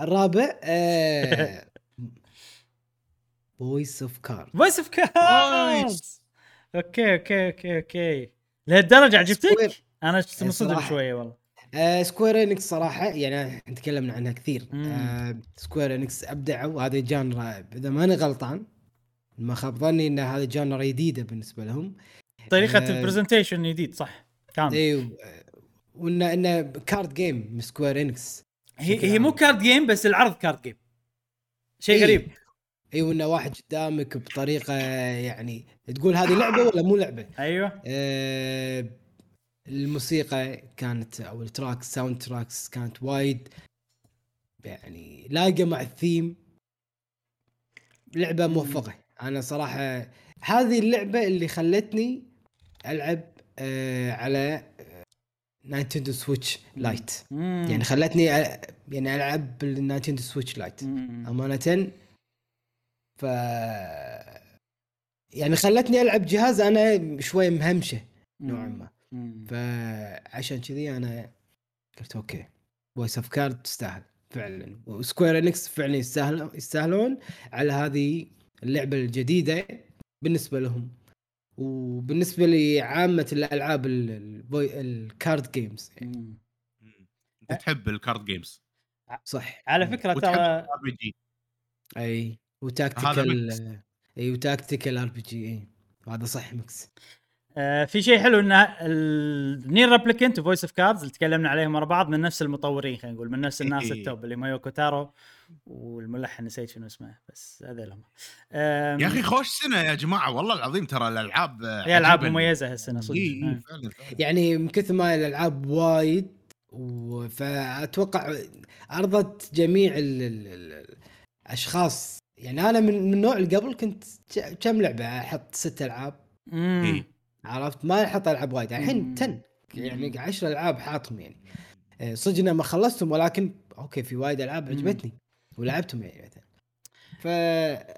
[SPEAKER 2] الرابع. آه Voice of Car
[SPEAKER 1] Voice of Cards okay okay okay okay. لهالدرجة عجبتك؟ أنا منصدم
[SPEAKER 2] الصراحة.
[SPEAKER 1] شوية والله.
[SPEAKER 2] آه Square Enix صراحة يعني تكلمنا عنها كثير. آه Square Enix ابدعوا هذا genre إذا ماني غلطان ما خاب ظني إن هذا genre جديدة بالنسبة لهم.
[SPEAKER 1] طريقة
[SPEAKER 2] آه.
[SPEAKER 1] ال presentation جديد صح. كامل.
[SPEAKER 2] أيوه وان انه card game من Square Enix
[SPEAKER 1] هي هي مو. card game بس العرض card game شيء
[SPEAKER 2] إيه.
[SPEAKER 1] غريب.
[SPEAKER 2] أيوه انه واحد قدامك بطريقة يعني تقول هذه لعبة ولا مو لعبة.
[SPEAKER 1] أيوه.
[SPEAKER 2] آه الموسيقى كانت أو ال track soundtracks كانت وايد يعني لاقه مع الثيم لعبة موفقة. أنا صراحة هذه اللعبة اللي خلتني ألعب على Nintendo Switch Lite
[SPEAKER 1] مم.
[SPEAKER 2] يعني خلتني يعني ألعب بال Nintendo Switch Lite
[SPEAKER 1] مم.
[SPEAKER 2] أمانة؟ ف يعني خلتني ألعب جهاز أنا شوي مهمشة نوعا ما. فعشان كذي أنا قلت okay Voice of Card تستاهل فعلا. و Square Enix فعلا يستاهل يستاهلون على هذه اللعبة الجديدة بالنسبة لهم. وبالنسبة لعامه الألعاب ال- الفوي- ال card games
[SPEAKER 1] يعني.
[SPEAKER 3] أنت تحب الكارد جيمز
[SPEAKER 2] صح.
[SPEAKER 1] على
[SPEAKER 3] فكرة
[SPEAKER 1] ترى
[SPEAKER 2] أي
[SPEAKER 3] هذا و
[SPEAKER 2] tactical. أي و tactical RPG أي. وهذا صح mix.
[SPEAKER 1] آه في شيء حلو ان ال Nier Replicant و Voice of Cards اللي تكلمنا عليهم ورا بعض من نفس المطورين خلينا نقول من نفس الناس
[SPEAKER 3] إيه.
[SPEAKER 1] ال top اللي ما Yoko Taro والملحن نسيت شنو اسمه بس هذول هم آم،
[SPEAKER 3] يا أخي خوش سنة يا جماعة والله العظيم ترى الألعاب
[SPEAKER 1] هي ألعاب مميزة هالسنة صدق
[SPEAKER 3] اي اي
[SPEAKER 1] آه.
[SPEAKER 3] فعلا فعلا.
[SPEAKER 2] يعني من كثر ما الألعاب وايد فأتوقع ارضت جميع ال- ال- ال- الأشخاص يعني أنا من من النوع اللي قبل كنت كم لعبة أحط ست
[SPEAKER 1] ألعاب.
[SPEAKER 3] إيه.
[SPEAKER 2] عرفت؟ ما أحط ألعاب وايد. الحين 10 يعني 10 ألعاب حاطهم يعني. آه، صدق ما خلصتهم ولكن okay في وايد
[SPEAKER 1] ألعاب.
[SPEAKER 2] عجبتني. ولعبتهم يعني مثلا. ف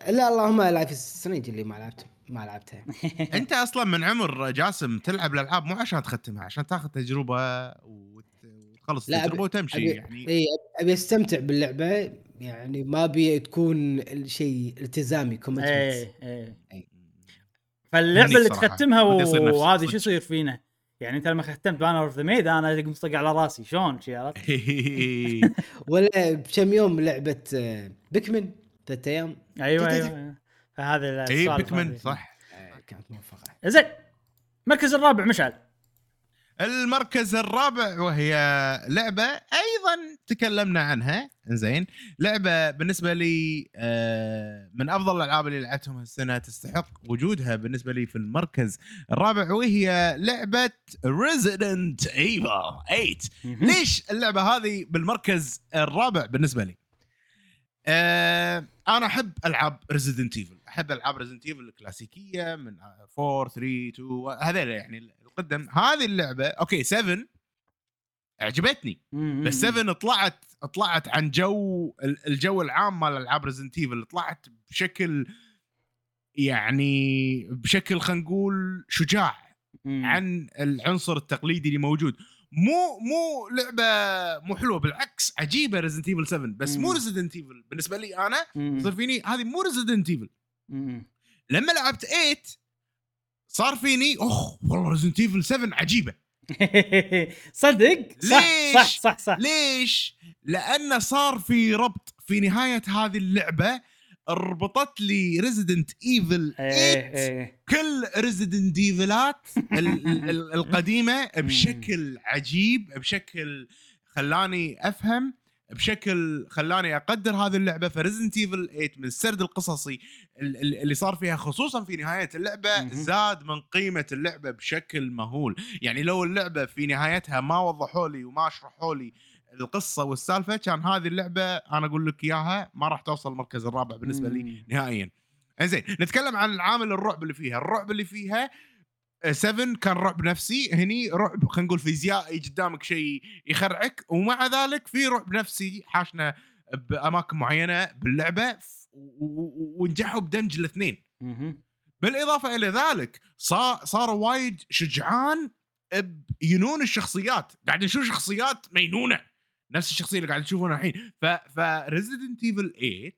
[SPEAKER 2] إلا اللهم Life is Strange اللي ما لعبت ما لعبتها
[SPEAKER 3] أنت أصلا من عمر جاسم تلعب الألعاب مو عشان تختمها عشان تاخذ تجربة وت- وتخلص
[SPEAKER 2] لا، التجربة
[SPEAKER 3] وتمشي
[SPEAKER 2] أبي-
[SPEAKER 3] يعني.
[SPEAKER 2] إي أبي أستمتع باللعبة. يعني ما أبي تكون الشيء التزامي commitment
[SPEAKER 1] إيه إيه.
[SPEAKER 2] أي.
[SPEAKER 3] فاللعبة
[SPEAKER 1] اللي. تختمها وهذه. شو يصير فينا؟ يعني انت لما ختمت Banner of the Maid أنا قمت على راسي. شلون؟ شي عرفت؟
[SPEAKER 2] ولا بكم يوم لعبة آه، بيكمن ثلاث
[SPEAKER 1] أيام؟
[SPEAKER 2] أيوه
[SPEAKER 1] أيوه. فهذا
[SPEAKER 3] اي بيكمن صح.
[SPEAKER 2] آه، كانت موفقة.
[SPEAKER 1] زين المركز الرابع مشعل.
[SPEAKER 3] المركز الرابع وهي لعبة أيضا تكلمنا عنها. زين لعبة بالنسبة لي آه، من أفضل الألعاب اللي لعبتهم هالسنة تستحق وجودها بالنسبة لي في المركز الرابع وهي لعبة Resident Evil 8 ليش اللعبة هذه بالمركز الرابع بالنسبة لي؟ آه أنا أحب ألعاب Resident Evil أحب ألعاب Resident Evil الكلاسيكية من 4 3 2 هذول يعني القدم هذه اللعبة okay 7 عجبتني بس 7 طلعت طلعت عن جو ال- الجو العام مال ألعاب Resident Evil طلعت بشكل يعني بشكل خلينا نقول شجاع عن العنصر التقليدي اللي موجود مو مو لعبة مو حلوة بالعكس عجيبة Resident Evil 7 بس مو. Resident Evil بالنسبة لي
[SPEAKER 1] أنا.
[SPEAKER 3] صار فيني هذه مو Resident
[SPEAKER 1] Evil.
[SPEAKER 3] لما لعبت 8 صار فيني اخ والله Resident Evil 7 عجيبة.
[SPEAKER 1] صدق؟ صح
[SPEAKER 3] ليش؟
[SPEAKER 1] صح صح صح.
[SPEAKER 3] ليش؟ لأنه صار في ربط في نهاية هذه اللعبة ربطت لي Resident Evil 8
[SPEAKER 1] إيه إيه.
[SPEAKER 3] كل Resident Evil ات القديمة بشكل عجيب بشكل خلاني أفهم بشكل خلاني أقدر هذه اللعبة. ف Resident Evil 8 من السرد القصصي ال- ال- اللي صار فيها خصوصا في نهاية
[SPEAKER 1] اللعبة.
[SPEAKER 3] زاد من قيمة اللعبة بشكل مهول يعني لو اللعبة في نهايتها ما وضحوا لي وما شرحوا لي القصة والسالفة كان هذه اللعبة أنا أقول لك إياها ما راح توصل المركز الرابع بالنسبة لي. نهائيا زين نتكلم عن العامل الرعب اللي فيها الرعب اللي فيها 7 كان رعب نفسي هني رعب خلينا نقول فيزيائي قدامك شيء يخرعك ومع ذلك في رعب نفسي حاشنا بأماكن معينة باللعبة ونجحوا بدمج الاثنين. بالاضافة إلى ذلك صار صاروا وايد شجعان بينون الشخصيات. قاعد نشوف شخصيات مينونة. نفس الشخصية اللي قاعد نشوفها الحين. ف ف Resident Evil 8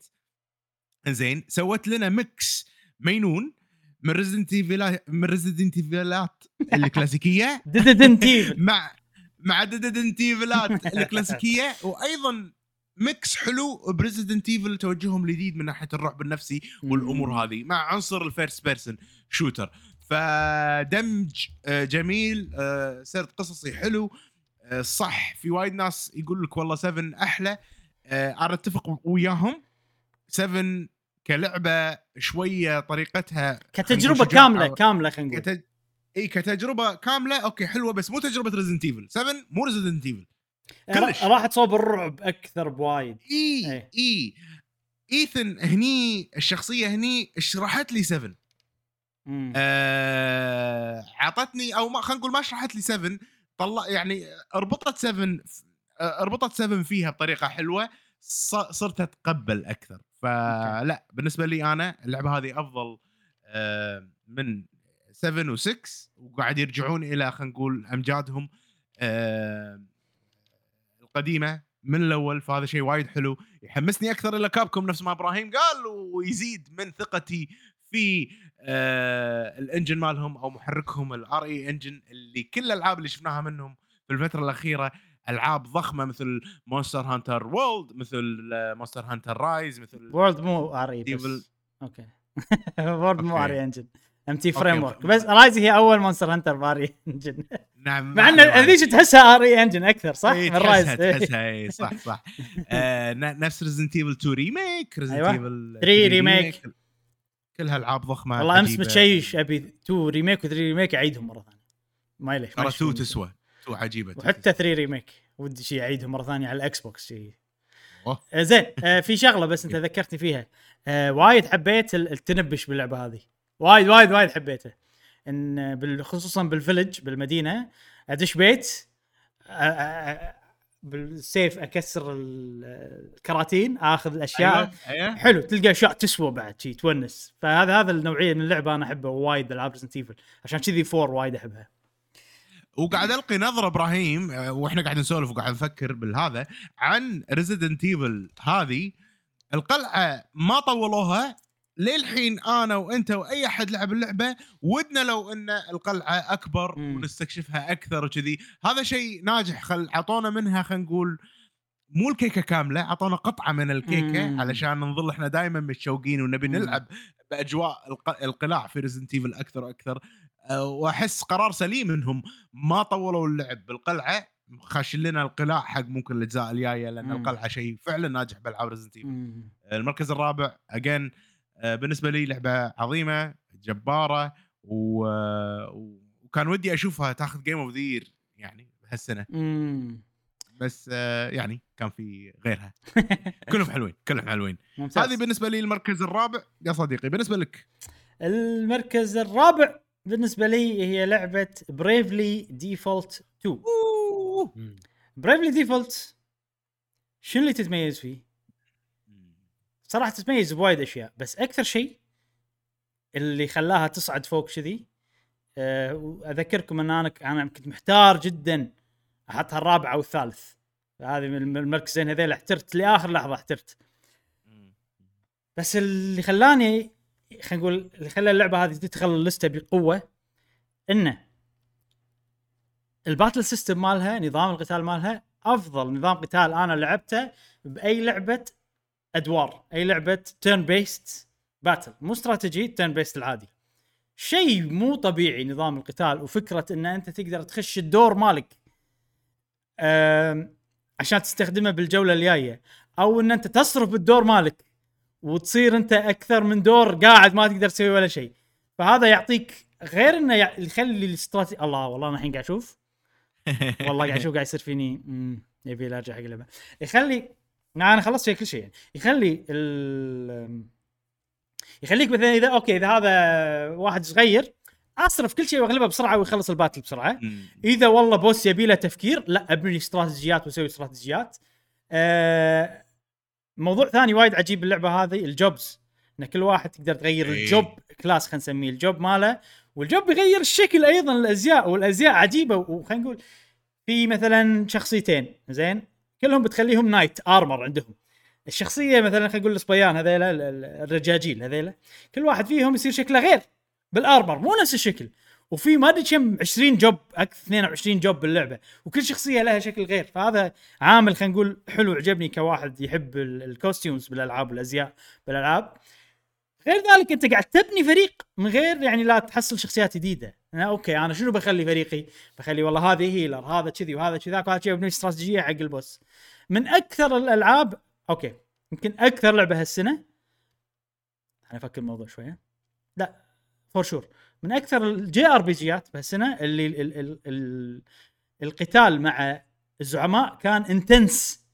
[SPEAKER 3] زين سوت لنا mix مينون من Resident Evil من Resident Evil ات
[SPEAKER 1] الكلاسيكية ديدنت
[SPEAKER 3] مع مع Resident Evil ات الكلاسيكية. وأيضا mix حلو ب Resident Evil توجههم الجديد من ناحية الرعب النفسي والأمور هذه مع عنصر ال first person shooter فدمج آه، جميل آه، سرد قصصي حلو آه، صح في وايد ناس يقول لك والله 7 أحلى. أنا أتفق وياهم. 7 كلعبة شوية طريقتها
[SPEAKER 1] كتجربة
[SPEAKER 3] كاملة.
[SPEAKER 1] كاملة خلينا نقول.
[SPEAKER 3] كتج... إي كتجربة كاملة. okay حلوة بس مو تجربة Resident Evil 7 مو Resident Evil كلش.
[SPEAKER 1] را- راحت صوب الرعب أكثر بوايد
[SPEAKER 3] إي
[SPEAKER 1] إيه.
[SPEAKER 3] إي إيثن هني الشخصية هني شرحت لي 7
[SPEAKER 1] مم.
[SPEAKER 3] آه عطتني أو ما خلينا نقول ما شرحت لي 7 طلع يعني ربطت 7 آه، ربطت 7 فيها بطريقة حلوة ص- صرت أتقبل أكثر فلا بالنسبة لي أنا اللعبة هذه أفضل آه، من 7 و6 وقاعد يرجعون إلى خلينا نقول أمجادهم آه، القديمة من الأول فهذا شيء وايد حلو يحمسني أكثر إلى Capcom نفس ما إبراهيم قال ويزيد من ثقتي في آه ال engine مالهم أو محركهم ال RE Engine اللي كل الألعاب اللي شفناها منهم في الفترة الأخيرة ألعاب ضخمة مثل Monster Hunter World مثل Monster Hunter Rise مثل
[SPEAKER 1] World مو
[SPEAKER 3] RE.
[SPEAKER 1] بس okay World مو
[SPEAKER 3] أوكي. RE
[SPEAKER 1] Engine MT
[SPEAKER 3] Framework.
[SPEAKER 1] بس Rise هي أول Monster Hunter ب RE Engine
[SPEAKER 3] نعم
[SPEAKER 1] مع إن
[SPEAKER 3] معك.
[SPEAKER 1] هذيك تحسها RE Engine أكثر صح؟
[SPEAKER 3] إيه،
[SPEAKER 1] من Rise
[SPEAKER 3] تحسها تحسها اي صح صح. آه، نفس Resident Evil 2 remake Resident
[SPEAKER 1] أيوة.
[SPEAKER 3] Evil
[SPEAKER 1] 3 remake.
[SPEAKER 3] كلها العاب ضخمة
[SPEAKER 1] والله
[SPEAKER 3] أمس.
[SPEAKER 1] متشيش أبي 2 remake و 3 remake أعيدهم مرة ثانية. ما ليش
[SPEAKER 3] ترى 2 تسوى 2 عجيبة.
[SPEAKER 1] وحتى 3 remake ودي شيء أعيدهم مرة ثانية على ال Xbox شيء زين آه، في شغلة بس أنت ذكرتني فيها. آه، وايد حبيت ال- التنبش باللعبة هذه. وايد وايد وايد حبيته. إن خصوصا بال village بالمدينة أدش بيت بالسيف أكسر ال- الكراتين آخذ الأشياء.
[SPEAKER 3] أيوه أيوه.
[SPEAKER 1] حلو تلقى اشياء تسوى بعد شي تونس. فهذا هذا النوعية من اللعبة أنا احبها وايد العاب Resident عشان كذي four وايد أحبها.
[SPEAKER 3] وقاعد ألقي نظرة إبراهيم وإحنا قاعد نسولف وقاعد نفكر بالهذا عن Resident Evil هذه. القلعة ما طولوها للحين أنا وأنت وأي أحد لعب اللعبة ودنا لو أن القلعة أكبر
[SPEAKER 1] مم.
[SPEAKER 3] ونستكشفها أكثر وكذي هذا شيء ناجح خل عطونا منها خلينا نقول مو الكيكة كاملة عطونا قطعة من الكيكة
[SPEAKER 1] مم.
[SPEAKER 3] علشان نظل إحنا دائما متشوقين ونبي. نلعب بأجواء الق- القلاع في Resident Evil أكثر وأكثر أه، وأحس قرار سليم منهم ما طولوا اللعب بالقلعة خاشين لنا القلاع حق ممكن الأجزاء الجاية لأن
[SPEAKER 1] مم.
[SPEAKER 3] القلعة شيء فعلا ناجح بالعاب Resident
[SPEAKER 1] Evil.
[SPEAKER 3] المركز الرابع again بالنسبة لي لعبة عظيمة جبارة و... وكان ودي أشوفها تاخذ game of the يعني هالسنه
[SPEAKER 1] مم.
[SPEAKER 3] بس آه، يعني كان في غيرها. كلهم حلوين كلهم حلوين.
[SPEAKER 1] ممتاز.
[SPEAKER 3] هذه بالنسبة لي المركز الرابع. يا صديقي بالنسبة لك؟
[SPEAKER 1] المركز الرابع بالنسبة لي هي لعبة Bravely Default 2 Bravely Default شنو اللي تتميز فيه؟ صراحة تتميز بوايد أشياء بس أكثر شيء اللي خلاها تصعد فوق كذي أه وأذكركم إن أنا أنا كنت محتار جدا احطها الرابعه أو الثالث هذه من المركزين هذيل احترت لآخر لحظة احترت. بس اللي خلاني خلينا نقول اللي خلى اللعبة هذه تدخل اللستة بقوة إنه ال battle system مالها نظام القتال مالها أفضل نظام قتال أنا لعبته بأي لعبة أدوار. أي لعبة turn-based battle مو strategy turn-based العادي. شيء مو طبيعي نظام القتال وفكرة إن أنت تقدر تخش الدور مالك عشان تستخدمه بالجولة الجاية أو إن أنت تصرف الدور مالك وتصير أنت أكثر من دور قاعد ما تقدر تسوي ولا شيء. فهذا يعطيك غير إنه يخلي الاستراتيجي الله والله أنا الحين قاعد أشوف. والله قاعد أشوف قاعد يصير فيني. يبي أرجع حق اللعبة. يخلي أنا خلصت فيها كل شيء. يعني يخلي ال يخليك مثلا إذا okay إذا هذا واحد صغير أصرف كل شيء وأغلبه بسرعة ويخلص ال battle بسرعة. إذا والله boss يبي له تفكير لا أبني استراتيجيات وأسوي استراتيجيات. آه موضوع ثاني وايد عجيب باللعبة هذه ال jobs. إن كل واحد تقدر تغير
[SPEAKER 3] إيه.
[SPEAKER 1] ال job class خلينا نسميه ال job ماله. وال job يغير الشكل أيضا الأزياء والأزياء عجيبة وخلينا نقول في مثلا شخصيتين زين؟ كلهم بتخليهم knight armor عندهم. الشخصية مثلا خلينا نقول الصبيان هذيلا ال- ال- الرجاجيل هذيلا كل واحد فيهم يصير شكله غير بال armor مو نفس الشكل. وفي ما أدري كم 20 job أكثر 22 job باللعبة. وكل شخصية لها شكل غير. فهذا عامل خلينا نقول حلو عجبني كواحد يحب ال- ال costumes بالألعاب والأزياء بالألعاب. غير ذلك انت قاعد تبني فريق من غير يعني لا تحصل شخصيات جديدة. أنا أوكي أنا شنو بخلي فريقي؟ بخلي والله هذه healer هذا كذي وهذا كذاك وهذا كذي ببني استراتيجيه حق ال boss من أكثر الألعاب أوكي يمكن أكثر لعبة هالسنة أنا أفكر الموضوع شوية. لا for sure من أكثر ال JRPG ات بهالسنة اللي ال ال ال ال القتال مع الزعماء كان intense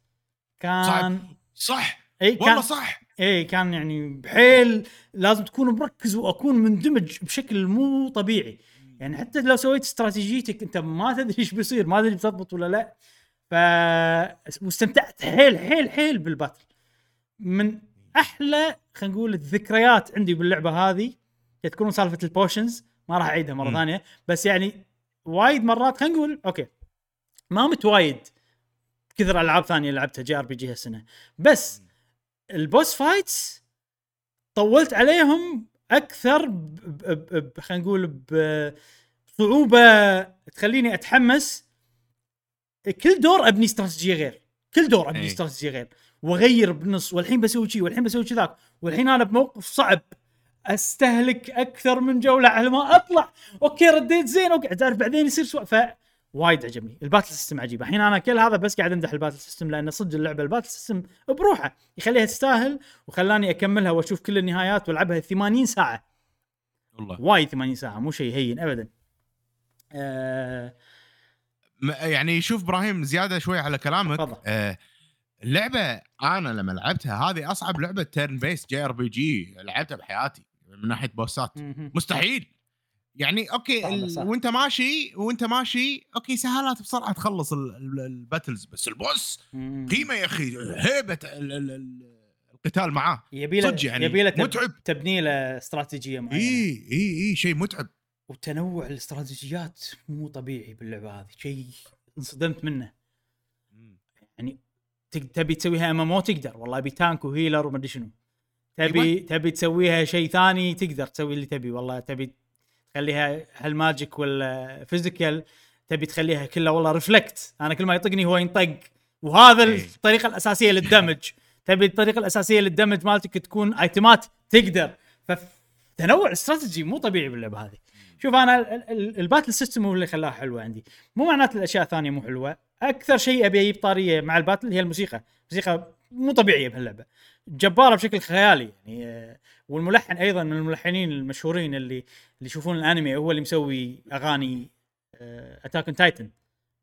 [SPEAKER 1] كان
[SPEAKER 3] صعب. صح.
[SPEAKER 1] إي كان
[SPEAKER 3] والله صح.
[SPEAKER 1] اي كان يعني بحيل لازم تكون مركز وأكون مندمج بشكل مو طبيعي. يعني حتى لو سويت استراتيجيتك أنت ما تدري إيش بيصير ما تدري بتضبط ولا لا. ف واستمتعت حيل حيل حيل بال battle من أحلى خلينا نقول الذكريات عندي باللعبة هذه تكون سالفة ال potions ما راح أعيدها
[SPEAKER 3] مرة.
[SPEAKER 1] ثانية بس يعني وايد مرات خلينا نقول أوكي مو وايد كثر ألعاب ثانية لعبتها JRPG هالسنة. بس ال boss fights طولت عليهم أكثر خلينا نقول بصعوبة تخليني أتحمس. كل دور أبني استراتيجية غير كل دور أبني
[SPEAKER 3] أي.
[SPEAKER 1] استراتيجية غير. وأغير بالنص والحين بسوي شي والحين بسوي كذاك والحين أنا بموقف صعب أستهلك أكثر من جولة على ما أطلع. أوكي رديت زين أوكي تعرف بعدين يصير سوء ف وايد عجبني. ال battle system عجيب. الحين أنا كل هذا بس قاعد أمدح ال battle system لأن صدق اللعبة ال battle system بروحه يخليها تستاهل وخلاني أكملها وأشوف كل النهايات وألعبها 80 ساعة.
[SPEAKER 3] والله.
[SPEAKER 1] وايد 80 ساعة مو شيء هين ابدا. آه
[SPEAKER 3] يعني شوف إبراهيم زيادة شوي على كلامك. آه اللعبة أنا لما لعبتها هذه أصعب لعبة تيرن بيس جي ار بي جي لعبتها بحياتي من ناحية boss
[SPEAKER 1] ات.
[SPEAKER 3] مستحيل. يعني
[SPEAKER 1] أوكي
[SPEAKER 3] ال...
[SPEAKER 1] صح.
[SPEAKER 3] وأنت ماشي وأنت ماشي أوكي سهالات بسرعة تخلص ال- ال- ال battles بس ال
[SPEAKER 1] boss.
[SPEAKER 3] قيمة يا أخي هيبة ال... ال... ال... القتال معاه
[SPEAKER 1] يبي له
[SPEAKER 3] يعني
[SPEAKER 1] يبي له
[SPEAKER 3] متعب.
[SPEAKER 1] تبني له استراتيجية معينة
[SPEAKER 3] إي إي إي شيء متعب
[SPEAKER 1] وتنوع الاستراتيجيات مو طبيعي باللعبة هذه شيء انصدمت منه يعني تبي تسويها ام ام تقدر والله ابي tank و healer وما أدري شنو تبي
[SPEAKER 3] أيوة.
[SPEAKER 1] تبي تسويها شيء ثاني تقدر تسوي اللي تبي والله تبي تخليها هل magic ولا physical تبي تخليها كلها والله reflect أنا كل ما يطقني هو ينطق. وهذا
[SPEAKER 3] إيه.
[SPEAKER 1] الطريقة الأساسية لل damage. تبي الطريقة الأساسية لل damage مالتك تكون item ات تقدر. فتنوع الاستراتيجي مو طبيعي باللعبة هذه. شوف أنا ال- ال- ال battle system هو اللي خلاها حلوة عندي. مو معناته الأشياء الثانية مو حلوة. أكثر شيء أبي أجيب طارية مع ال battle هي الموسيقى. موسيقى مو طبيعية بهاللعبة. جبارة بشكل خيالي يعني آه، والملحن أيضا من الملحنين المشهورين اللي اللي يشوفون الأنمي هو اللي مسوي أغاني Attack Titan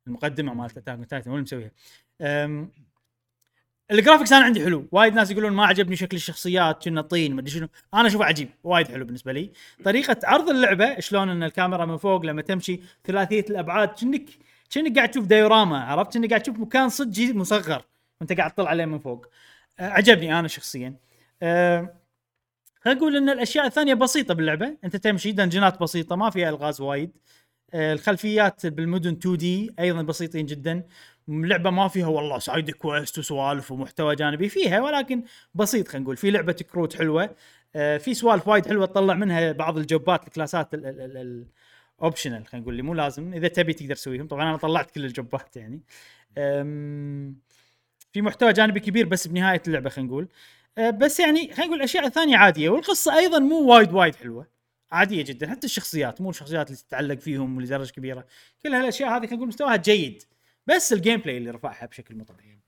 [SPEAKER 1] المقدمة مالت Attack Titan هو اللي مسويها. ال graphics أنا عندي حلو وايد ناس يقولون ما عجبني شكل الشخصيات كأنه طين ما أدري شنو. أنا أشوفه عجيب وايد حلو بالنسبة لي. طريقة عرض اللعبة شلون إن الكاميرا من فوق لما تمشي ثلاثية الأبعاد كأنك كأنك قاعد تشوف diorama عرفت؟ كأنك قاعد تشوف مكان صدق مصغر وأنت قاعد تطلع عليه من فوق. عجبني أنا شخصيا. أه، خلينا نقول إن الأشياء الثانية بسيطة باللعبة. أنت تمشي dungeon ات بسيطة ما فيها ألغاز وايد. أه، الخلفيات بالمدن 2D أيضا بسيطين جدا. اللعبه ما فيها والله side quest وسوالف ومحتوى جانبي فيها ولكن بسيط خلينا نقول. في لعبة كروت حلوة. آه، في سوالف وايد حلوة تطلع منها بعض الجوبات الكلاسات الاوبشنال خلينا نقول اللي مو لازم. إذا تبي تقدر تسويهم. طبعا أنا طلعت كل ال job ات يعني. في محتوى جانبي كبير بس بنهاية اللعبة خلينا نقول أه، بس يعني خلينا نقول الأشياء الثانية عادية والقصة أيضا مو وايد وايد حلوة عادية جدا حتى الشخصيات مو الشخصيات اللي تتعلق فيهم لدرجه كبيرة كل هالأشياء هذه خلينا نقول مستواها جيد بس ال gameplay اللي رفعها بشكل مو طبيعي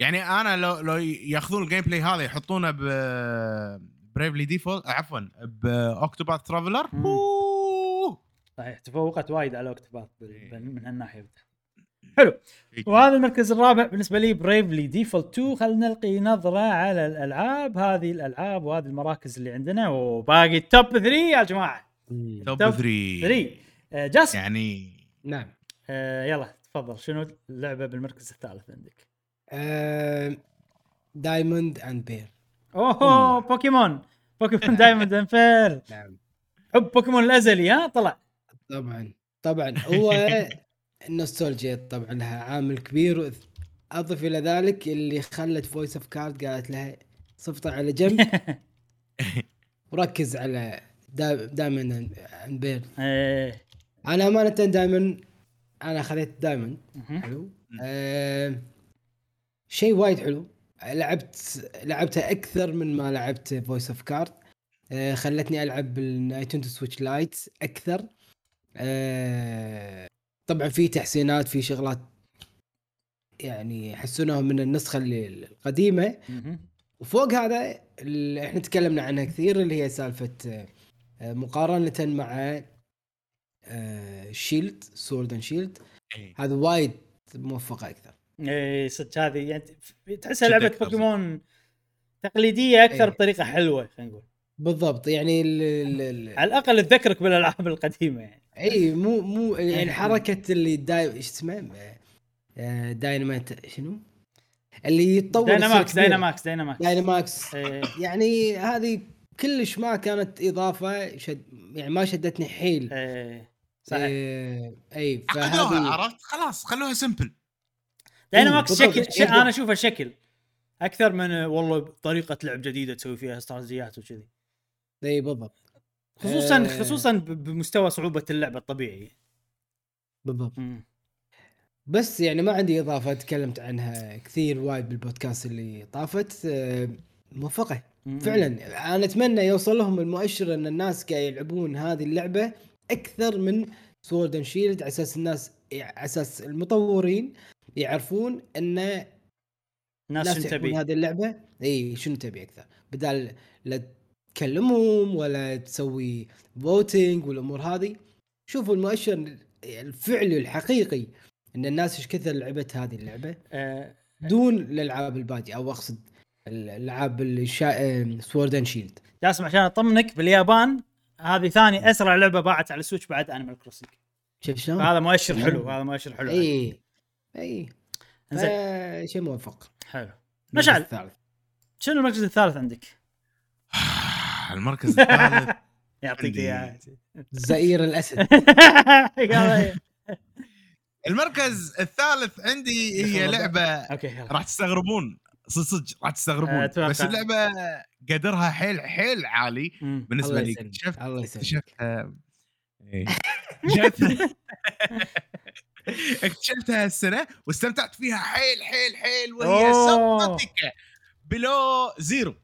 [SPEAKER 3] يعني أنا لو لو يأخذون ال gameplay هذا يحطونه ب Bravely Default عفوا ب Octopath
[SPEAKER 1] Traveler. صحيح تفوقت وايد على Octopath
[SPEAKER 3] إيه.
[SPEAKER 1] من هالناحية حلو. وهذا المركز الرابع بالنسبة لي Bravely Default 2 خلينا نلقي نظرة على الألعاب. هذه الألعاب وهذه المراكز اللي عندنا. وباقي ال top 3 يا جماعة.
[SPEAKER 3] top
[SPEAKER 1] top
[SPEAKER 3] 3
[SPEAKER 1] 3 آه، جاسم.
[SPEAKER 3] يعني
[SPEAKER 2] نعم.
[SPEAKER 1] آه يلا تفضل. شنو اللعبة بالمركز الثالث عندك؟
[SPEAKER 2] Diamond and Pearl
[SPEAKER 1] أوه. Pokémon. Pokémon Diamond and Pearl
[SPEAKER 2] نعم.
[SPEAKER 1] حب بوكيمون الأزلي ها؟ طلع.
[SPEAKER 2] طبعا. طبعا. هو النوستالجيا طبعا لها عامل كبير أضف إلى ذلك اللي خلت Voice of Cards قالت لها صفطة على جنب. وركز على Diamond and
[SPEAKER 1] Pearl.
[SPEAKER 2] أنا أمانة Diamond أنا خذيت
[SPEAKER 1] مهم.
[SPEAKER 2] حلو. آه شيء وايد حلو. لعبت لعبتها أكثر من ما لعبت Voice of Cards خلتني ألعب بال Nintendo Switch Lite أكثر. آه طبعا في تحسينات في شغلات يعني حسنوها من النسخة اللي-
[SPEAKER 1] القديمة.
[SPEAKER 2] وفوق هذا اللي إحنا تكلمنا عنها كثير اللي هي سالفة آه، مقارنة مع Shield Sword and
[SPEAKER 3] Shield.
[SPEAKER 2] هذا وايد موفقة أكثر
[SPEAKER 1] إيه صدق هذه يعني تحسها لعبة
[SPEAKER 3] أكثر.
[SPEAKER 1] بوكيمون تقليدية أكثر
[SPEAKER 2] إيه.
[SPEAKER 1] بطريقة حلوة خلينا نقول
[SPEAKER 2] بالضبط يعني ال ال ال
[SPEAKER 1] على الأقل تذكرك بالألعاب القديمة يعني
[SPEAKER 2] إي مو مو. يعني حركة اللي داي إيش اسمه آه، دايناميت شنو؟ اللي يتطور
[SPEAKER 1] Dynamax. Dynamax
[SPEAKER 2] Dynamax
[SPEAKER 1] Dynamax.
[SPEAKER 2] يعني هذه كلش ما كانت إضافة شد يعني ما شدتني حيل إيه صحيح
[SPEAKER 3] إي
[SPEAKER 2] فهذه
[SPEAKER 3] عرفت خلاص خلوها
[SPEAKER 1] simple
[SPEAKER 2] Dynamax.
[SPEAKER 1] شكل أنا اشوفه شكل أكثر من والله طريقة لعب جديدة تسوي فيها استراتيجيات وكذي
[SPEAKER 2] اي بالضبط.
[SPEAKER 1] خصوصا
[SPEAKER 2] آه.
[SPEAKER 1] خصوصا بمستوى صعوبة اللعبة الطبيعي.
[SPEAKER 2] بالضبط.
[SPEAKER 1] مم.
[SPEAKER 2] بس يعني ما عندي إضافة تكلمت عنها كثير وايد بالبودكاست اللي طافت. آه،
[SPEAKER 1] موفقة.
[SPEAKER 2] فعلا أنا أتمنى يوصل لهم المؤشر إن الناس قاعد يلعبون هذه اللعبة أكثر من Sword and Shield على أساس الناس على أساس المطورين يعرفون إن
[SPEAKER 1] الناس
[SPEAKER 2] الناس
[SPEAKER 1] شنو تبي.
[SPEAKER 2] هذه اللعبة. اي شنو تبي أكثر؟ بدال لا تكلمهم ولا تسوي voting والأمور هذه. شوفوا المؤشر الفعلي الحقيقي إن الناس إيش كثر لعبت هذه اللعبة؟
[SPEAKER 1] آه،
[SPEAKER 2] دون الألعاب الباقيه أو أقصد الألعاب. Sword and Shield
[SPEAKER 1] جاسم عشان أطمنك باليابان هذه ثاني أسرع لعبة باعت على ال Switch بعد Animal Crossing
[SPEAKER 2] شوف شلون؟
[SPEAKER 1] هذا مؤشر حلو هذا مؤشر حلو.
[SPEAKER 2] إي إي.
[SPEAKER 1] زين
[SPEAKER 2] شيء موفق.
[SPEAKER 1] حلو. مشعل
[SPEAKER 2] الثالث.
[SPEAKER 1] شنو المركز الثالث عندك؟
[SPEAKER 3] المركز الثالث
[SPEAKER 1] يعطيك
[SPEAKER 3] عندي-
[SPEAKER 1] اياه
[SPEAKER 2] زئير
[SPEAKER 1] الأسد إيه.
[SPEAKER 3] المركز الثالث عندي هي.
[SPEAKER 1] لعبة.
[SPEAKER 3] راح تستغربون صدق صدق راح تستغربون
[SPEAKER 1] أتوقع.
[SPEAKER 3] بس اللعبة قدرها حيل حيل عالي.
[SPEAKER 2] بالنسبة
[SPEAKER 3] لي
[SPEAKER 2] يسلمك
[SPEAKER 3] اكتشفت اكتشفتها إيه. اكتشفتها السنة واستمتعت فيها حيل حيل حيل وهي. سبنوتيكا Below Zero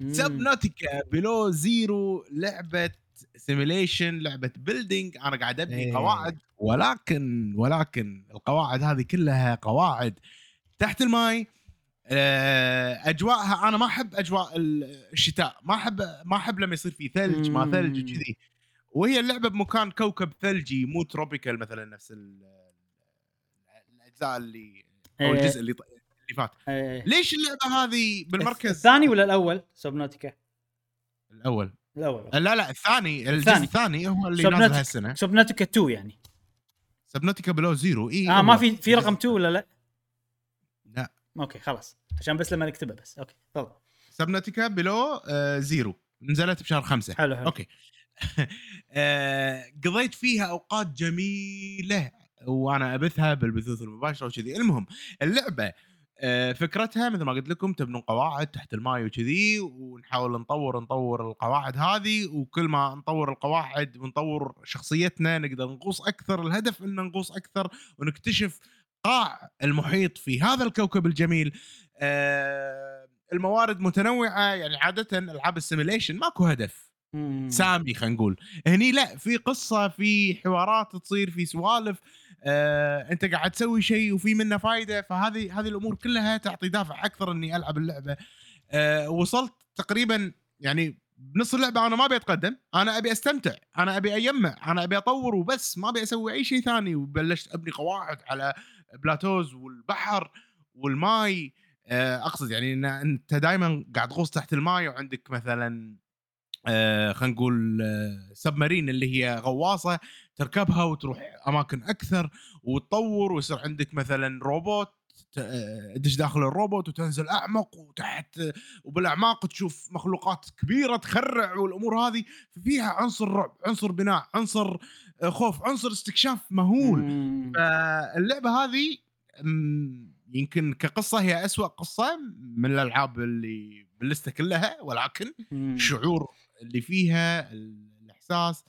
[SPEAKER 1] مم.
[SPEAKER 3] Subnautica Below Zero لعبة simulation لعبة building أنا قاعد أبني
[SPEAKER 2] إيه.
[SPEAKER 3] قواعد ولكن ولكن القواعد هذه كلها قواعد تحت الماي آه، أجواءها أنا ما أحب أجواء الشتاء ما أحب ما أحب لما يصير في ثلج ما ثلج. وكذي وهي اللعبة بمكان كوكب ثلجي مو tropical مثلا نفس ال- الأجزاء اللي أو
[SPEAKER 1] إيه.
[SPEAKER 3] الجزء اللي اللي فات
[SPEAKER 1] إيه.
[SPEAKER 3] ليش اللعبة هذه بالمركز؟
[SPEAKER 1] الثاني ولا الأول؟ Subnautica
[SPEAKER 3] الأول.
[SPEAKER 1] الأول.
[SPEAKER 3] لا لا الثاني الجزء
[SPEAKER 1] الثاني.
[SPEAKER 3] هو اللي
[SPEAKER 1] Subnautica.
[SPEAKER 3] نازل هالسنة.
[SPEAKER 1] Subnautica 2 يعني.
[SPEAKER 3] Subnautica Below Zero إي
[SPEAKER 1] آه ما في في رقم 2 ولا لا؟
[SPEAKER 3] لا.
[SPEAKER 1] okay خلاص. عشان بس لما نكتبه بس. okay تفضل.
[SPEAKER 3] Subnautica Below آه Zero نزلت بشهر خمسة.
[SPEAKER 1] حلو حلو.
[SPEAKER 3] okay. آه، قضيت فيها أوقات جميلة وأنا أبثها بالبثوث المباشرة وكذي. المهم اللعبة فكرتها مثل ما قلت لكم تبنون قواعد تحت الماي وكذي ونحاول نطور نطور القواعد هذه وكل ما نطور القواعد ونطور شخصيتنا نقدر نغوص أكثر الهدف ان نغوص أكثر ونكتشف قاع المحيط في هذا الكوكب الجميل. آه، الموارد متنوعة يعني عادة ألعاب ال simulation ماكو هدف. سامي خلينا نقول. هني لا في قصة في حوارات تصير في سوالف. آه، انت قاعد تسوي شيء وفي منه فايدة فهذه هذه الأمور كلها تعطي دافع أكثر إني ألعب اللعبة. آه، وصلت تقريبا يعني بنص اللعبة أنا ما أبي أتقدم أنا أبي أستمتع أنا أبي اجمع أنا أبي أطور وبس ما أبي أسوي أي شيء ثاني. وبلشت أبني قواعد على plateaus والبحر والماي. آه، أقصد يعني إن أنت دائما قاعد تغوص تحت الماي وعندك مثلا آه، خلينا نقول سبمارين اللي هي غواصة تركبها وتروح أماكن أكثر وتطور ويصير عندك مثلا روبوت آه، تدش داخل الروبوت وتنزل أعمق وتحت وبالأعماق تشوف مخلوقات كبيرة تخرع والأمور هذه فيها عنصر رعب عنصر بناء عنصر آه، خوف عنصر استكشاف مهول. فاللعبة هذه يمكن كقصة هي أسوأ قصة من الألعاب اللي باللسته كلها ولكن
[SPEAKER 1] مم.
[SPEAKER 3] اللي فيها الإحساس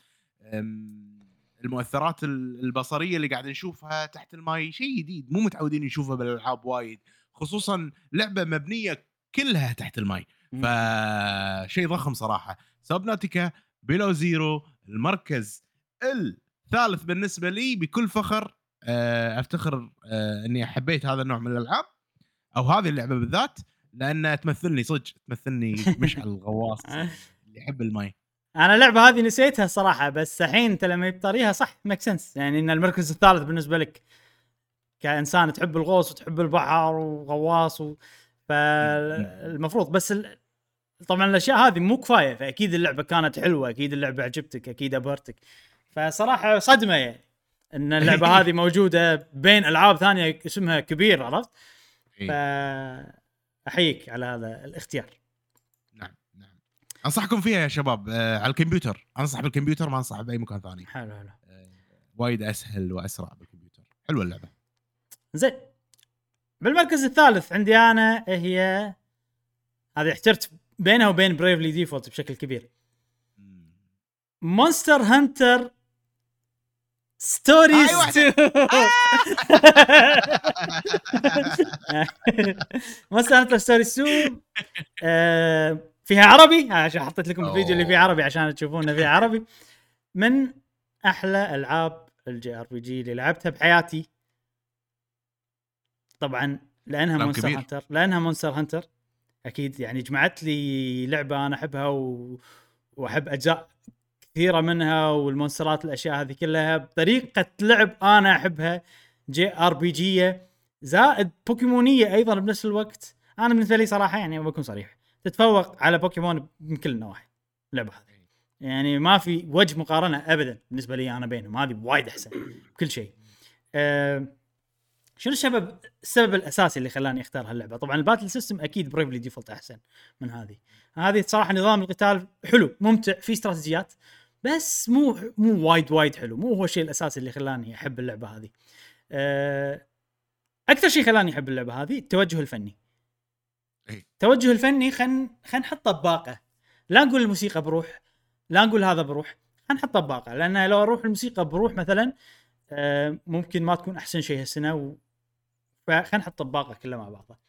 [SPEAKER 3] المؤثرات ال- البصرية اللي قاعد نشوفها تحت الماي شيء جديد مو متعودين نشوفه بالألعاب وايد خصوصا لعبة مبنية كلها تحت الماي. فشيء ضخم صراحة. Subnautica Below Zero المركز الثالث بالنسبة لي بكل فخر أفتخر إني حبيت هذا النوع من الألعاب أو هذه اللعبة بالذات لأنها تمثلني صدق تمثلني مشعل الغواص يحب الماي.
[SPEAKER 1] أنا اللعبة هذه نسيتها صراحة بس الحين أنت لما تطريها صح make sense يعني إن المركز الثالث بالنسبة لك كإنسان تحب الغوص وتحب البحر وغواص و... فالمفروض. بس ال... طبعا الأشياء هذه مو كفاية فأكيد اللعبة كانت حلوة أكيد اللعبة عجبتك أكيد أبهرتك. فصراحة صدمة يعني إن اللعبة هذه موجودة بين ألعاب ثانية اسمها كبير عرفت؟
[SPEAKER 3] إيه.
[SPEAKER 1] فأحييك على هذا الاختيار.
[SPEAKER 3] أنصحكم فيها يا شباب آه على الكمبيوتر. أنصح بالكمبيوتر ما أنصح بأي مكان ثاني.
[SPEAKER 1] حلو حلو.
[SPEAKER 3] آه وايد أسهل وأسرع بالكمبيوتر. حلوة اللعبة.
[SPEAKER 1] زين. بالمركز الثالث عندي أنا هي؟ هذه احترت بينها وبين Bravely Default بشكل كبير. Monster Hunter Stories
[SPEAKER 3] هاي واحدة.
[SPEAKER 1] 2 Monster Hunter Stories 2 آه، فيها عربي؟ عشان حطيت لكم الفيديو اللي فيه. عربي عشان تشوفونه فيه عربي. من أحلى ألعاب ال JRPG اللي لعبتها بحياتي. طبعا لأنها
[SPEAKER 3] Monster.
[SPEAKER 1] Hunter لأنها Monster Hunter أكيد يعني جمعت لي لعبة أنا أحبها و... وأحب أجزاء كثيرة منها وال monsterات الأشياء هذه كلها. بطريقة لعب أنا أحبها JRPG زائد بوكيمونيه أيضا بنفس الوقت. أنا بالنسبة لي صراحة يعني بكون صريح. تتفوق على بوكيمون من كل النواحي اللعبة هذه. يعني ما في وجه مقارنة ابدا بالنسبة لي أنا بينهم هذه وايد أحسن بكل شيء. أه شنو السبب السبب الأساسي اللي خلاني أختار هاللعبة؟ طبعا ال battle system أكيد Bravely Default أحسن من هذه. هذه صراحة نظام القتال حلو ممتع في استراتيجيات بس مو مو وايد وايد حلو. مو هو الشيء الأساسي اللي خلاني أحب اللعبة هذه. أه أكثر شيء خلاني أحب اللعبة هذه التوجه الفني. التوجه الفني خل خل نحطه بباقة لا نقول الموسيقى بروح لا نقول هذا بروح خل نحطه بباقة لأن لو أروح الموسيقى بروح مثلا آه، ممكن ما تكون أحسن شيء هالسنة و... فخلينا نحط بباقه كلها مع بعضها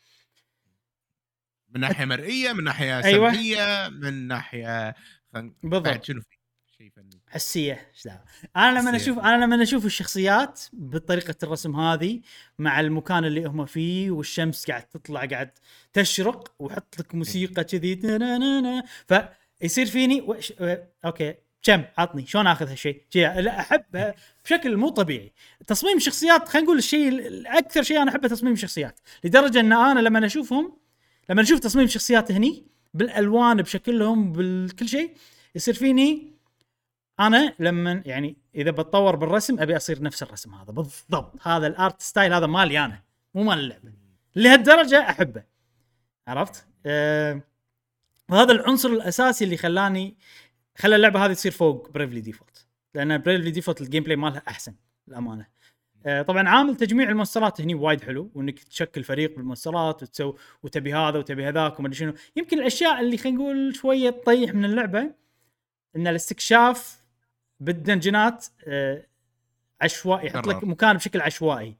[SPEAKER 3] من ناحية مرئية من ناحية
[SPEAKER 1] أيوة.
[SPEAKER 3] سمعيه من ناحية خن...
[SPEAKER 1] بالضبط.
[SPEAKER 3] شنو في؟ شيء فني.
[SPEAKER 1] حسية إيش دعوة؟ أنا لما. أشوف أنا لما أشوف الشخصيات بطريقة الرسم هذه مع المكان اللي هم فيه والشمس قاعد تطلع قاعد تشرق ويحط لك موسيقى كذي فيصير فيني وش... أوكي كم؟ عطني شلون آخذ هالشيء؟ شي- لا احبها بشكل مو طبيعي. تصميم الشخصيات خلينا نقول الشيء ال- أكثر شيء أنا أحبه تصميم الشخصيات لدرجة إن أنا لما أشوفهم لما أشوف تصميم الشخصيات هني بالألوان بشكلهم بالكل شيء يصير فيني أنا لما يعني إذا بتطور بالرسم أبي أصير نفس الرسم هذا بالضبط. هذا ال art style هذا مالي أنا مو مال اللعبة. لهالدرجة أحبه. عرفت؟ أه وهذا العنصر الأساسي اللي خلاني خلى اللعبة هذه تصير فوق Bravely Default لأن Bravely Default ال gameplay مالها أحسن للأمانة. أه طبعا عامل تجميع ال monsterات هني وايد حلو وإنك تشكل فريق بال monsterات وتسوي وتبي هذا وتبي هذاك وما شنو. يمكن الأشياء اللي خلينا نقول شوية تطيح من اللعبة إن الاستكشاف بال dungeonات آه، عشوائي يحط لك. مكان بشكل عشوائي.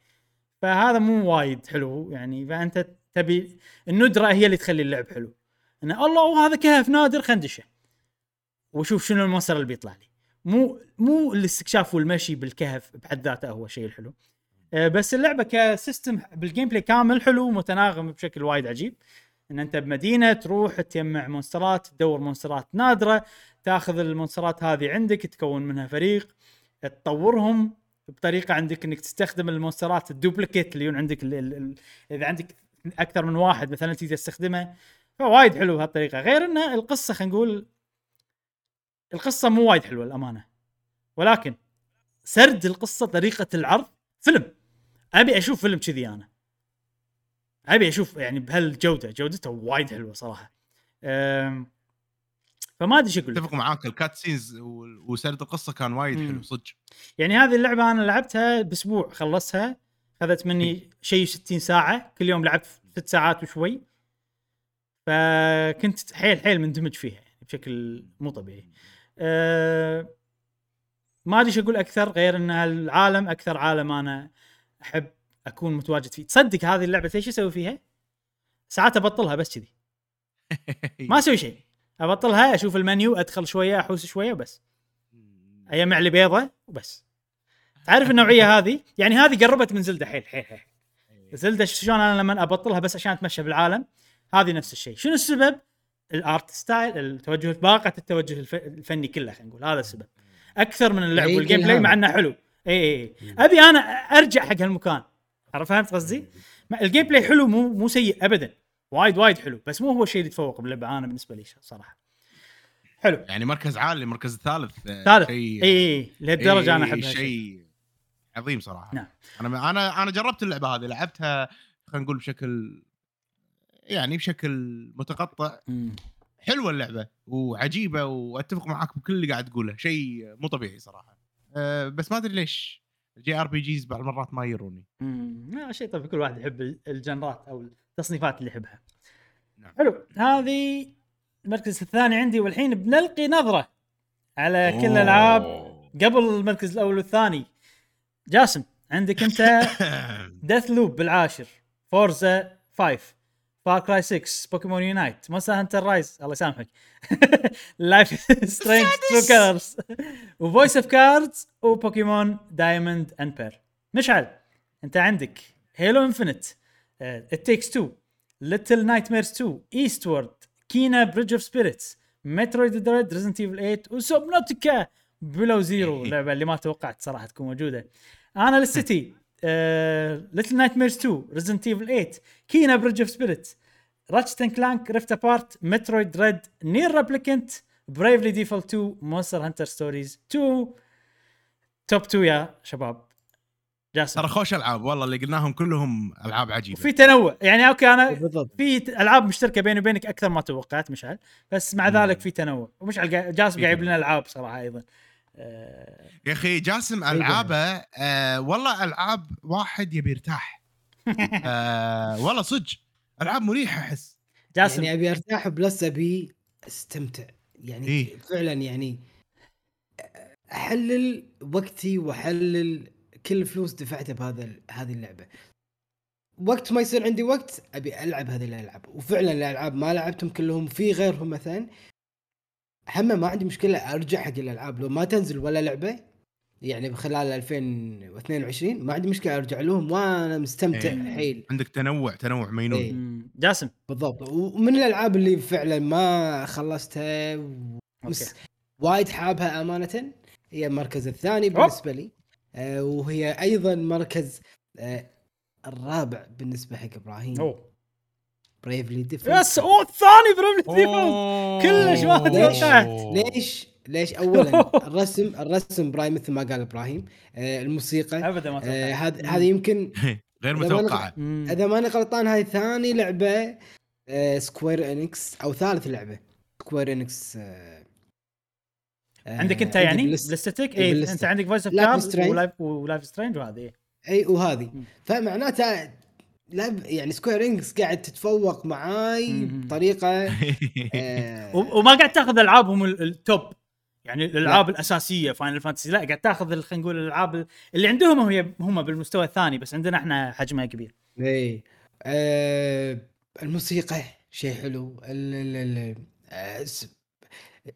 [SPEAKER 1] فهذا مو وايد حلو يعني فأنت تبي الندرة هي اللي تخلي اللعب حلو. إن يلا هذا كهف نادر خندشه وشوف شنو ال monster اللي بيطلع لي. مو مو الاستكشاف والمشي بالكهف بحد ذاته هو الشيء الحلو. آه، بس اللعبة ك system بال gameplay كامل حلو ومتناغم بشكل وايد عجيب. إن أنت بمدينة تروح تجمع monsterات تدور monsterات نادرة. تاخذ ال monsterات هذه عندك تكون منها فريق تطورهم بطريقة عندك إنك تستخدم ال monsterات ال duplicate اللي عندك ال ال ال إذا عندك أكثر من واحد مثلا تقدر تستخدمه. فوايد حلو بهالطريقه غير ان القصة خلينا نقول القصة مو وايد حلوة الامانه ولكن سرد القصة طريقة العرض فيلم. أبي أشوف فيلم كذي أنا. أبي أشوف يعني بهالجودة. جودته وايد حلوة صراحة. أم، فما أدري إيش أقول لك.
[SPEAKER 3] أتفق معاك الكات سينز وسرد القصة كان وايد. حلو صدق.
[SPEAKER 1] يعني هذه اللعبة أنا لعبتها بأسبوع خلصتها اخذت مني شيء 60 ساعة كل يوم لعبت ست ساعات وشوي. فكنت حيل حيل مندمج فيها يعني بشكل مو طبيعي. أه ما أدري إيش أقول أكثر غير إن العالم أكثر عالم أنا أحب أكون متواجد فيه. تصدق هذه اللعبة إيش أسوي فيها؟ ساعات أبطلها بس كذي. ما أسوي شيء. أبطلها أشوف المنيو أدخل شوية أحوس شوية وبس. اجمع لي بيضه وبس. تعرف النوعية هذه؟ يعني هذه قربت من Zelda حيل حيل حيل. Zelda شلون أنا لما أبطلها بس عشان أتمشى بالعالم هذه نفس الشيء. شنو السبب؟ ال art style التوجه باقة التوجه الف- الفني كله خلينا نقول. هذا السبب. أكثر من اللعب وال gameplay مع. إنه حلو. اي اي اي أبي أنا أرجع حق هالمكان. عرفت فهمت قصدي؟ ال gameplay حلو مو مو سيء ابدا. وايد وايد حلو بس مو هو الشيء اللي يتفوق باللعبه أنا بالنسبة لي صراحة. حلو.
[SPEAKER 3] يعني مركز عالي المركز الثالث آه،
[SPEAKER 1] ثالث.
[SPEAKER 3] شيء
[SPEAKER 1] إي إي لهالدرجة
[SPEAKER 3] أنا
[SPEAKER 1] أحبها شيء
[SPEAKER 3] عظيم صراحة.
[SPEAKER 1] نعم.
[SPEAKER 3] أنا أنا أنا جربت اللعبة هذه لعبتها خلينا نقول بشكل يعني بشكل متقطع.
[SPEAKER 1] مم.
[SPEAKER 3] حلوة اللعبة وعجيبة وأتفق معاك بكل اللي قاعد تقوله شيء مو طبيعي صراحة. أه بس ما أدري ليش ال JRPGs بعض المرات ما يروني.
[SPEAKER 1] مم. لا شيء طبيعي كل واحد يحب ال- ال genreات أو التصنيفات اللي يحبها.
[SPEAKER 3] نعم.
[SPEAKER 1] حلو. هذه المركز الثاني عندي والحين بنلقي نظرة على كل
[SPEAKER 3] الألعاب.
[SPEAKER 1] قبل المركز الأول والثاني. جاسم عندك أنت Deathloop بالعاشر Forza 5 Far Cry 6 Pokémon Unite Monster Hunter Rise الله يسامحك. Life Strange True Colors و Voice of Cards و Pokémon Diamond and Pearl مشعل أنت عندك Halo Infinite It Takes Two Little Nightmares 2 Eastward Kena Bridge of Spirits Metroid Dread Resident Evil 8 و Subnautica Below Zero اللعبه اللي ما توقعت صراحة تكون موجودة. أنا للسيتي Little Nightmares 2 Resident Evil 8 Kena Bridge of Spirit Ratchet Clank Rift Apart Metroid Dread Nier Replicant Bravely Default 2 Monster Hunter Stories 2 top 2 يا شباب جاسم.
[SPEAKER 3] ترى خوش ألعاب والله اللي قلناهم كلهم ألعاب عجيبة.
[SPEAKER 1] وفي تنوع يعني أوكي أنا
[SPEAKER 2] بالضبط.
[SPEAKER 1] في ألعاب مشتركة بيني وبينك أكثر ما توقعت مشعل بس مع. ذلك في تنوع. ومشعل جاسم قاعد يجيب. لنا ألعاب صراحة أيضا. آه،
[SPEAKER 3] يا أخي جاسم ألعابه آه والله ألعاب واحد يبي يرتاح. آه والله صدق. ألعاب مريحة أحس.
[SPEAKER 1] جاسم.
[SPEAKER 2] يعني أبي أرتاح بلس أبي أستمتع. يعني
[SPEAKER 3] إيه.
[SPEAKER 2] فعلا يعني أحلل وقتي وأحلل كل فلوس دفعتها بهذا هذه اللعبة. وقت ما يصير عندي وقت أبي ألعب هذه الألعاب. وفعلا الألعاب ما لعبتهم كلهم في غيرهم مثلا. هم ما عندي مشكلة أرجع حق الألعاب. لو ما تنزل ولا لعبة يعني خلال 2022 ما عندي مشكلة أرجع لهم. وأنا مستمتع
[SPEAKER 3] إيه.
[SPEAKER 2] حيل.
[SPEAKER 3] عندك تنوع تنوع مينون.
[SPEAKER 2] إيه.
[SPEAKER 1] جاسم.
[SPEAKER 2] بالضبط. ومن الألعاب اللي فعلا ما خلصتها ومس... وايد حابها أمانة هي المركز الثاني بالنسبة لي. وهي أيضا مركز آه الرابع بالنسبة حق إبراهيم
[SPEAKER 1] أوه
[SPEAKER 2] Bravely Default
[SPEAKER 1] yes أوه الثاني Bravely Default
[SPEAKER 3] أوه.
[SPEAKER 1] كلش ما
[SPEAKER 2] توقعت.
[SPEAKER 3] أوه.
[SPEAKER 2] ليش؟ ليش اولا الرسم الرسم برايم مثل ما قال إبراهيم آه الموسيقى
[SPEAKER 1] ابدا ما
[SPEAKER 2] آه
[SPEAKER 1] توقعت
[SPEAKER 2] هذا هذا يمكن
[SPEAKER 3] غير
[SPEAKER 2] إذا ما
[SPEAKER 1] متوقعة.
[SPEAKER 2] إذا ماني غلطان هاي ثاني لعبة آه سكوير انكس أو ثالث لعبة سكوير انكس آه
[SPEAKER 1] عندك انت يعني. بلستك اي. انت عندك فويس اوف
[SPEAKER 2] Strange.
[SPEAKER 1] ولايف سترينج وهذه.
[SPEAKER 2] إي وهذه
[SPEAKER 1] مم.
[SPEAKER 2] فمعناته لعب يعني سكوير انكس قاعد تتفوق معاي. بطريقة آه
[SPEAKER 1] وما قاعد تاخذ ألعابهم ال- ال top يعني الألعاب الأساسية Final Fantasy لا قاعد تاخذ خلينا نقول الألعاب اللي عندهم هي هم بالمستوى الثاني بس عندنا إحنا حجمها كبير
[SPEAKER 2] إي آه الموسيقى شيء حلو ال ال ال آه،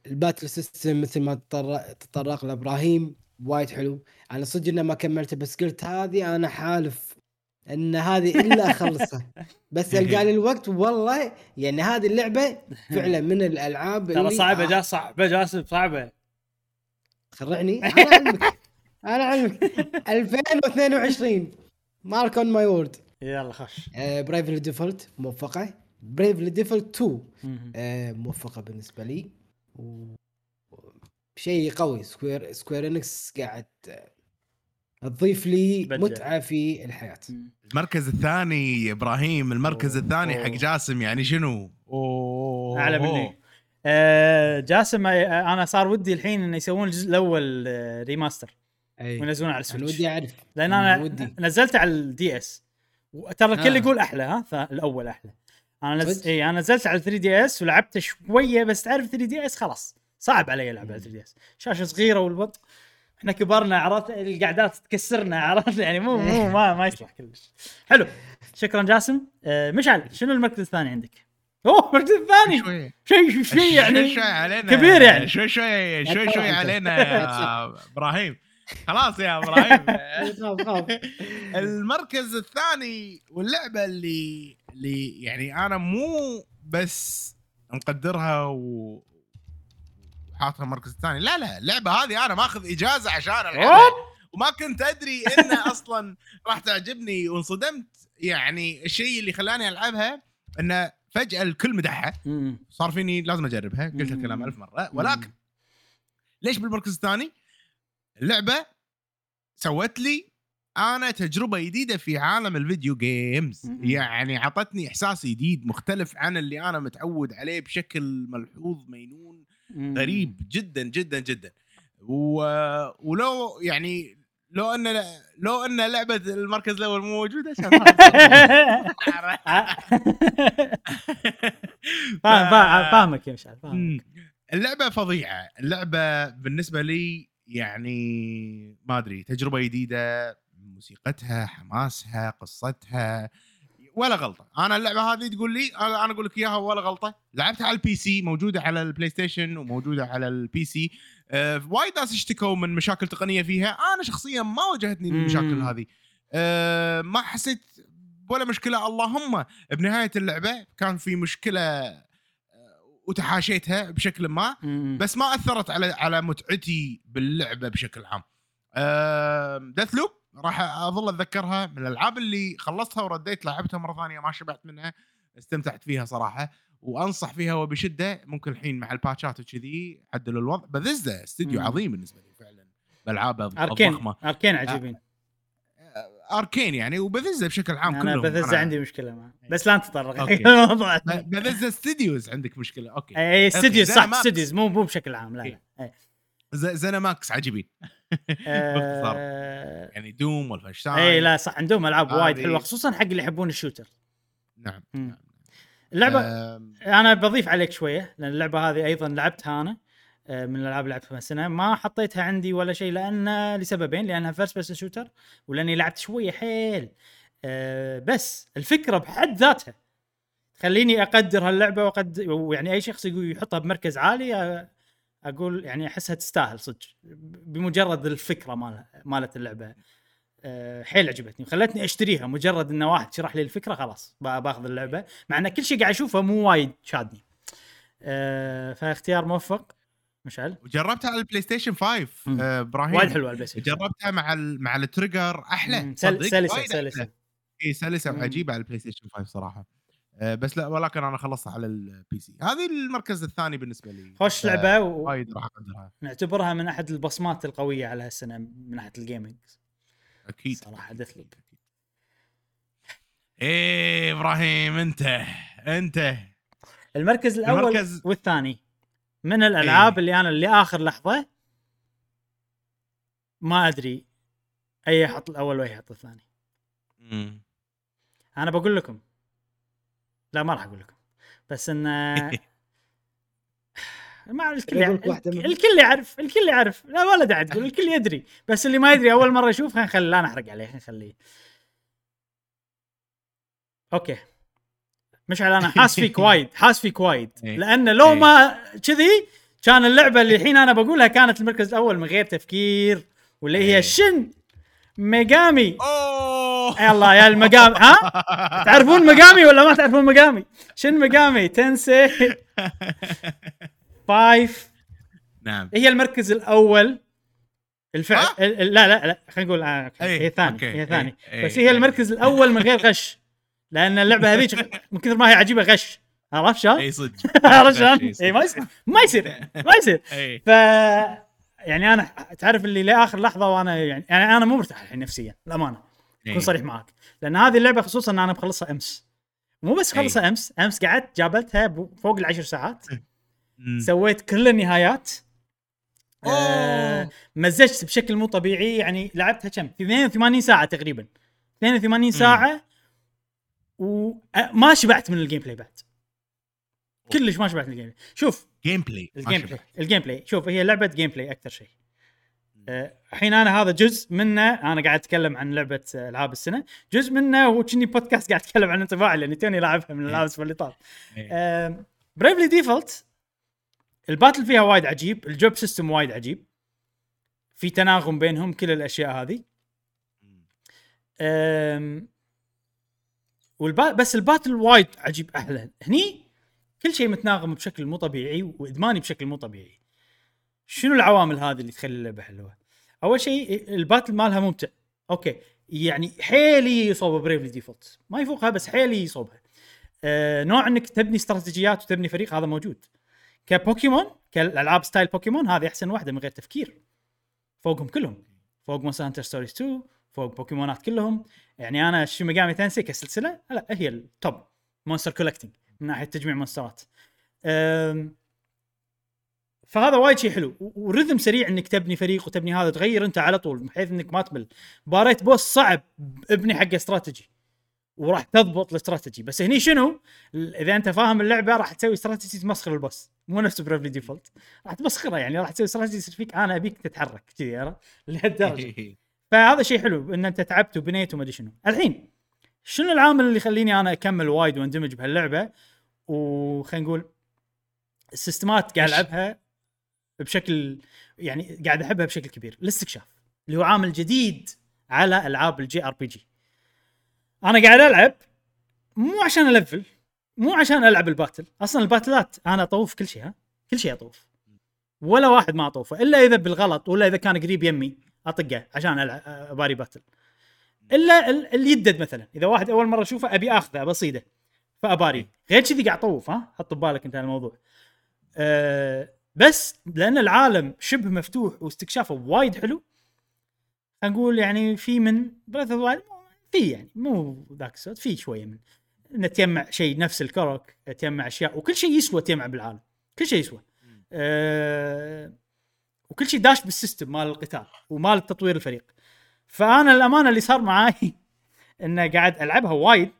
[SPEAKER 2] ال battle system مثل ما تطرق تطرق لابراهيم وايد حلو. أنا صدق إنه ما كملته بس قلت هذه أنا حالف إن هذه إلا أخلصها. بس القى لي الوقت والله يعني هذه اللعبة فعلا من الألعاب
[SPEAKER 1] ترى صعبة
[SPEAKER 2] آه،
[SPEAKER 1] جا صعبه جاسم صعبة.
[SPEAKER 2] خرعني أنا علمك أنا علمك 2022 mark on my word
[SPEAKER 1] يلا خش.
[SPEAKER 2] Bravely Default موفقة. Bravely Default 2
[SPEAKER 1] مم.
[SPEAKER 2] آه، موفقة بالنسبة لي. شيء قوي Square Square Enix قاعد آه، تضيف لي. متعة في
[SPEAKER 1] الحياة.
[SPEAKER 3] المركز الثاني يا إبراهيم المركز
[SPEAKER 1] أوه.
[SPEAKER 3] الثاني حق
[SPEAKER 1] أوه.
[SPEAKER 3] جاسم يعني شنو؟ أوه
[SPEAKER 1] أعلى مني آه جاسم آه، أنا صار ودي الحين إنه يسوون الجزء الأول آه، remaster
[SPEAKER 2] أي
[SPEAKER 1] وينزلونه على
[SPEAKER 2] أنا
[SPEAKER 1] ال Switch
[SPEAKER 2] ودي أعرف
[SPEAKER 1] لأن
[SPEAKER 2] أنا
[SPEAKER 1] أنا
[SPEAKER 2] ودي.
[SPEAKER 1] نزلته على ال DS ترى الكل
[SPEAKER 2] آه.
[SPEAKER 1] يقول أحلى ها الأول أحلى أنا نز...
[SPEAKER 2] صدق؟
[SPEAKER 1] اي أنا نزلت على 3DS ولعبته شوية بس تعرف 3DS؟ خلاص. صعب علي ألعب على 3DS. شاشة صغيرة والوضع. إحنا كبرنا عرفت؟ القعدات تكسرنا عرفت؟ يعني مو مو ما, ما يصلح كلش. حلو. شكرا جاسم. آه مشعل شنو المركز الثاني عندك؟ أوه المركز الثاني!
[SPEAKER 3] شوي
[SPEAKER 1] شيء شيء يعني
[SPEAKER 3] شوي علينا.
[SPEAKER 1] كبير يعني.
[SPEAKER 3] شوي شوي شوي شوي. علينا يا إبراهيم. خلاص يا إبراهيم
[SPEAKER 2] خاف
[SPEAKER 3] المركز الثاني واللعبة اللي اللي يعني أنا مو بس مقدرها و حاطها المركز الثاني لا لا اللعبة هذه أنا ماخذ إجازة عشان ألعبها
[SPEAKER 1] أوب.
[SPEAKER 3] وما كنت أدري انها أصلا راح تعجبني وانصدمت يعني الشيء اللي خلاني ألعبها انه فجأة الكل مدحها. صار فيني لازم أجربها قلت. الكلام ألف مرة ولكن ليش بالمركز الثاني؟ اللعبة سوت لي أنا تجربة جديدة في عالم ال video
[SPEAKER 1] games.
[SPEAKER 3] يعني عطتني إحساس جديد مختلف عن اللي أنا متعود عليه بشكل ملحوظ مينون. غريب جدا جدا جدا و... ولو يعني لو أن لو أن لعبة المركز الأول مو موجودة
[SPEAKER 1] فاهم فاهم فاهمك يا مشعل فاهمك.
[SPEAKER 3] اللعبة فظيعة اللعبة بالنسبة لي يعني ما أدري تجربة جديدة موسيقتها حماسها قصتها ولا غلطة. أنا اللعبة هذه تقول لي أنا أقول لك إياها ولا غلطة. لعبتها على ال PC موجودة على ال PlayStation وموجودة على ال PC آه وايد ناس اشتكوا من مشاكل تقنية فيها. أنا شخصيا ما واجهتني المشاكل. هذه. آه ما حسيت ولا مشكلة. اللهم بنهاية اللعبة كان في مشكلة وتحاشيتها بشكل ما. بس ما أثرت على على متعتي باللعبة بشكل عام. ديث لوب راح أظل أتذكرها من الألعاب اللي خلصتها ورديت لعبتها مرة ثانية ما شبعت منها استمتعت فيها صراحة وأنصح فيها وبشدة ممكن الحين مع الباتشات وكذي عدلوا الوضع بذزدا استوديو
[SPEAKER 1] مم.
[SPEAKER 3] عظيم بالنسبة لي فعلا بالعابه
[SPEAKER 1] Arkane
[SPEAKER 3] الضخمة
[SPEAKER 1] Arkane عجيبين
[SPEAKER 3] Arkane يعني وبذزدا بشكل عام
[SPEAKER 1] أنا
[SPEAKER 3] كلهم
[SPEAKER 1] بثز
[SPEAKER 3] أنا-
[SPEAKER 1] عندي مشكلة معه بس لا نتطرق
[SPEAKER 3] أوكي.
[SPEAKER 1] الموضوع.
[SPEAKER 3] ب- Bethesda studios عندك مشكلة. أوكي.
[SPEAKER 1] اي studios
[SPEAKER 3] زي
[SPEAKER 1] صح. استديوز مو مو بشكل عام لا لا.
[SPEAKER 3] إيه.
[SPEAKER 1] إيه.
[SPEAKER 3] ز- ZeniMax عجيبين. باختصار.
[SPEAKER 1] آه،
[SPEAKER 3] يعني Doom و Wolfenstein
[SPEAKER 1] اي لا صح عندهم ألعاب وايد حلوة خصوصا حق اللي يحبون ال shooter.
[SPEAKER 3] نعم
[SPEAKER 1] مم.
[SPEAKER 3] نعم. اللعبة
[SPEAKER 1] أنا بضيف عليك شوية لأن اللعبة هذه أيضا لعبتها أنا. من الألعاب اللي لعبتها. السنة ما حطيتها عندي ولا شيء لأن لسببين لأنها first person shooter ولأني لعبت شوية حيل. آه، بس الفكرة بحد ذاتها تخليني أقدر هاللعبة وقد ويعني أي شخص يقول يحطها بمركز عالي آه، أقول يعني أحسها تستاهل صدق بمجرد الفكرة مالها مالت اللعبة. آه، حيل عجبتني وخلتني أشتريها. مجرد إن واحد شرح لي الفكرة خلاص با- بأخذ اللعبة مع إن كل شيء قاعد أشوفه مو وايد شادني. آه، فاختيار موفق. مشعل
[SPEAKER 3] وجربتها على ال PlayStation 5
[SPEAKER 1] مم.
[SPEAKER 3] آه، إبراهيم.
[SPEAKER 1] وايد حلوة ال PlayStation.
[SPEAKER 3] جربتها مع ال... مع ال trigger
[SPEAKER 1] أحلى. سل- سلسة
[SPEAKER 3] وايد سلسة. اي
[SPEAKER 1] سلسة.
[SPEAKER 3] وعجيبه على ال PlayStation 5 صراحة. آه، بس لا ولكن أنا خلصتها على ال PC هذه المركز الثاني بالنسبة لي.
[SPEAKER 1] خوش لعبة
[SPEAKER 3] وايد راح أقدرها.
[SPEAKER 1] ونعتبرها من أحد البصمات القوية على هالسنة من ناحيه الجيمنج
[SPEAKER 3] أكيد.
[SPEAKER 1] صراحة ديث لوب
[SPEAKER 3] إيه إبراهيم انت انت
[SPEAKER 1] المركز الأول
[SPEAKER 3] المركز-
[SPEAKER 1] والثاني. من الألعاب
[SPEAKER 3] إيه.
[SPEAKER 1] اللي أنا لاخر لحظة ما أدري أي يحط الأول وأي يحط الثاني.
[SPEAKER 3] مم.
[SPEAKER 1] أنا بقول لكم. لا ما راح أقول لكم. بس إن ما الكل يعرف. الكل يعرف الكل يعرف. لا ولا داعي تقول الكل يدري. بس اللي ما يدري أول مرة يشوف خلينا نخلي لا نحرق عليه خلينا نخليه أوكي. مشعل أنا. حاس فيك وايد حاس فيك وايد
[SPEAKER 3] إيه.
[SPEAKER 1] لأن لو
[SPEAKER 3] إيه.
[SPEAKER 1] ما كذي كان اللعبة اللي الحين أنا بقولها كانت المركز الأول من غير تفكير واللي
[SPEAKER 3] إيه.
[SPEAKER 1] هي Shin Megami
[SPEAKER 3] أوه.
[SPEAKER 1] يلا يا ال Megami ها؟ تعرفون مقامي ولا ما تعرفون مقامي شن مقامي تنسي. 5
[SPEAKER 3] نعم.
[SPEAKER 1] هي المركز الأول. الفعل لا لا لا خلينا نقول آه،.
[SPEAKER 3] إيه،
[SPEAKER 1] هي ثاني هي ثاني
[SPEAKER 3] إيه،
[SPEAKER 1] بس
[SPEAKER 3] إيه،
[SPEAKER 1] هي المركز الأول من غير غش. لأن اللعبة هذيك من كثر ما هي عجيبة غش. عرفت شلون؟
[SPEAKER 3] إي صدق.
[SPEAKER 1] عرفت شلون؟
[SPEAKER 3] إي
[SPEAKER 1] ما. يصير ما يصير ما يصير. ف يعني أنا تعرف اللي لآخر لحظة وأنا يعني, أنا مو مرتاح الحين نفسيا الامانه
[SPEAKER 3] إيه.
[SPEAKER 1] أكون صريح معاك. لأن هذه اللعبة خصوصا ان أنا مخلصها أمس. مو بس خلصها أمس أمس قعدت جابلتها فوق العشر ساعات. سويت كل النهايات. آه. مزجت بشكل مو طبيعي يعني لعبتها كم؟ 82 ساعة تقريبا. 82 ساعة وما شبعت من ال gameplay بعد كلش ما شبعت من ال gameplay شوف
[SPEAKER 3] gameplay
[SPEAKER 1] ال gameplay ال gameplay شوف هي لعبة gameplay أكثر شيء. آه، الحين أنا هذا جزء منه أنا قاعد أتكلم عن لعبة ألعاب السنة. جزء منه هو كني بودكاست قاعد أتكلم عن انطباعي لأني توني لاعبها من الألعاب الأسبوع اللي طاف Bravely Default ال battle فيها وايد عجيب ال job system وايد عجيب. في تناغم بينهم كل الأشياء هذه. والبا بس ال battle وايد عجيب أحلى هني كل شيء متناغم بشكل مو طبيعي وإدماني بشكل مو طبيعي. شنو العوامل هذه اللي تخلي اللعبة حلوة؟ أول شيء ال battle مالها ممتع. okay. يعني حيلي يصوب Bravely Default. ما يفوقها بس حيلي يصوبها. آه نوع إنك تبني استراتيجيات وتبني فريق هذا موجود. كبوكيمون كالألعاب style Pokémon هذه أحسن واحدة من غير تفكير. فوقهم كلهم. فوق Monster Hunter Stories 2 فوق بوكيمونات كلهم. يعني أنا Shin Megami Tensei كسلسله لا هي ال top monster collecting من ناحية تجميع مونسترات. فهذا وايد شيء حلو. ورتم سريع إنك تبني فريق وتبني هذا تغير أنت على طول بحيث إنك ما تمل باريت boss صعب ابني حق استراتيجي وراح تضبط الاستراتيجي. بس هني شنو؟ إذا أنت فاهم اللعبة راح تسوي استراتيجي تمسخر ال boss. مو نفس Bravely Default راح تمسخره يعني راح تسوي استراتيجي يصير فيك أنا أبيك تتحرك كذي؟ لهالدرجة. فهذا شيء حلو إن أنت تعبت وبنيت وما أدري شنو. الحين شنو العامل اللي يخليني أنا أكمل وايد وأندمج بهاللعبة؟ وخلينا نقول السيستمات قاعد؟ ألعبها بشكل يعني قاعد أحبها بشكل كبير الاستكشاف اللي هو عامل جديد على ألعاب ال JRPG. أنا قاعد ألعب مو عشان ألفل مو عشان ألعب ال battle. أصلا الباتلات أنا أطوف كل شيء ها؟ كل شيء أطوف. ولا واحد ما أطوفه إلا إذا بالغلط ولا إذا كان قريب يمي. أطقه عشان ألعب اباري battle إلا ال- اليدد مثلا. إذا واحد أول مرة اشوفه أبي آخذه بصيده فأباري. غير كذي قاعد اطوف ها؟ حط ببالك أنت الموضوع. أه بس لأن العالم شبه مفتوح واستكشافه وايد حلو نقول يعني في من Breath of في يعني مو ذاك الصوت في شوية من. إن تجمع شيء نفس ال Korok تجمع أشياء وكل شيء يسوى تجمع بالعالم. كل شيء يسوى. أه وكل شيء داش بال system مال القتال ومال تطوير الفريق. فأنا الأمانة اللي صار معاي إنه قاعد ألعبها وايد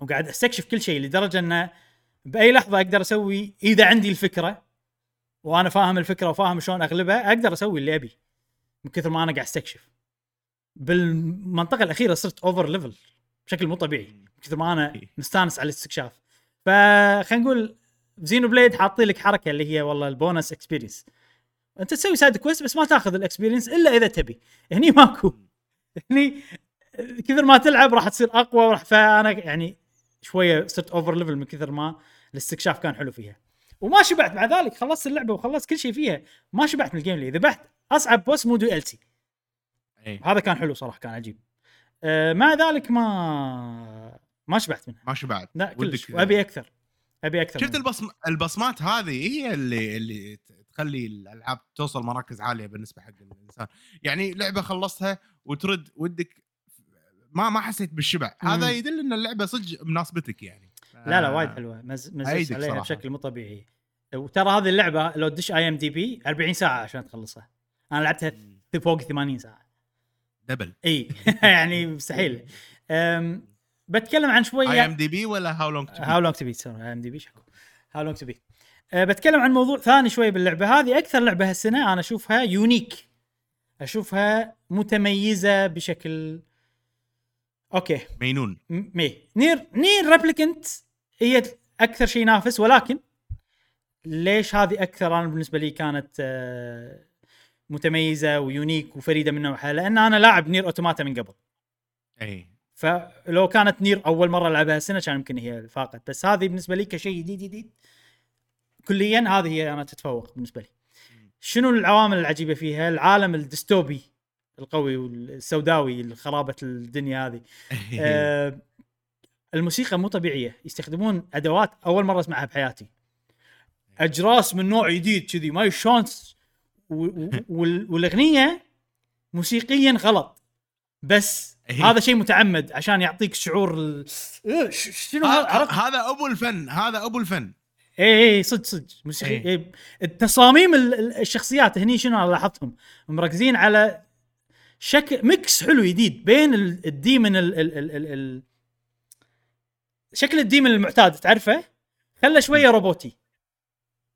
[SPEAKER 1] وقاعد أستكشف كل شيء لدرجة إنه بأي لحظة أقدر أسوي إذا عندي الفكرة وأنا فاهم الفكرة وفاهم شلون أغلبها أقدر أسوي اللي أبي من كثر ما أنا قاعد أستكشف. بالمنطقة الأخيرة صرت over level بشكل مو طبيعي من كثر ما أنا مستانس على الاستكشاف. فخلينا نقول Xenoblade حاطين لك حركة اللي هي والله ال bonus experience انت تسوي side quest بس ما تاخذ ال experience إلا إذا تبي. هني ماكو. هني كثر ما تلعب راح تصير أقوى وراح فانا يعني شوية صرت over level من كثر ما الاستكشاف كان حلو فيها. وما شبعت مع ذلك. خلصت اللعبة وخلصت كل شيء فيها. ما شبعت من ال gameplay ذبحت أصعب boss مال
[SPEAKER 3] DLC.
[SPEAKER 1] هذا كان حلو صراحة كان عجيب. أه مع ذلك ما ما شبعت منها.
[SPEAKER 3] ما شبعت.
[SPEAKER 1] لا كلش. وابي أكثر. أبي أكثر
[SPEAKER 3] شفت. البصم... البصمات هذه هي اللي اللي تخلي الألعاب توصل مراكز عالية بالنسبة حق الإنسان. يعني لعبة خلصتها وترد ودك ما ما حسيت بالشبع. هذا يدل إن اللعبة صدق مناسبتك يعني.
[SPEAKER 1] لا لا
[SPEAKER 3] آه،
[SPEAKER 1] وايد حلوة. مز...
[SPEAKER 3] أيدك
[SPEAKER 1] عليها
[SPEAKER 3] صراحة.
[SPEAKER 1] بشكل مو طبيعي. وترى هذه اللعبة لو تدش IMDb 40 ساعة عشان تخلصها. أنا لعبتها فوق 80 ساعة.
[SPEAKER 3] double.
[SPEAKER 1] إي. يعني مستحيل. بتكلم عن
[SPEAKER 3] اي شوية MDb ولا
[SPEAKER 1] How Long HowLongToBeat IMDb شكو. HowLongToBeat بتكلم عن موضوع ثاني شوي باللعبة. هذه أكثر لعبة هالسنة أنا أشوفها unique أشوفها متميزة بشكل okay.
[SPEAKER 3] مينون.
[SPEAKER 1] مي. NieR NieR Replicant هي أكثر شيء ينافس ولكن ليش هذه أكثر؟ أنا بالنسبة لي كانت آه، متميزة و unique وفريدة من نوعها لأن أنا لاعب NieR Automata من قبل.
[SPEAKER 3] إي.
[SPEAKER 1] فلو كانت NieR أول مرة ألعبها السنة كان يمكن هي فاقت. بس هذه بالنسبة لي كشيء جديد جديد. كليا هذه هي أنا تتفوق بالنسبة لي. شنو العوامل العجيبة فيها؟ العالم الديستوبي القوي والسوداوي خرابه الدنيا هذه. آه، الموسيقى مو طبيعية. يستخدمون أدوات أول مرة أسمعها بحياتي. أجراس من نوع جديد كذي ما شلون س- و- و- وال- والأغنية موسيقيا غلط. بس
[SPEAKER 3] إيه.
[SPEAKER 1] هذا شيء متعمد عشان يعطيك شعور ال... إيه، شنو هذا
[SPEAKER 3] أبو الفن هذا أبو الفن.
[SPEAKER 1] اي اي صدق صدق. موسيقى
[SPEAKER 3] إيه.
[SPEAKER 1] إيه. التصاميم ال- ال- الشخصيات هني شنو أنا لاحظتهم؟ مركزين على شكل mix حلو جديد بين ال- ال demon ال ال ال ال ال شكل ال demon المعتاد تعرفه؟ خله شوية روبوتي.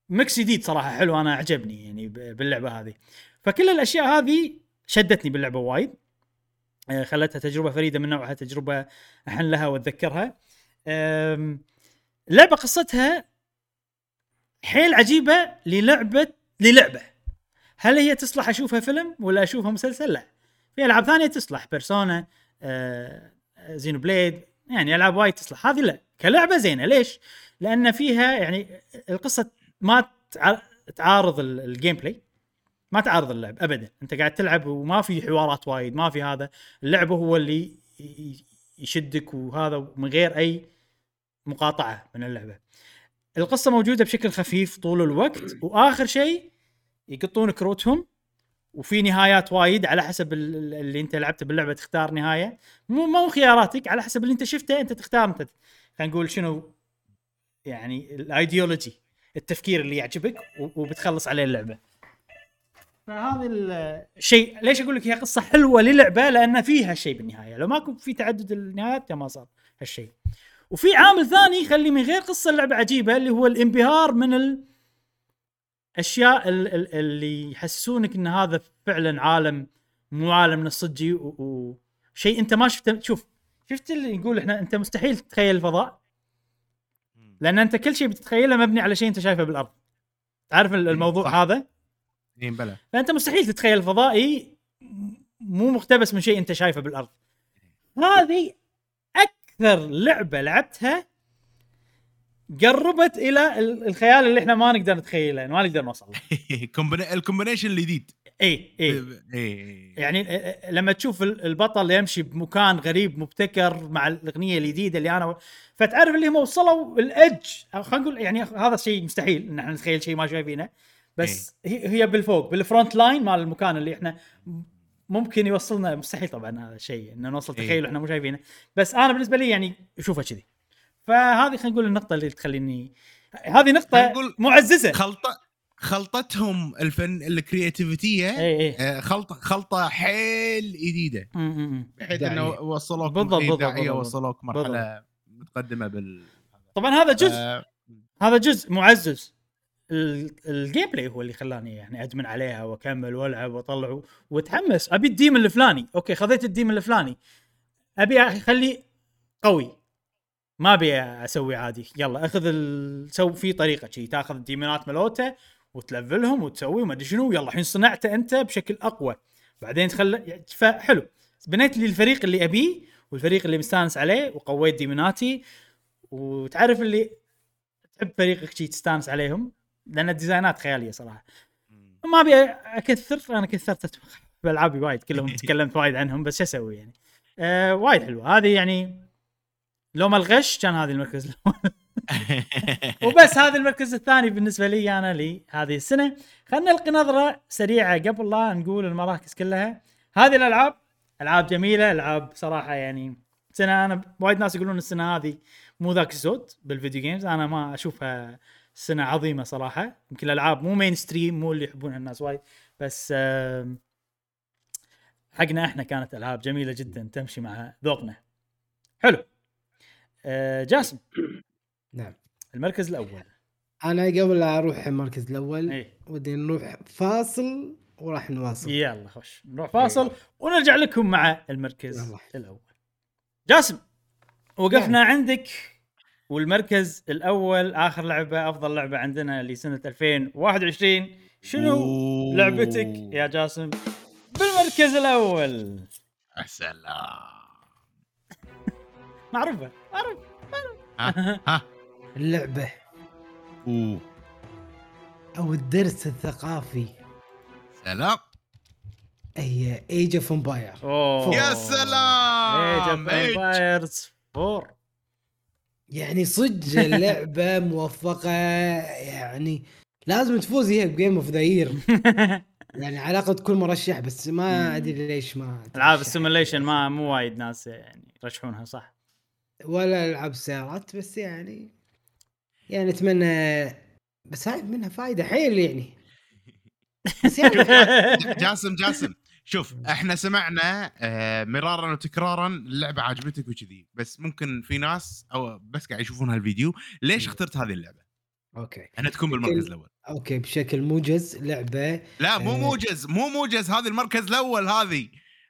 [SPEAKER 1] mix جديد صراحة حلو أنا عجبني يعني باللعبة هذه. فكل الأشياء هذه شدتني باللعبة وايد. آه، خلتها تجربة فريدة من نوعها تجربة أحن لها وأتذكرها. اللعبه قصتها حيل عجيبة للعبة للعبة. هل هي تصلح أشوفها فيلم ولا أشوفها مسلسل؟ لا. في ألعاب ثانية تصلح. Persona آه، Xenoblade يعني ألعاب وايد تصلح. هذه لا. كلعبة زينة. ليش؟ لأن فيها يعني القصة ما تع- تعارض ال- ال gameplay ما تعارض اللعب ابدا. أنت قاعد تلعب وما في حوارات وايد ما في هذا. اللعبه هو اللي يشدك وهذا من غير أي مقاطعة من اللعبة. القصة موجودة بشكل خفيف طول الوقت وآخر شيء يقطون كروتهم وفي نهايات وايد على حسب ال- ال- اللي أنت لعبته باللعبة تختار نهاية. مو مو خياراتك على حسب اللي أنت شفته أنت تختار أنت. خلينا نقول شنو؟ يعني الأيديولوجي التفكير اللي يعجبك وبتخلص عليه اللعبة. فهذا ال- الشيء ليش أقول لك هي قصة حلوة للعبة؟ لأن فيها شيء بالنهاية. لو ماكو في تعدد النهايات ما صار هالشيء. وفي عامل ثاني يخلي من غير قصة اللعبه عجيبة اللي هو الانبهار من الاشياء ال- ال- اللي يحسسونك إن هذا فعلا عالم مو عالم نصجي وشيء أنت ما شفته. شوف شفت اللي يقول إحنا أنت مستحيل تتخيل الفضاء لأن أنت كل شيء بتتخيله مبني على شيء أنت شايفه بالأرض. تعرف الموضوع
[SPEAKER 3] صح.
[SPEAKER 1] هذا؟
[SPEAKER 3] اي بلى.
[SPEAKER 1] فأنت مستحيل تتخيل فضائي مو مقتبس من شيء أنت شايفه بالأرض. هذه أكثر لعبة لعبتها قربت إلى ال- الخيال اللي إحنا ما نقدر نتخيله ما نقدر نوصل له.
[SPEAKER 3] ال combination الجديد
[SPEAKER 1] إي
[SPEAKER 3] إي.
[SPEAKER 1] يعني لما تشوف ال- البطل يمشي بمكان غريب مبتكر مع الأغنية الجديده اللي أنا فتعرف اللي هم وصلوا ال edge أو خلينا نقول يعني هذا شيء مستحيل إن إحنا نتخيل شيء ما شايفينه. بس هي بالفوق بال front line مال المكان اللي إحنا ممكن يوصلنا مستحيل طبعا هذا الشيء ان نوصل
[SPEAKER 3] إيه.
[SPEAKER 1] تخيل إحنا مو شايفينه. بس أنا بالنسبة لي يعني اشوفها كذي. فهذه خلينا نقول النقطة اللي تخليني هذه
[SPEAKER 3] نقطة نقول
[SPEAKER 1] معززة.
[SPEAKER 3] خلطة خلطتهم الفن ال creativity
[SPEAKER 1] اي اي
[SPEAKER 3] آه، خلطة خلطة حيل
[SPEAKER 1] جديدة.
[SPEAKER 3] بحيث. إنه وصلوك
[SPEAKER 1] بالضبط،
[SPEAKER 3] إيه،
[SPEAKER 1] بالضبط،.
[SPEAKER 3] وصلوك مرحلة متقدمة بال
[SPEAKER 1] طبعا هذا جزء.
[SPEAKER 3] آه،
[SPEAKER 1] هذا جزء معزز. ال gameplay هو اللي خلاني يعني ادمن عليها وأكمل وألعب وأطلع وأتحمس. أبي ال demon الفلاني. okay خذيت ال demon الفلاني. أبي اخليه قوي. ما أبي أسوي عادي. يلا أخذ ال... سوي في طريقة شي. تأخذ الديمونات مالوته وتلفلهم وتسوي وما أدري شنو. يلا الحين صنعته أنت بشكل أقوى. بعدين تخلى فحلو بنيت لي الفريق اللي ابيه والفريق اللي مستانس عليه وقويت ديموناتي. وتعرف اللي تحب فريقك شي تستانس عليهم؟ لأن الديزاينات خيالية صراحة. ما أبي أكثر أنا كثرت بألعابي وايد كلهم تكلمت وايد عنهم بس شو أسوي يعني؟ آه وايد حلوة. هذه يعني لو ما الغش كان هذه المركز الأول. وبس هذا المركز الثاني بالنسبة لي أنا لي هذه السنة. خلينا نلقي نظرة سريعة قبل لا نقول المراكز كلها. هذه الألعاب ألعاب جميلة ألعاب صراحة يعني سنة أنا وايد ناس يقولون السنة هذه مو ذاك الزود بال video games أنا ما أشوفها سنة عظيمة صراحة. يمكن الألعاب مو mainstream مو اللي يحبونها الناس وايد بس حقنا إحنا كانت ألعاب جميلة جدا تمشي مع ذوقنا. حلو. آه، جاسم.
[SPEAKER 2] نعم.
[SPEAKER 1] المركز الأول.
[SPEAKER 2] أنا قبل أروح المركز الأول
[SPEAKER 1] إيه.
[SPEAKER 2] ودي نروح فاصل وراح نواصل.
[SPEAKER 1] يلا خش نروح فاصل ونرجع لكم مع المركز
[SPEAKER 2] يلا.
[SPEAKER 1] الأول. جاسم وقفنا عندك والمركز الأول آخر لعبة أفضل لعبة عندنا لسنة 2021 شنو
[SPEAKER 3] أوه.
[SPEAKER 1] لعبتك يا جاسم؟ بالمركز الأول.
[SPEAKER 3] سلام.
[SPEAKER 1] معروفة معروف
[SPEAKER 3] ها ها.
[SPEAKER 2] اللعبة.
[SPEAKER 3] أوه.
[SPEAKER 2] أو الدرس الثقافي.
[SPEAKER 3] سلام.
[SPEAKER 2] هي Age of Empires
[SPEAKER 1] أوه.
[SPEAKER 3] يا سلام.
[SPEAKER 1] Age
[SPEAKER 3] Age.
[SPEAKER 1] Empires 4
[SPEAKER 2] يعني صدق اللعبة موفقة يعني لازم تفوز هي ب game of the year يعني على الأقل تكون مرشح بس ما أدري ليش ما
[SPEAKER 1] ألعاب.
[SPEAKER 2] ال
[SPEAKER 1] simulation ما مو وايد ناس يعني يرشحونها صح؟
[SPEAKER 2] ولا ألعاب سيارات بس يعني يعني أتمنى بس هاي منها فايدة حيل يعني. بس يعني
[SPEAKER 3] جاسم جاسم. شوف إحنا سمعنا آه، مرارا وتكرارا اللعبة عجبتك وكذي بس ممكن في ناس أو بس قاعد يشوفون هالفيديو ليش اخترت هذه اللعبة؟
[SPEAKER 2] okay
[SPEAKER 3] إنها تكون بالمركز الأول
[SPEAKER 2] okay بشكل موجز لعبة
[SPEAKER 3] لا مو
[SPEAKER 2] آه.
[SPEAKER 3] موجز مو موجز هذه المركز الأول هذه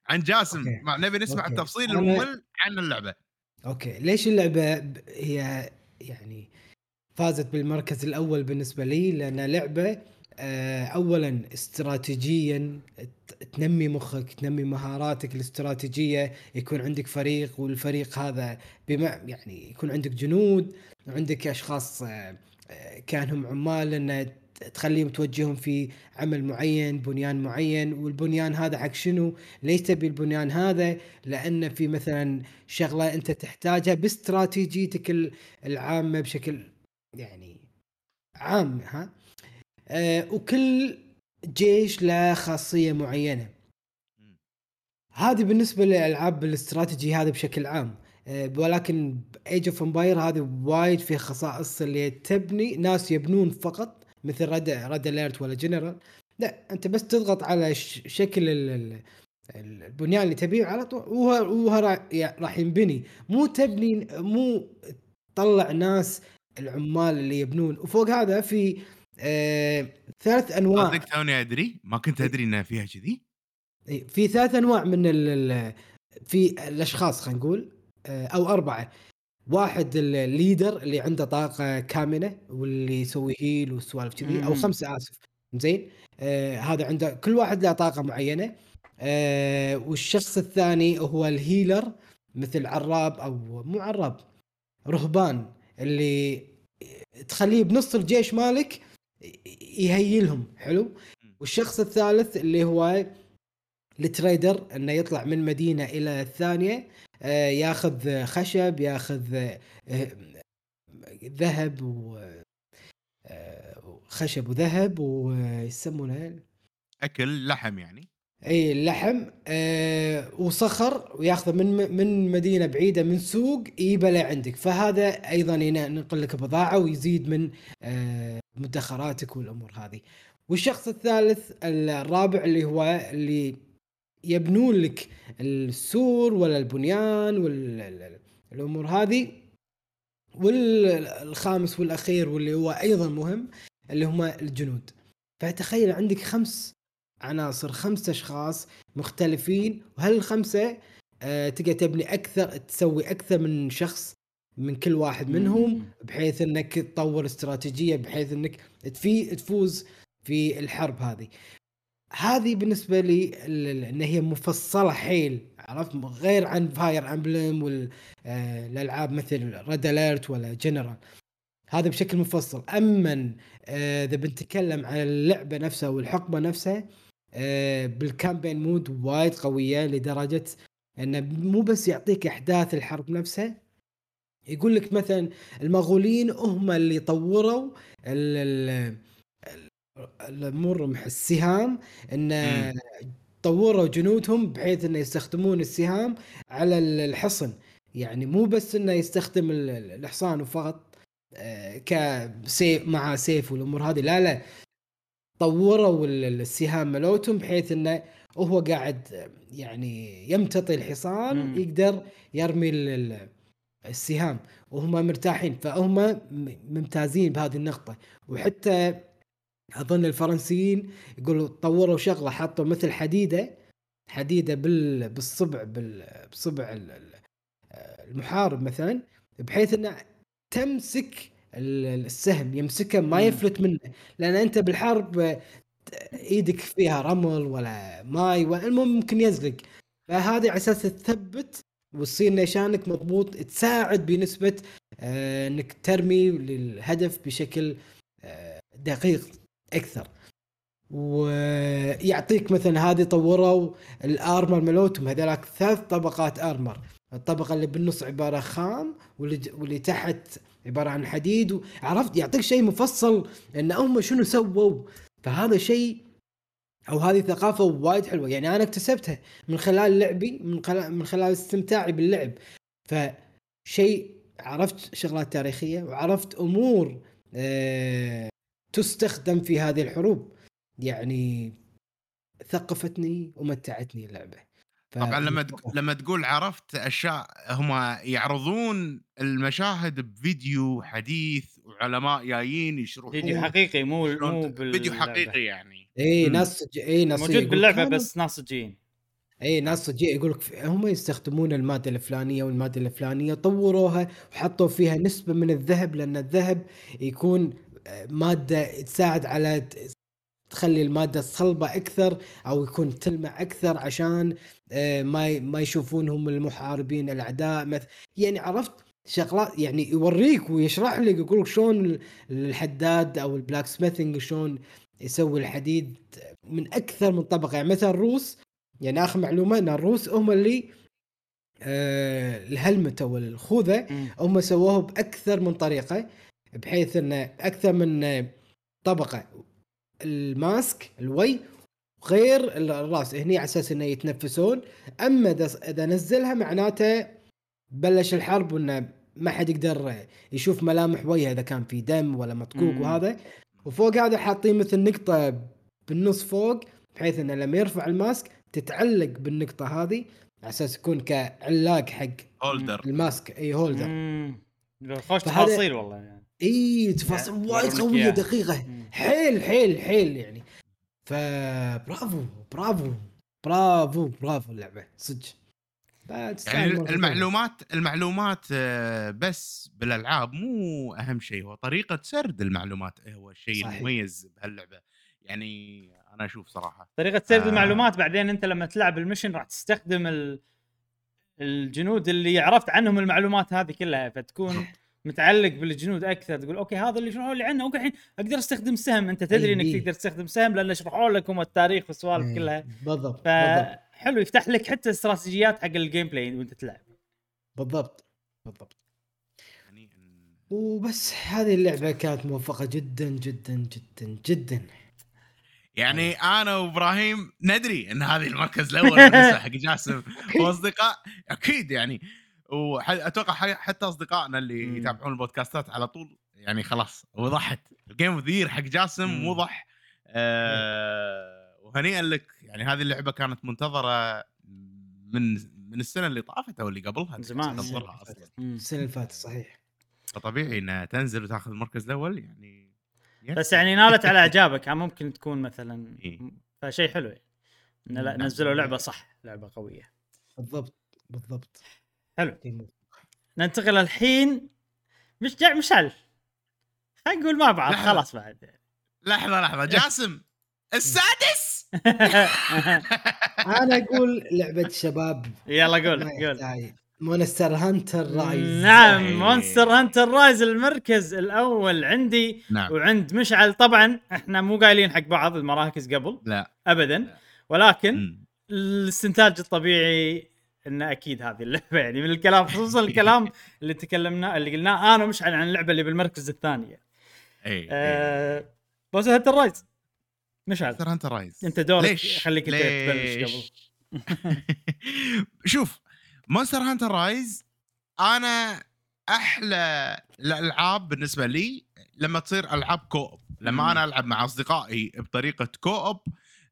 [SPEAKER 3] عن جاسم
[SPEAKER 2] okay.
[SPEAKER 3] ما نبي نسمع
[SPEAKER 2] okay.
[SPEAKER 3] التفصيل
[SPEAKER 2] أنا-
[SPEAKER 3] الممل عن اللعبة
[SPEAKER 2] okay ليش اللعبة ب- هي يعني فازت بالمركز الأول بالنسبة لي لأن لعبة اولا استراتيجيا تنمي مخك تنمي مهاراتك الاستراتيجية يكون عندك فريق والفريق هذا بما يعني يكون عندك جنود وعندك أشخاص آه، آه، كانهم عمال ان تخليهم توجههم في عمل معين بنيان معين والبنيان هذا حق شنو؟ ليش تبي البنيان هذا لأن في مثلا شغلة أنت تحتاجها باستراتيجيتك ال- العامة بشكل يعني عام ها؟ آه وكل جيش له خاصية معينة. هذه بالنسبة للألعاب الاستراتيجي هذا بشكل عام. آه، ولكن Age of Empires هذه وايد في خصائص اللي تبني ناس يبنون فقط مثل Red Red Alert ولا Generals لا أنت بس تضغط على شكل ال- ال- البنيان اللي تبيه على طول وهو راح ينبني. مو تبني مو تطلع ناس العمال اللي يبنون. وفوق هذا في آه ثلاث أنواع.
[SPEAKER 3] صدق توني أدري؟ ما كنت أدري إنها فيها كذي.
[SPEAKER 2] في ثلاث أنواع من ال ال- في الأشخاص خلينا نقول آه، أو أربعة. واحد الليدر اللي عنده طاقة كامنة واللي يسوي هيل وسوالف كذي
[SPEAKER 1] أو.
[SPEAKER 2] خمسة آسف. زين؟ آه هذا عنده كل واحد له طاقة معينة. آه والشخص الثاني هو ال healer مثل عراب أو مو عراب رهبان اللي تخليه بنص الجيش مالك ي heal هم حلو؟ والشخص الثالث اللي هو ال trader إنه يطلع من مدينة إلى الثانية آه، ياخذ خشب ياخذ آه، ذهب و آه، خشب وذهب ويسمونه
[SPEAKER 3] أكل لحم يعني.
[SPEAKER 2] اي اللحم آه وصخر وياخذه من من مدينة بعيدة من سوق يجيبه لعندك فهذا أيضا ينقل لك بضاعة ويزيد من آه مدخراتك والأمور هذه. والشخص الثالث الرابع اللي هو اللي يبنون لك السور ولا البنيان والامور هذه. والخامس والأخير واللي هو أيضا مهم اللي هم الجنود. فتخيل عندك خمس عناصر خمس أشخاص مختلفين وهالخمسه آه تقدر تبني أكثر تسوي أكثر من شخص من كل واحد منهم. بحيث إنك تطور استراتيجية بحيث إنك تفي تفوز في الحرب هذه. هذه بالنسبة لي إن هي مفصلة حيل عرفت؟ غير عن Fire Emblem والالعاب مثل Red Alert ولا Generals هذا بشكل مفصل. اما آه، إذا بنتكلم عن اللعبة نفسها والحقبة نفسها آه، بال campaign mode وايد قوية لدرجة إنه مو بس يعطيك أحداث الحرب نفسها يقول لك مثلا المغولين هم اللي طوروا ال ال مو الرمح السهام
[SPEAKER 3] إن.
[SPEAKER 2] طوروا جنودهم بحيث إنه يستخدمون السهام على ال- الحصن يعني مو بس إنه يستخدم ال- ال- الحصان فقط آه، كسيف مع سيف والأمور هذه لا لا طوروا ال- ال- السهام ملوتهم بحيث إنه وهو قاعد يعني يمتطي الحصان
[SPEAKER 1] مم.
[SPEAKER 2] يقدر يرمي ال- ال- السهام وهم مرتاحين فهم ممتازين بهذه النقطة وحتى أظن الفرنسيين يقولوا طوروا شغلة حطوا مثل حديدة حديدة بال بالصبع بال بصبع ال- ال- المحارب مثلا بحيث إنه تمسك السهم يمسكه ما. يفلت منه لأن أنت بالحرب إيدك فيها رمل ولا ماي ولا المهم ممكن يزلق. فهذا على أساس تثبت وتصير نيشانك مضبوط تساعد بنسبة آه، إنك ترمي للهدف بشكل آه، دقيق أكثر. ويعطيك مثلا هذه طوروا الأرمر ملوتهم هذولاك ثلاث طبقات أرمر. الطبقة اللي بالنص عبارة خام واللي تحت عبارة عن حديد عرفت؟ يعطيك شيء مفصل إن هم شنو سووا. فهذا شيء أو هذه ثقافة وايد حلوة. يعني أنا اكتسبتها من خلال لعبي من خلال من خلال استمتاعي باللعب. فشيء عرفت شغلات تاريخية وعرفت أمور آه تستخدم في هذه الحروب. يعني ثقفتني ومتعتني اللعبة. ف-
[SPEAKER 3] طبعا لما تق- لما تقول عرفت أشياء هم يعرضون المشاهد بفيديو حديث وعلماء جايين يشرحون
[SPEAKER 1] فيديو حقيقي مو مو بال
[SPEAKER 3] فيديو حقيقي يعني.
[SPEAKER 1] إي.
[SPEAKER 2] ناس إي ناس
[SPEAKER 1] موجود باللعبة
[SPEAKER 2] كانوا-
[SPEAKER 1] بس ناس صجيين.
[SPEAKER 2] إي ناس صجيه يقول لك هم يستخدمون المادة الفلانية والمادة الفلانية طوروها وحطوا فيها نسبة من الذهب لأن الذهب يكون آه، مادة تساعد على تخلي المادة صلبة أكثر أو يكون تلمع أكثر عشان آه، ما ما يشوفونهم المحاربين الأعداء مثل يعني عرفت؟ شغلات يعني يوريك ويشرح لك يقول لك شلون ال- الحداد أو البلاك سميثنج شلون يسوي الحديد من أكثر من طبقة. يعني مثلا الروس يعني آخر معلومة إن الروس هم اللي آه الهلمت أو الخوذه. هم سووه بأكثر من طريقة بحيث انه أكثر من طبقة. الماسك الوي غير الراس. هني على أساس إنه يتنفسون. أما إذا إذا نزلها معناته بلش الحرب وإنه ما حد يقدر يشوف ملامح وجهه إذا كان في دم ولا مطقوق. وهذا. وفوق هذا حاطين مثل نقطة بالنص فوق بحيث إنه لما يرفع الماسك تتعلق بالنقطة هذه على أساس يكون كعلاق حق
[SPEAKER 3] holder
[SPEAKER 2] ال mask. إي
[SPEAKER 1] holder. خوش تفاصيل والله يعني.
[SPEAKER 2] إي تفاصيل
[SPEAKER 1] يعني
[SPEAKER 2] وايد قوية.
[SPEAKER 1] دقيقة.
[SPEAKER 2] حيل حيل حيل يعني فبرافو برافو برافو برافو اللعبة صدق
[SPEAKER 3] يعني. المعلومات المعلومات آه، بس بالألعاب مو أهم شيء هو طريقة سرد المعلومات هو الشيء. المميز بهاللعبة يعني أنا أشوف صراحة
[SPEAKER 1] طريقة سرد
[SPEAKER 3] آه.
[SPEAKER 1] المعلومات بعدين أنت لما تلعب ال mission راح تستخدم ال... الجنود اللي عرفت عنهم المعلومات هذه كلها فتكون متعلق بالجنود أكثر تقول okay هذا اللي شرحوا لي عنه okay الحين أقدر أستخدم سهم أنت تدري إنك
[SPEAKER 2] أي.
[SPEAKER 1] تقدر تستخدم سهم لأن شرحوا لك هم التاريخ والسوالف
[SPEAKER 2] إيه،
[SPEAKER 1] كلها.
[SPEAKER 2] بالضبط بالضبط.
[SPEAKER 1] فحلو يفتح لك حتى استراتيجيات حق ال gameplay وأنت تلعب.
[SPEAKER 2] بالضبط بالضبط.
[SPEAKER 3] يعني
[SPEAKER 2] وبس هذه اللعبة كانت موفقة جدا جدا جدا جدا.
[SPEAKER 3] يعني أنا وإبراهيم ندري إن هذه المركز الأول بالنسبة حق جاسم وأصدقاء أكيد يعني. واتوقع حتى أصدقائنا اللي
[SPEAKER 1] مم.
[SPEAKER 3] يتابعون البودكاستات على طول يعني خلاص وضحت ال game of حق جاسم
[SPEAKER 1] مم.
[SPEAKER 3] وضح آه وهنيئا لك يعني هذه اللعبة كانت منتظرة من من السنة اللي طافت أو اللي قبلها
[SPEAKER 1] من زمان.
[SPEAKER 3] تنتظرها
[SPEAKER 1] أصلا.
[SPEAKER 2] السنة اللي فاتت صحيح
[SPEAKER 3] فطبيعي إنها تنزل وتاخذ المركز الأول يعني
[SPEAKER 1] بس يعني نالت على إعجابك يعني ممكن تكون مثلا
[SPEAKER 3] إيه.
[SPEAKER 1] فشيء حلو يعني إن لا. نزلوا لعبة صح لعبة قوية
[SPEAKER 2] بالضبط بالضبط
[SPEAKER 1] حلو. ننتقل الحين مش جا مشعل خلينا نقول مع بعض
[SPEAKER 3] لحظة.
[SPEAKER 1] خلاص بعد.
[SPEAKER 3] لحظة لحظة. جاسم السادس؟
[SPEAKER 2] أنا أقول لعبة شباب
[SPEAKER 1] يلا قول
[SPEAKER 2] ما
[SPEAKER 1] قول.
[SPEAKER 2] Monster Hunter Rise.
[SPEAKER 1] نعم. Monster Hunter Rise المركز الأول عندي
[SPEAKER 3] نعم.
[SPEAKER 1] وعند مشعل. طبعا إحنا مو قايلين حق بعض المراكز قبل
[SPEAKER 3] لا.
[SPEAKER 1] ابدا. ولكن
[SPEAKER 3] مم.
[SPEAKER 1] الاستنتاج الطبيعي انه أكيد هذه اللعبة. يعني من الكلام خصوصا الكلام اللي تكلمنا اللي قلناه أنا ومشعل عن اللعبة اللي بالمركز الثاني
[SPEAKER 3] إي
[SPEAKER 1] آه بس Hunter Rise مشعل
[SPEAKER 3] Monster Hunter Rise
[SPEAKER 1] أنت دورك
[SPEAKER 3] ليش؟
[SPEAKER 1] خليك أنت تبلش
[SPEAKER 3] ليش؟
[SPEAKER 1] قبل.
[SPEAKER 3] شوف Monster Hunter Rise أنا أحلى الألعاب بالنسبة لي لما تصير ألعاب co-op لما
[SPEAKER 1] مم.
[SPEAKER 3] أنا ألعب مع أصدقائي بطريقة co-op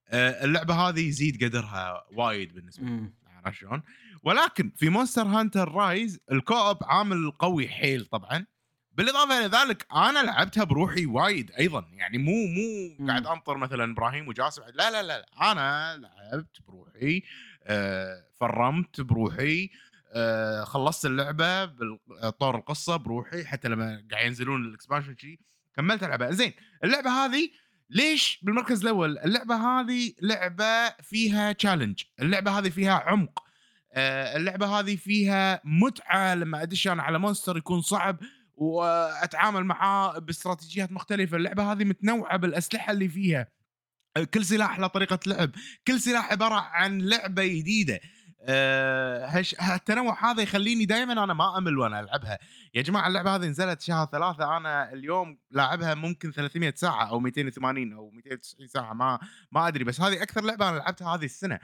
[SPEAKER 3] آه، اللعبة هذه يزيد قدرها وايد بالنسبة لي. عرفت شلون؟ ولكن في Monster Hunter Rise ال co-op عامل قوي حيل طبعا. بالإضافة إلى ذلك أنا لعبتها بروحي وايد أيضا. يعني مو مو. قاعد أنطر مثلا إبراهيم وجاسم. لا لا لا أنا لعبت بروحي آه فرمت بروحي آه خلصت اللعبة بطور القصة بروحي حتى لما قاعد ينزلون ال expansion شي كملت العبها زين اللعبة هذه ليش بالمركز الأول؟ اللعبة هذه لعبة فيها challenge اللعبة هذه فيها عمق. آه، اللعبة هذه فيها متعة لما أدش أنا على monster يكون صعب وأتعامل معاه باستراتيجيات مختلفة. اللعبة هذه متنوعة بالأسلحة اللي فيها. كل سلاح له طريقة لعب. كل سلاح عبارة عن لعبة جديدة. هش هالتنوع هذا يخليني دائما أنا ما أمل وأنا ألعبها. يا جماعة اللعبة هذه نزلت شهر ثلاثة أنا اليوم لاعبها ممكن 300 ساعة أو 280 أو 290 ساعة ما ما أدري بس هذه أكثر لعبة أنا لعبتها هذه السنة.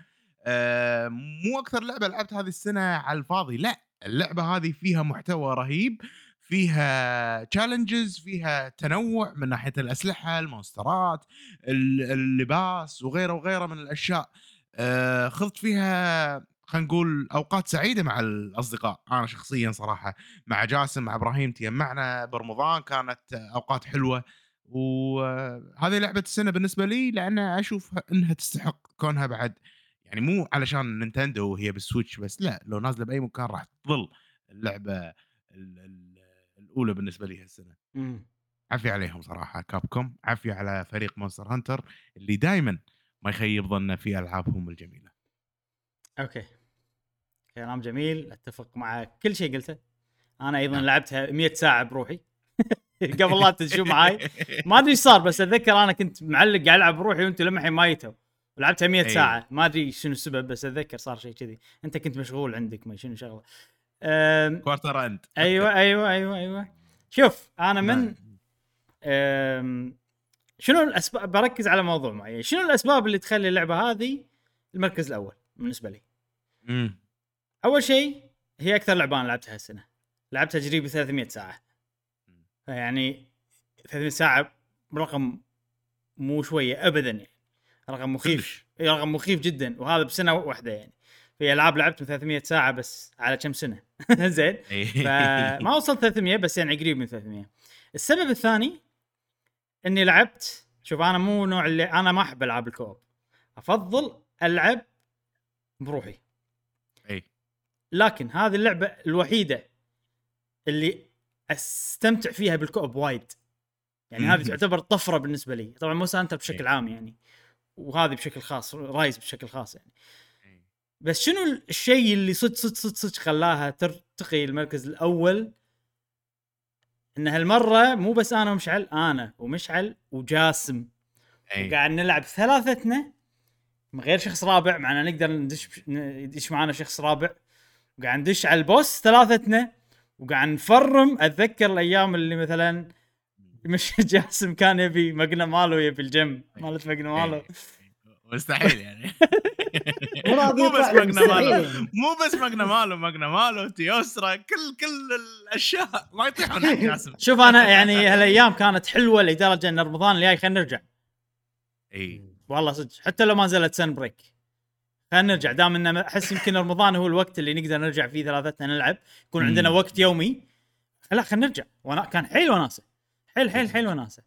[SPEAKER 3] آه، مو أكثر لعبة لعبتها هذه السنة على الفاضي لا اللعبة هذه فيها محتوى رهيب فيها تشالنجز فيها تنوع من ناحية الأسلحة المونسترات ال- اللباس وغيره وغيره من الأشياء. آه، خضت فيها خلينا نقول أوقات سعيدة مع الأصدقاء. أنا شخصيا صراحة مع جاسم مع إبراهيم تجمعنا برمضان كانت أوقات حلوة. وهذه لعبة السنة بالنسبة لي لأن أشوف إنها تستحق كونها بعد. يعني مو علشان Nintendo وهي بال Switch بس لا لو نازلة بأي مكان راح تظل اللعبة ال- ال- الأولى بالنسبة لي هالسنة.
[SPEAKER 1] مم.
[SPEAKER 3] عافيه عليهم صراحة Capcom. عافيه على فريق Monster Hunter اللي دائما ما يخيب ظننا في ألعابهم الجميلة.
[SPEAKER 1] okay. كلام جميل أتفق مع كل شيء قلته. أنا أيضا
[SPEAKER 3] نعم.
[SPEAKER 1] لعبتها 100 ساعة بروحي. قبل لا تدشوا معاي. ما أدري إيش صار بس أتذكر أنا كنت معلق قاعد ألعب بروحي وأنتم لمحين ما جيتوا. ولعبتها 100
[SPEAKER 3] أي.
[SPEAKER 1] ساعة. ما أدري شنو السبب بس أتذكر صار شيء كذي. أنت كنت مشغول عندك ما شنو شغلة.
[SPEAKER 3] quarter end
[SPEAKER 1] أيوه أيوه أيوه أيوه. شوف أنا من
[SPEAKER 3] نعم.
[SPEAKER 1] شنو الأسباب؟ بركز على موضوع معين. شنو الأسباب اللي تخلي اللعبة هذه المركز الأول؟ بالنسبة لي.
[SPEAKER 3] مم.
[SPEAKER 1] أول شيء هي أكثر لعبة أنا لعبتها هالسنة. لعبتها قريب 300 ساعة. فيعني 300 ساعة رقم مو شوية ابدا يعني. رقم مخيف. رقم مخيف جدا وهذا بسنة واحدة يعني. في ألعاب لعبت من 300 ساعة بس على كم سنة؟ زين. فما وصلت 300 بس يعني قريب من 300 السبب الثاني إني لعبت شوف أنا مو نوع اللي أنا ما أحب ألعاب الكوب. أفضل ألعب بروحي.
[SPEAKER 3] إي.
[SPEAKER 1] لكن هذه اللعبة الوحيدة اللي أستمتع فيها بالكوب وايد. يعني هذه. تعتبر طفرة بالنسبة لي. طبعا مو سانتا بشكل. عام يعني. وهذه بشكل خاص رايز بشكل خاص يعني. بس شنو الشيء اللي صدق صدق صدق صدق خلاها ترتقي المركز الأول؟ إن هالمرة مو بس أنا ومشعل أنا ومشعل وجاسم.
[SPEAKER 3] إي.
[SPEAKER 1] قاعد نلعب ثلاثتنا من غير شخص رابع معنا نقدر ندش يدش معنا شخص رابع. وقاعد ندش على البوس ثلاثتنا وقاعد نفرم أتذكر الأيام اللي مثلا مش جاسم كان يبي Magnamalo يبي ال gem. مالت Magnamalo.
[SPEAKER 3] إي. مستحيل يعني.
[SPEAKER 2] مو
[SPEAKER 3] بس
[SPEAKER 2] Magnamalo.
[SPEAKER 3] مو بس Magnamalo Magnamalo Teostra كل كل الأشياء. ما يطيحون حق جاسم.
[SPEAKER 1] شوف أنا يعني هالأيام كانت حلوة لدرجة إن رمضان الجاي خلينا نرجع.
[SPEAKER 3] اي
[SPEAKER 1] والله صدق. حتى لو ما نزلت Sunbreak خلينا نرجع. دام انه أحس يمكن رمضان هو الوقت اللي نقدر نرجع فيه ثلاثتنا نلعب. يكون عندنا
[SPEAKER 3] مم.
[SPEAKER 1] وقت يومي. لا خلينا نرجع. وأنا كان حيل وناسة. حيل حيل حيل وناسة.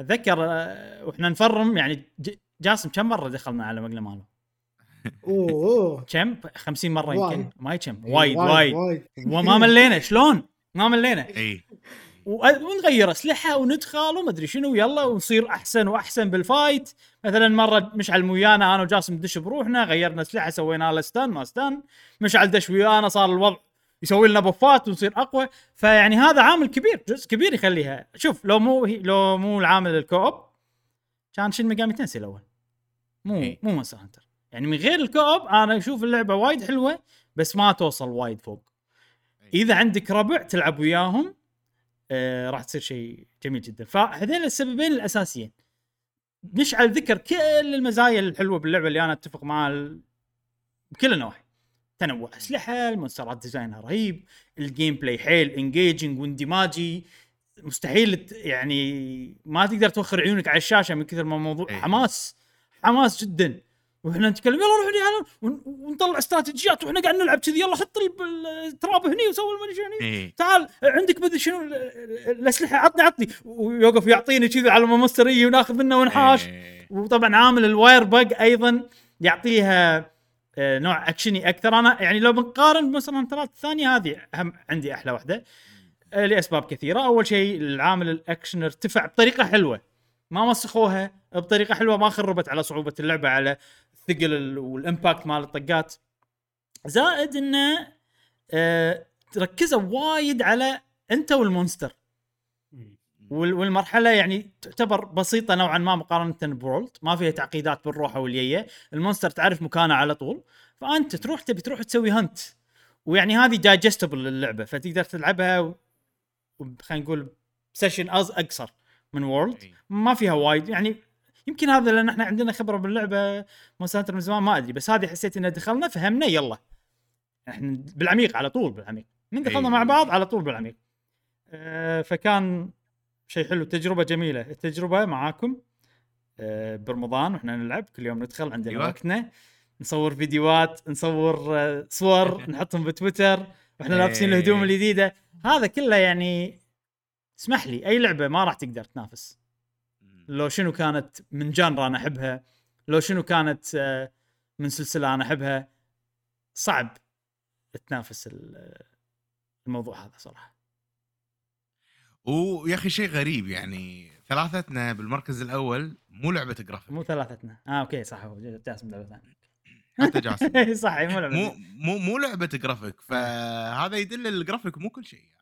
[SPEAKER 1] أتذكر آه، وإحنا نفرم يعني جاسم كم مرة دخلنا على
[SPEAKER 2] Magnamalo؟ أوه.
[SPEAKER 1] كم؟ 50 مرة يمكن. ما كم. وايد وايد
[SPEAKER 2] وايد.
[SPEAKER 1] وما ملينا. شلون؟ ما ملينا.
[SPEAKER 3] اي
[SPEAKER 1] ونغير أسلحة وندخل ومدري شنو يلا ونصير أحسن وأحسن بال fight. مثلا مرة مشعل ويانا أنا وجاسم ندش بروحنا غيرنا أسلحة سوينا له stun ما stun مشعل دش ويانا صار الوضع يسوي لنا buff ات ونصير أقوى. فيعني هذا عامل كبير جزء كبير يخليها. شوف لو مو لو مو العامل ال co-op كان Shin Megami Tensei الأول. مو
[SPEAKER 3] إيه.
[SPEAKER 1] مو Monster Hunter يعني من غير ال co-op أنا أشوف اللعبة وايد حلوة بس ما توصل وايد فوق. إذا عندك ربع تلعب وياهم آه راح تصير شيء جميل جدا. فهذين السببين الأساسيين. مشعل ذكر كل المزايا الحلوة باللعبة اللي أنا أتفق معها بكل النواحي. تنوع أسلحة ال monster ات design ها رهيب ال gameplay حيل engaging واندماجي مستحيل يعني ما تقدر توخر عيونك على الشاشة من كثر ما الموضوع
[SPEAKER 3] إيه.
[SPEAKER 1] حماس. حماس جدا. وإحنا نتكلم يلا روح هني ون- ونطلع استراتيجيات وإحنا قاعد نلعب كذي يلا حط ال- ال trap هني وسوي المدري شنو. هني
[SPEAKER 3] اي
[SPEAKER 1] تعال عندك مدري شنو ال- ال- الأسلحة عطني عطني. ويوقف يعطيني كذي على ما وناخذ منه ونحاش.
[SPEAKER 3] إي.
[SPEAKER 1] وطبعا عامل ال Wirebug أيضا يعطيها آه، نوع أكشني أكثر. أنا يعني لو بنقارن مثلا ثلاث الثانية هذه أهم عندي أحلى واحدة آه، لأسباب كثيرة. أول شيء العامل الاكشن ارتفع بطريقة حلوة. ما مسخوها بطريقة حلوة ما خربت على صعوبة اللعبة على الثقل ال- وال impact مال الطقات. زائد إنه آه، ركزوا وايد على أنت وال monster. وال- والمرحلة يعني تعتبر بسيطة نوعا ما مقارنة ب World ما فيها تعقيدات بالروحه والييه ال monster تعرف مكانه على طول. فأنت تروح تبي تروح تسوي hunt ويعني هذه digestible للعبه فتقدر تلعبها و- خلينا نقول sessions أقصر من World
[SPEAKER 3] إي.
[SPEAKER 1] ما فيها وايد. يعني يمكن هذا لأن إحنا عندنا خبرة باللعبة Monster من زمان ما أدري بس هذه حسيت إن دخلنا فهمنا يلا. إحنا بالعميق على طول بالعميق. من دخلنا
[SPEAKER 3] إي.
[SPEAKER 1] مع بعض على طول بالعميق. أه فكان شيء حلو تجربة جميلة. التجربة معاكم أه برمضان وإحنا نلعب كل يوم ندخل عندنا
[SPEAKER 3] أيوة.
[SPEAKER 1] وقتنا. نصور فيديوهات نصور آه، صور نحطهم بتويتر وإحنا لابسين
[SPEAKER 3] إيه.
[SPEAKER 1] الهدوم الجديدة. هذا كله يعني اسمح لي أي لعبة ما راح تقدر تنافس. لو شنو كانت من جانرا أنا أحبها لو شنو كانت آه، من سلسلة أنا أحبها صعب تنافس ال- الموضوع هذا صراحة.
[SPEAKER 3] ويا أخي شيء غريب يعني ثلاثتنا بالمركز الأول مو لعبة جرافيك
[SPEAKER 1] مو ثلاثتنا. آه أوكي صح هو جاسم لعبة ثانية.
[SPEAKER 3] حتى جاسم.
[SPEAKER 1] صح مو لعبة
[SPEAKER 3] مو. مو مو لعبة جرافيك فهذا يدل الجرافيك مو كل شيء يعني.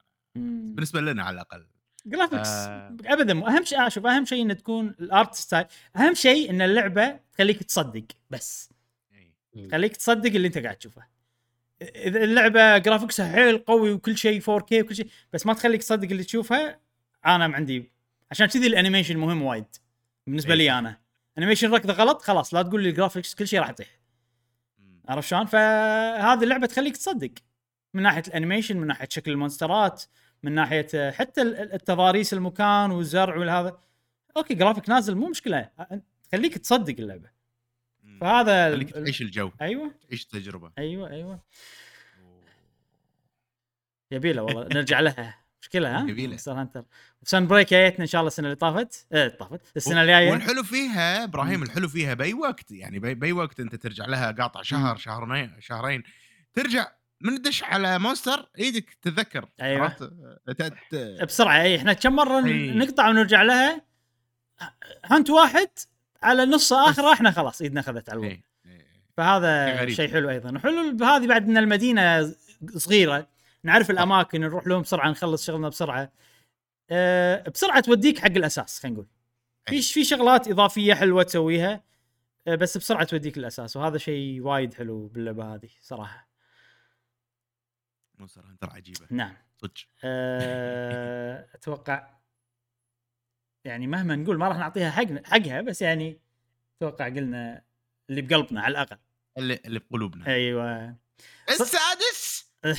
[SPEAKER 3] بالنسبة لنا على الأقل.
[SPEAKER 1] graphics
[SPEAKER 3] آه.
[SPEAKER 1] ابدا أهم شيء أشوف أهم شيء إن تكون ال art style أهم شيء إن اللعبة تخليك تصدق بس
[SPEAKER 3] إي.
[SPEAKER 1] خليك تصدق اللي أنت قاعد تشوفه إذا اللعبة graphics ها حيل قوي وكل شيء 4K وكل شيء بس ما تخليك تصدق اللي تشوفه أنا ما عندي عشان كذي ال animation مهم وايد
[SPEAKER 3] بالنسبة
[SPEAKER 1] لي. أنا animation ركضه غلط خلاص لا تقول لي ال graphics كل شيء راح يطيح. عرفت شلون؟ فهذه اللعبة تخليك تصدق من ناحية ال animation من ناحية شكل ال monster ات من ناحية حتى ال- ال- التضاريس المكان والزرع والهذا. أوكي جرافيك نازل مو مشكلة. تخليك تصدق
[SPEAKER 3] اللعبة.
[SPEAKER 1] فهذا
[SPEAKER 3] خليك تعيش الجو.
[SPEAKER 1] أيوه.
[SPEAKER 3] تعيش التجربة.
[SPEAKER 1] أيوه أيوه. يبيله والله. نرجع لها مشكلة ها؟
[SPEAKER 3] جميلة.
[SPEAKER 1] Monster Hunter Sunbreak جايتنا إن شاء الله السنة اللي طافت. إيه طافت. السنة الجاية.
[SPEAKER 3] والحلو فيها
[SPEAKER 1] إبراهيم.
[SPEAKER 3] الحلو فيها بأي وقت. يعني بأي, بأي وقت أنت ترجع لها قاطع شهر شهرين شهرين. ترجع من تدش على Monster إيدك تتذكر
[SPEAKER 1] أيوة.
[SPEAKER 3] عرفت؟ ت- ت-
[SPEAKER 1] بسرعة اي إحنا كم مرة
[SPEAKER 3] إي.
[SPEAKER 1] نقطع ونرجع لها hunt واحد على نص اخره إحنا خلاص إيدنا أخذت على الوضع
[SPEAKER 3] إيه، إيه.
[SPEAKER 1] فهذا
[SPEAKER 3] شيء
[SPEAKER 1] حلو أيضا وحلو بهذه بعد إن المدينة صغيرة نعرف الأماكن نروح لهم بسرعة نخلص شغلنا بسرعة أه بسرعة توديك حق الأساس خلينا نقول في. في شغلات إضافية حلوة تسويها أه بس بسرعة توديك الاساس وهذا شيء وايد حلو باللعبة هذه صراحة
[SPEAKER 3] Monster Hunter عجيبة.
[SPEAKER 1] نعم.
[SPEAKER 3] صدق.
[SPEAKER 1] أه أتوقع يعني مهما نقول ما راح نعطيها حق حقها بس يعني أتوقع قلنا اللي بقلبنا على الأقل.
[SPEAKER 3] اللي اللي بقلوبنا.
[SPEAKER 1] أيوه.
[SPEAKER 3] السادس.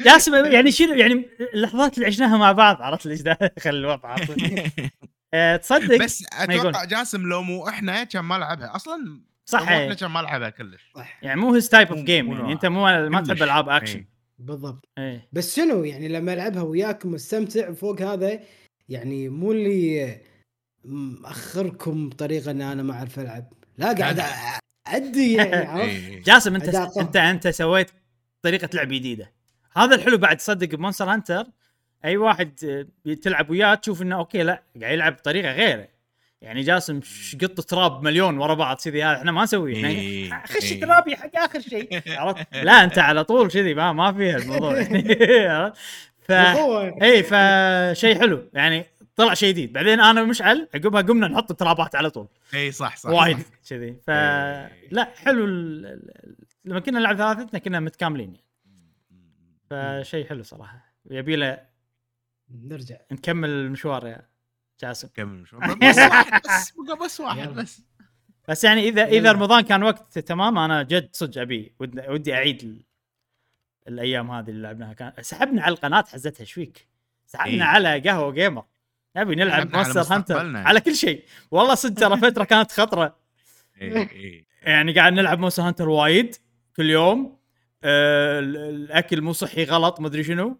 [SPEAKER 1] جاسم يعني شنو يعني اللحظات اللي عشناها مع بعض عرفت ليش ده خلي الوضع أه تصدق
[SPEAKER 3] بس. أتوقع جاسم لو مو إحنا كان ما لعبها. أصلا
[SPEAKER 1] صح يعني,
[SPEAKER 3] كان ما لعبها كلش.
[SPEAKER 1] يعني مو his
[SPEAKER 3] type
[SPEAKER 1] of
[SPEAKER 3] game
[SPEAKER 1] يعني. أنت مو ما تحب. ألعاب اكشن
[SPEAKER 3] إيه.
[SPEAKER 2] بالضبط.
[SPEAKER 1] إيه.
[SPEAKER 2] بس شنو يعني لما ألعبها وياكم مستمتع فوق هذا يعني مو اللي مأخركم بطريقه إن أنا ما أعرف ألعب. لا قاعد أدي يعني عرفت؟
[SPEAKER 3] إيه.
[SPEAKER 1] جاسم
[SPEAKER 2] أنت.
[SPEAKER 1] انت أنت سويت طريقة لعب جديدة. هذا الحلو بعد تصدق ب Monster Hunter أي واحد تلعب وياه تشوف إنه أوكي لا قاعد يلعب بطريقة غيره. يعني جاسم شقط trap مليون ورا بعض كذي هذا إحنا ما نسويه إحنا
[SPEAKER 3] إيه.
[SPEAKER 1] خش
[SPEAKER 3] إيه.
[SPEAKER 1] trap ي حق آخر شيء عرفت لا أنت على طول كذي ما ما فيها الموضوع عرفت؟ ف. اي فشيء حلو يعني طلع شيء جديد بعدين أنا ومشعل عقبها قمنا نحط ترابات على طول
[SPEAKER 3] اي صح صح
[SPEAKER 1] وايد. كذي ف
[SPEAKER 3] إيه.
[SPEAKER 1] لا حلو ال... لما كنا نلعب ثلاثتنا كنا متكاملين يعني فشيء حلو صراحة يبي له
[SPEAKER 2] نرجع
[SPEAKER 1] نكمل المشوار يا جاسم
[SPEAKER 3] كمل بس واحد بس واحد. بس
[SPEAKER 1] بس يعني إذا
[SPEAKER 2] إذا.
[SPEAKER 1] رمضان كان وقت تمام أنا جد صدق أبي ودي, أعيد ال... الأيام هذه اللي لعبناها كان سحبنا على القناة حزتها إيش فيك؟ سحبنا
[SPEAKER 3] إيه.
[SPEAKER 1] على قهوة gamer نبي نلعب
[SPEAKER 3] على
[SPEAKER 1] Monster Hunter
[SPEAKER 3] مستقبلنا.
[SPEAKER 1] على كل شيء والله صدق ترى فترة كانت خطرة
[SPEAKER 3] اي اي
[SPEAKER 1] يعني قاعد نلعب Monster Hunter وايد كل يوم آه ال- الأكل مو صحي غلط مدري شنو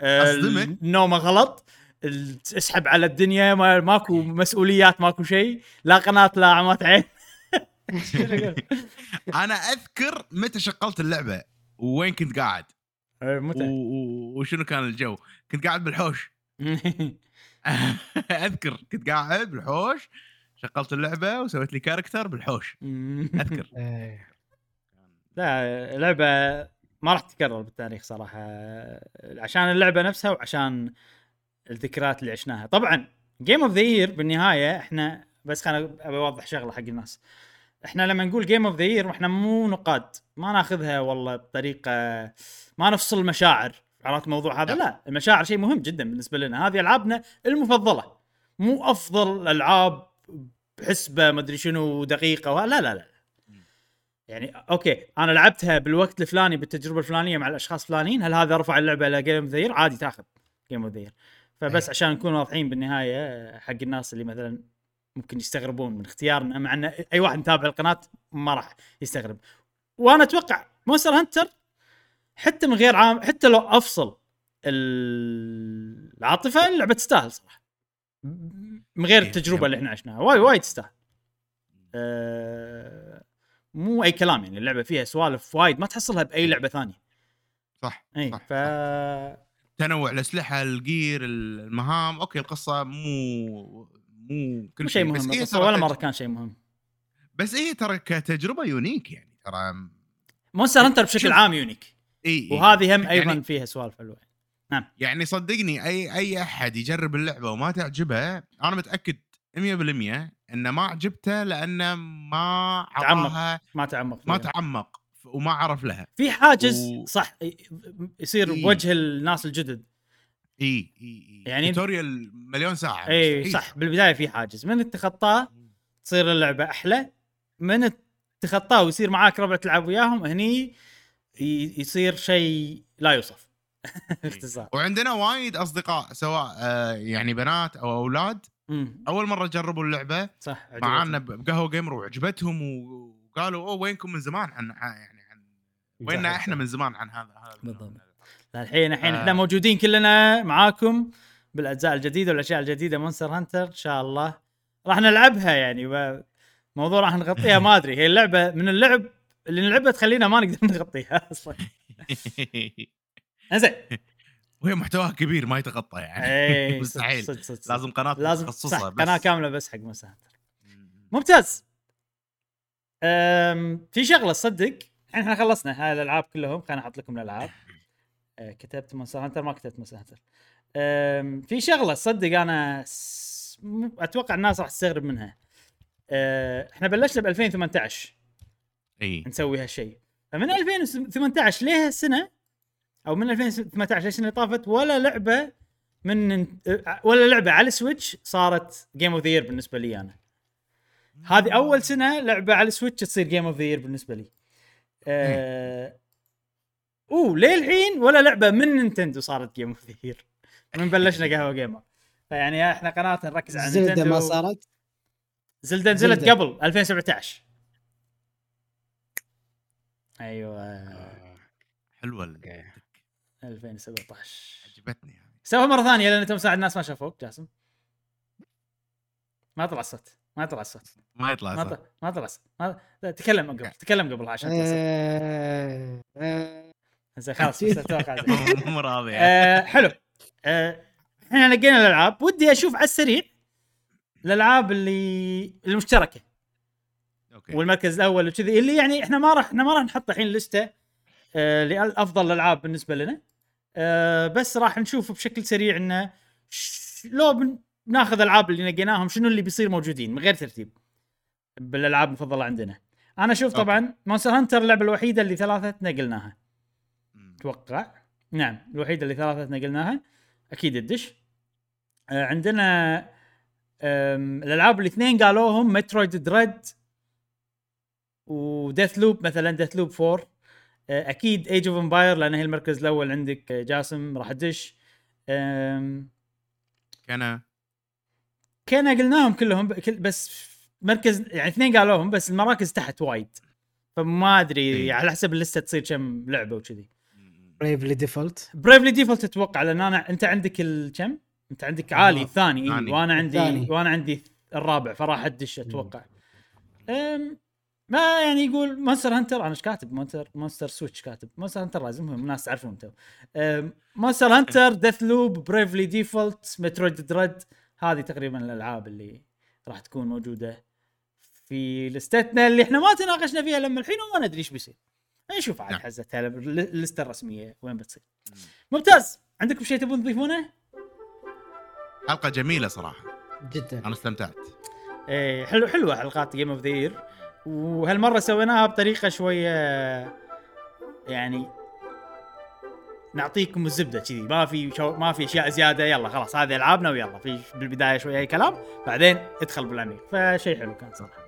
[SPEAKER 1] آه. النومة غلط اسحب على الدنيا ما ماكو مسؤوليات ماكو شيء لا قناة لا عمات عين.
[SPEAKER 3] أنا أذكر متى شغلت اللعبة وين كنت قاعد. و-
[SPEAKER 1] متى؟
[SPEAKER 3] و- وشنو كان الجو؟ كنت قاعد بالحوش. أذكر كنت قاعد بالحوش شغلت اللعبة وسويت لي كاركتر بالحوش. أذكر.
[SPEAKER 2] إيه.
[SPEAKER 1] لا لعبة ما راح تتكرر بالتاريخ صراحة. عشان اللعبة نفسها وعشان الذكريات اللي عشناها. طبعا game of the year بالنهاية إحنا بس خليني أبي أوضح شغلة حق الناس. إحنا لما نقول game of the year إحنا مو نقاد. ما ناخذها والله بطريقة ما نفصل المشاعر. عرفت الموضوع هذا؟
[SPEAKER 3] لا.
[SPEAKER 1] لا المشاعر شيء مهم جدا بالنسبة لنا. هذه ألعابنا المفضلة. مو أفضل الالعاب بحسبة مدري شنو دقيقة لا لا لا. يعني أوكي أنا لعبتها بالوقت الفلاني بالتجربة الفلانية مع الأشخاص الفلانيين هل هذا رفع اللعبة إلى game of the عادي تاخذ game of the فبس
[SPEAKER 2] أي.
[SPEAKER 1] عشان نكون واضحين بالنهاية حق الناس اللي مثلا ممكن يستغربون من اختيارنا مع إن أي واحد متابع القناة ما راح يستغرب وأنا أتوقع Monster Hunter حتى من غير عام حتى لو أفصل العاطفة اللعبه تستاهل صراحة من غير
[SPEAKER 3] إيه،
[SPEAKER 1] التجربة
[SPEAKER 3] إيه.
[SPEAKER 1] اللي إحنا عشناها وايد وايد تستاهل أه مو أي كلام يعني اللعبة فيها سوالف وايد ما تحصلها بأي لعبة ثانية
[SPEAKER 3] صح
[SPEAKER 1] اي ف.
[SPEAKER 3] تنوع الأسلحة ال gear المهام okay القصة مو مو كل
[SPEAKER 1] شيء مهم
[SPEAKER 3] ترى
[SPEAKER 1] ولا مرة كان شيء مهم
[SPEAKER 3] بس هي ترى كتجربة unique يعني ترى
[SPEAKER 1] Monster Hunter بشكل. عام unique
[SPEAKER 3] اي
[SPEAKER 1] وهذه هم أيضا
[SPEAKER 3] يعني-
[SPEAKER 1] فيها سوالف حلوة
[SPEAKER 3] يعني صدقني أي أي أحد يجرب اللعبة وما تعجبه أنا متأكد 100% إنه ما عجبته لأنه ما
[SPEAKER 1] تعمق. ما تعمق
[SPEAKER 3] ما. تعمق وما عرف لها.
[SPEAKER 1] في حاجز
[SPEAKER 3] و-
[SPEAKER 1] صح يصير
[SPEAKER 3] إيه.
[SPEAKER 1] بوجه الناس الجدد.
[SPEAKER 3] اي اي اي
[SPEAKER 1] يعني-
[SPEAKER 3] tutorial مليون ساعة.
[SPEAKER 1] اي. صح. بالبداية في حاجز. من تتخطاه تصير اللعبة أحلى. من تتخطاه ويصير معاك ربع تلعب وياهم هني يصير شيء لا يوصف. باختصار
[SPEAKER 3] وعندنا وايد أصدقاء سواء آه، يعني بنات أو أولاد.
[SPEAKER 1] أمم،
[SPEAKER 3] أول مرة جربوا اللعبة.
[SPEAKER 1] صح
[SPEAKER 3] معانا. بقهوة جيمر وعجبتهم وقالوا أوه وينكم من زمان عن عن- يعني عن وإننا إحنا من زمان عن هذا هذا
[SPEAKER 1] بالضبط. الحين الحين
[SPEAKER 3] آه.
[SPEAKER 1] إحنا موجودين كلنا معاكم بالأجزاء الجديدة والأشياء الجديدة. Monster Hunter إن شاء الله راح نلعبها يعني موضوع راح نغطيها ما أدري. هي اللعبة من اللعب اللي نلعبها تخلينا ما نقدر نغطيها أصلا. زين
[SPEAKER 3] وهي محتواها كبير ما يتغطى يعني. مستحيل. لازم قناة
[SPEAKER 1] لازم
[SPEAKER 3] بس.
[SPEAKER 1] قناة كاملة بس حق Monster Hunter. ممتاز. في شغلة تصدق الحين إحنا خلصنا هاي الألعاب كلهم. خليني أحط لكم الألعاب. أه كتبت Monster Hunter ما كتبت Monster Hunter في شغلة تصدق أنا س... أتوقع الناس راح تستغرب منها. أه إحنا بلشنا ب 2018
[SPEAKER 3] إي.
[SPEAKER 1] نسوي هالشيء. فمن 2018 ليه هالسنه أو من 2018 للسنه اللي طافت ولا لعبة من أه، ولا لعبة على ال Switch صارت game of the year بالنسبة لي أنا. هذه أول سنة لعبة على ال Switch تصير game of the year بالنسبة لي. أه... أوه للحين ولا لعبة من Nintendo صارت game of the year من بلشنا قهوة جيمر فيعني إحنا قناة نركز على
[SPEAKER 2] Zelda
[SPEAKER 1] Nintendo.
[SPEAKER 2] ما صارت؟
[SPEAKER 1] Zelda نزلت
[SPEAKER 2] Zelda.
[SPEAKER 1] قبل 2017 أيوه.
[SPEAKER 3] حلوة ال-
[SPEAKER 2] okay.
[SPEAKER 1] 2017
[SPEAKER 3] عجبتني يعني
[SPEAKER 1] سوها مرة ثانية لأن انت مساعد الناس ما شافوك جاسم. ما طلع الصوت ما طلع الصوت
[SPEAKER 3] ما يطلع.
[SPEAKER 1] طلع ما طلع الصوت ما... تكلم قبل تكلم قبل عشان
[SPEAKER 2] آه،
[SPEAKER 1] زين خلاص زين.
[SPEAKER 3] مو راضي.
[SPEAKER 1] آه، حلو. آه، إحنا لقينا الألعاب. ودي أشوف على السريع الألعاب اللي المشتركة.
[SPEAKER 3] أوكي.
[SPEAKER 1] والمركز الأول وكذي اللي يعني إحنا ما راح إحنا ما راح نحط الحين لستة آه لأفضل الألعاب بالنسبة لنا. آه بس راح نشوف بشكل سريع إنه لو بن- بناخذ الألعاب اللي لقيناهم شنو اللي بيصير موجودين من غير ترتيب بالألعاب المفضلة عندنا. أنا
[SPEAKER 3] أشوف.
[SPEAKER 1] طبعا Monster Hunter اللعبة الوحيدة اللي ثلاثتنا قلناها
[SPEAKER 3] مم.
[SPEAKER 1] أتوقع نعم الوحيدة اللي ثلاثتنا قلناها أكيد الدش. آه عندنا آم، الألعاب الاثنين قالوهم Metroid Dread و Deathloop مثلا Deathloop 4 آه، أكيد Age of Empire لأن هي المركز الأول عندك آه، جاسم راح تدش.
[SPEAKER 3] كان
[SPEAKER 1] كنا قلناهم كلهم بس مركز يعني اثنين قالوهم بس المراكز تحت وايد. فما أدري
[SPEAKER 3] إيه.
[SPEAKER 1] على حسب اللسته تصير كم لعبة وكذي.
[SPEAKER 2] Bravely Default
[SPEAKER 1] Bravely Default تتوقع لأن أنا أنت عندك الكم؟ أنت عندك عالي الثاني.
[SPEAKER 3] ثاني.
[SPEAKER 1] إيه وأنا عندي
[SPEAKER 2] الثاني.
[SPEAKER 1] وأنا عندي الرابع فراح أدش أتوقع. أم ما يعني يقول Monster Hunter أنا إيش كاتب؟ Monster Monster Switch كاتب. Monster Hunter لازم هم الناس تعرفون أنتم أم، Monster Hunter Deathloop Bravely Default Metroid Dread هذه تقريبا الألعاب اللي راح تكون موجودة في لستتنا اللي إحنا ما تناقشنا فيها لما الحين وما ندري إيش بيصير. نشوف عاد
[SPEAKER 3] نعم.
[SPEAKER 1] حزتها اللسته الرسمية وين بتصير. ممتاز. عندكم شيء تبون تضيفونه؟
[SPEAKER 3] حلقة جميلة صراحة.
[SPEAKER 2] جدا.
[SPEAKER 3] أنا استمتعت.
[SPEAKER 1] إيه حلو حلوة حلقات game of the وهالمرة سويناها بطريقة شوية يعني نعطيكم الزبدة كذي. ما في شو ما في أشياء زيادة يلا خلاص هذه ألعابنا ويلا. في بالبداية شوية أي كلام بعدين ادخل بالعميق فشيء حلو كان صراحة.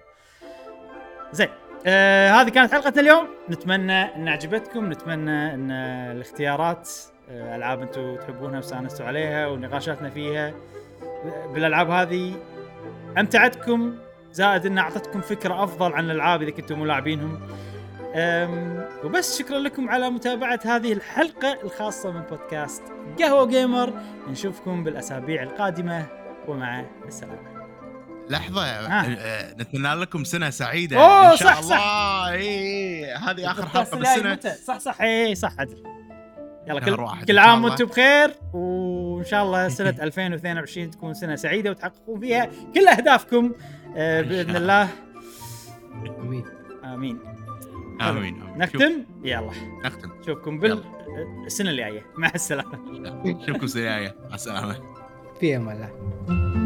[SPEAKER 1] زين آه هذه كانت حلقتنا اليوم. نتمنى أن عجبتكم نتمنى أن الاختيارات آه ألعاب أنتم تحبونها واستانستوا عليها ونقاشاتنا فيها بالألعاب هذه أمتعتكم. زائد أن أعطتكم فكرة أفضل عن الألعاب إذا كنتم ملاعبينهم. وبس شكرا لكم على متابعة هذه الحلقة الخاصة من بودكاست قهوة جيمر. نشوفكم بالأسابيع القادمة ومع السلامة.
[SPEAKER 3] لحظة
[SPEAKER 1] آه.
[SPEAKER 3] آه. نتمنى لكم سنة سعيدة.
[SPEAKER 1] أوه،
[SPEAKER 3] إن شاء
[SPEAKER 1] صح،
[SPEAKER 3] الله.
[SPEAKER 1] صح.
[SPEAKER 3] اي هذه آخر
[SPEAKER 1] البودكاست
[SPEAKER 3] حلقه
[SPEAKER 1] الجاي
[SPEAKER 3] بالسنة.
[SPEAKER 1] متى؟ صح صح. اي صح عدل. يلا كل, كل
[SPEAKER 3] إن
[SPEAKER 1] عام. وأنتم بخير. وإن شاء الله سنة 2022 تكون سنة سعيدة وتحققون فيها كل أهدافكم. آه، بإذن الله.
[SPEAKER 2] آمين.
[SPEAKER 1] آمين.
[SPEAKER 3] آمين آمين. شوف-
[SPEAKER 1] نختم. يلا
[SPEAKER 3] نختم
[SPEAKER 1] نشوفكم بالسنه الجاية. مع السلامة.
[SPEAKER 3] نشوفكم سنه جاية مع السلامة.
[SPEAKER 2] في أمان الله.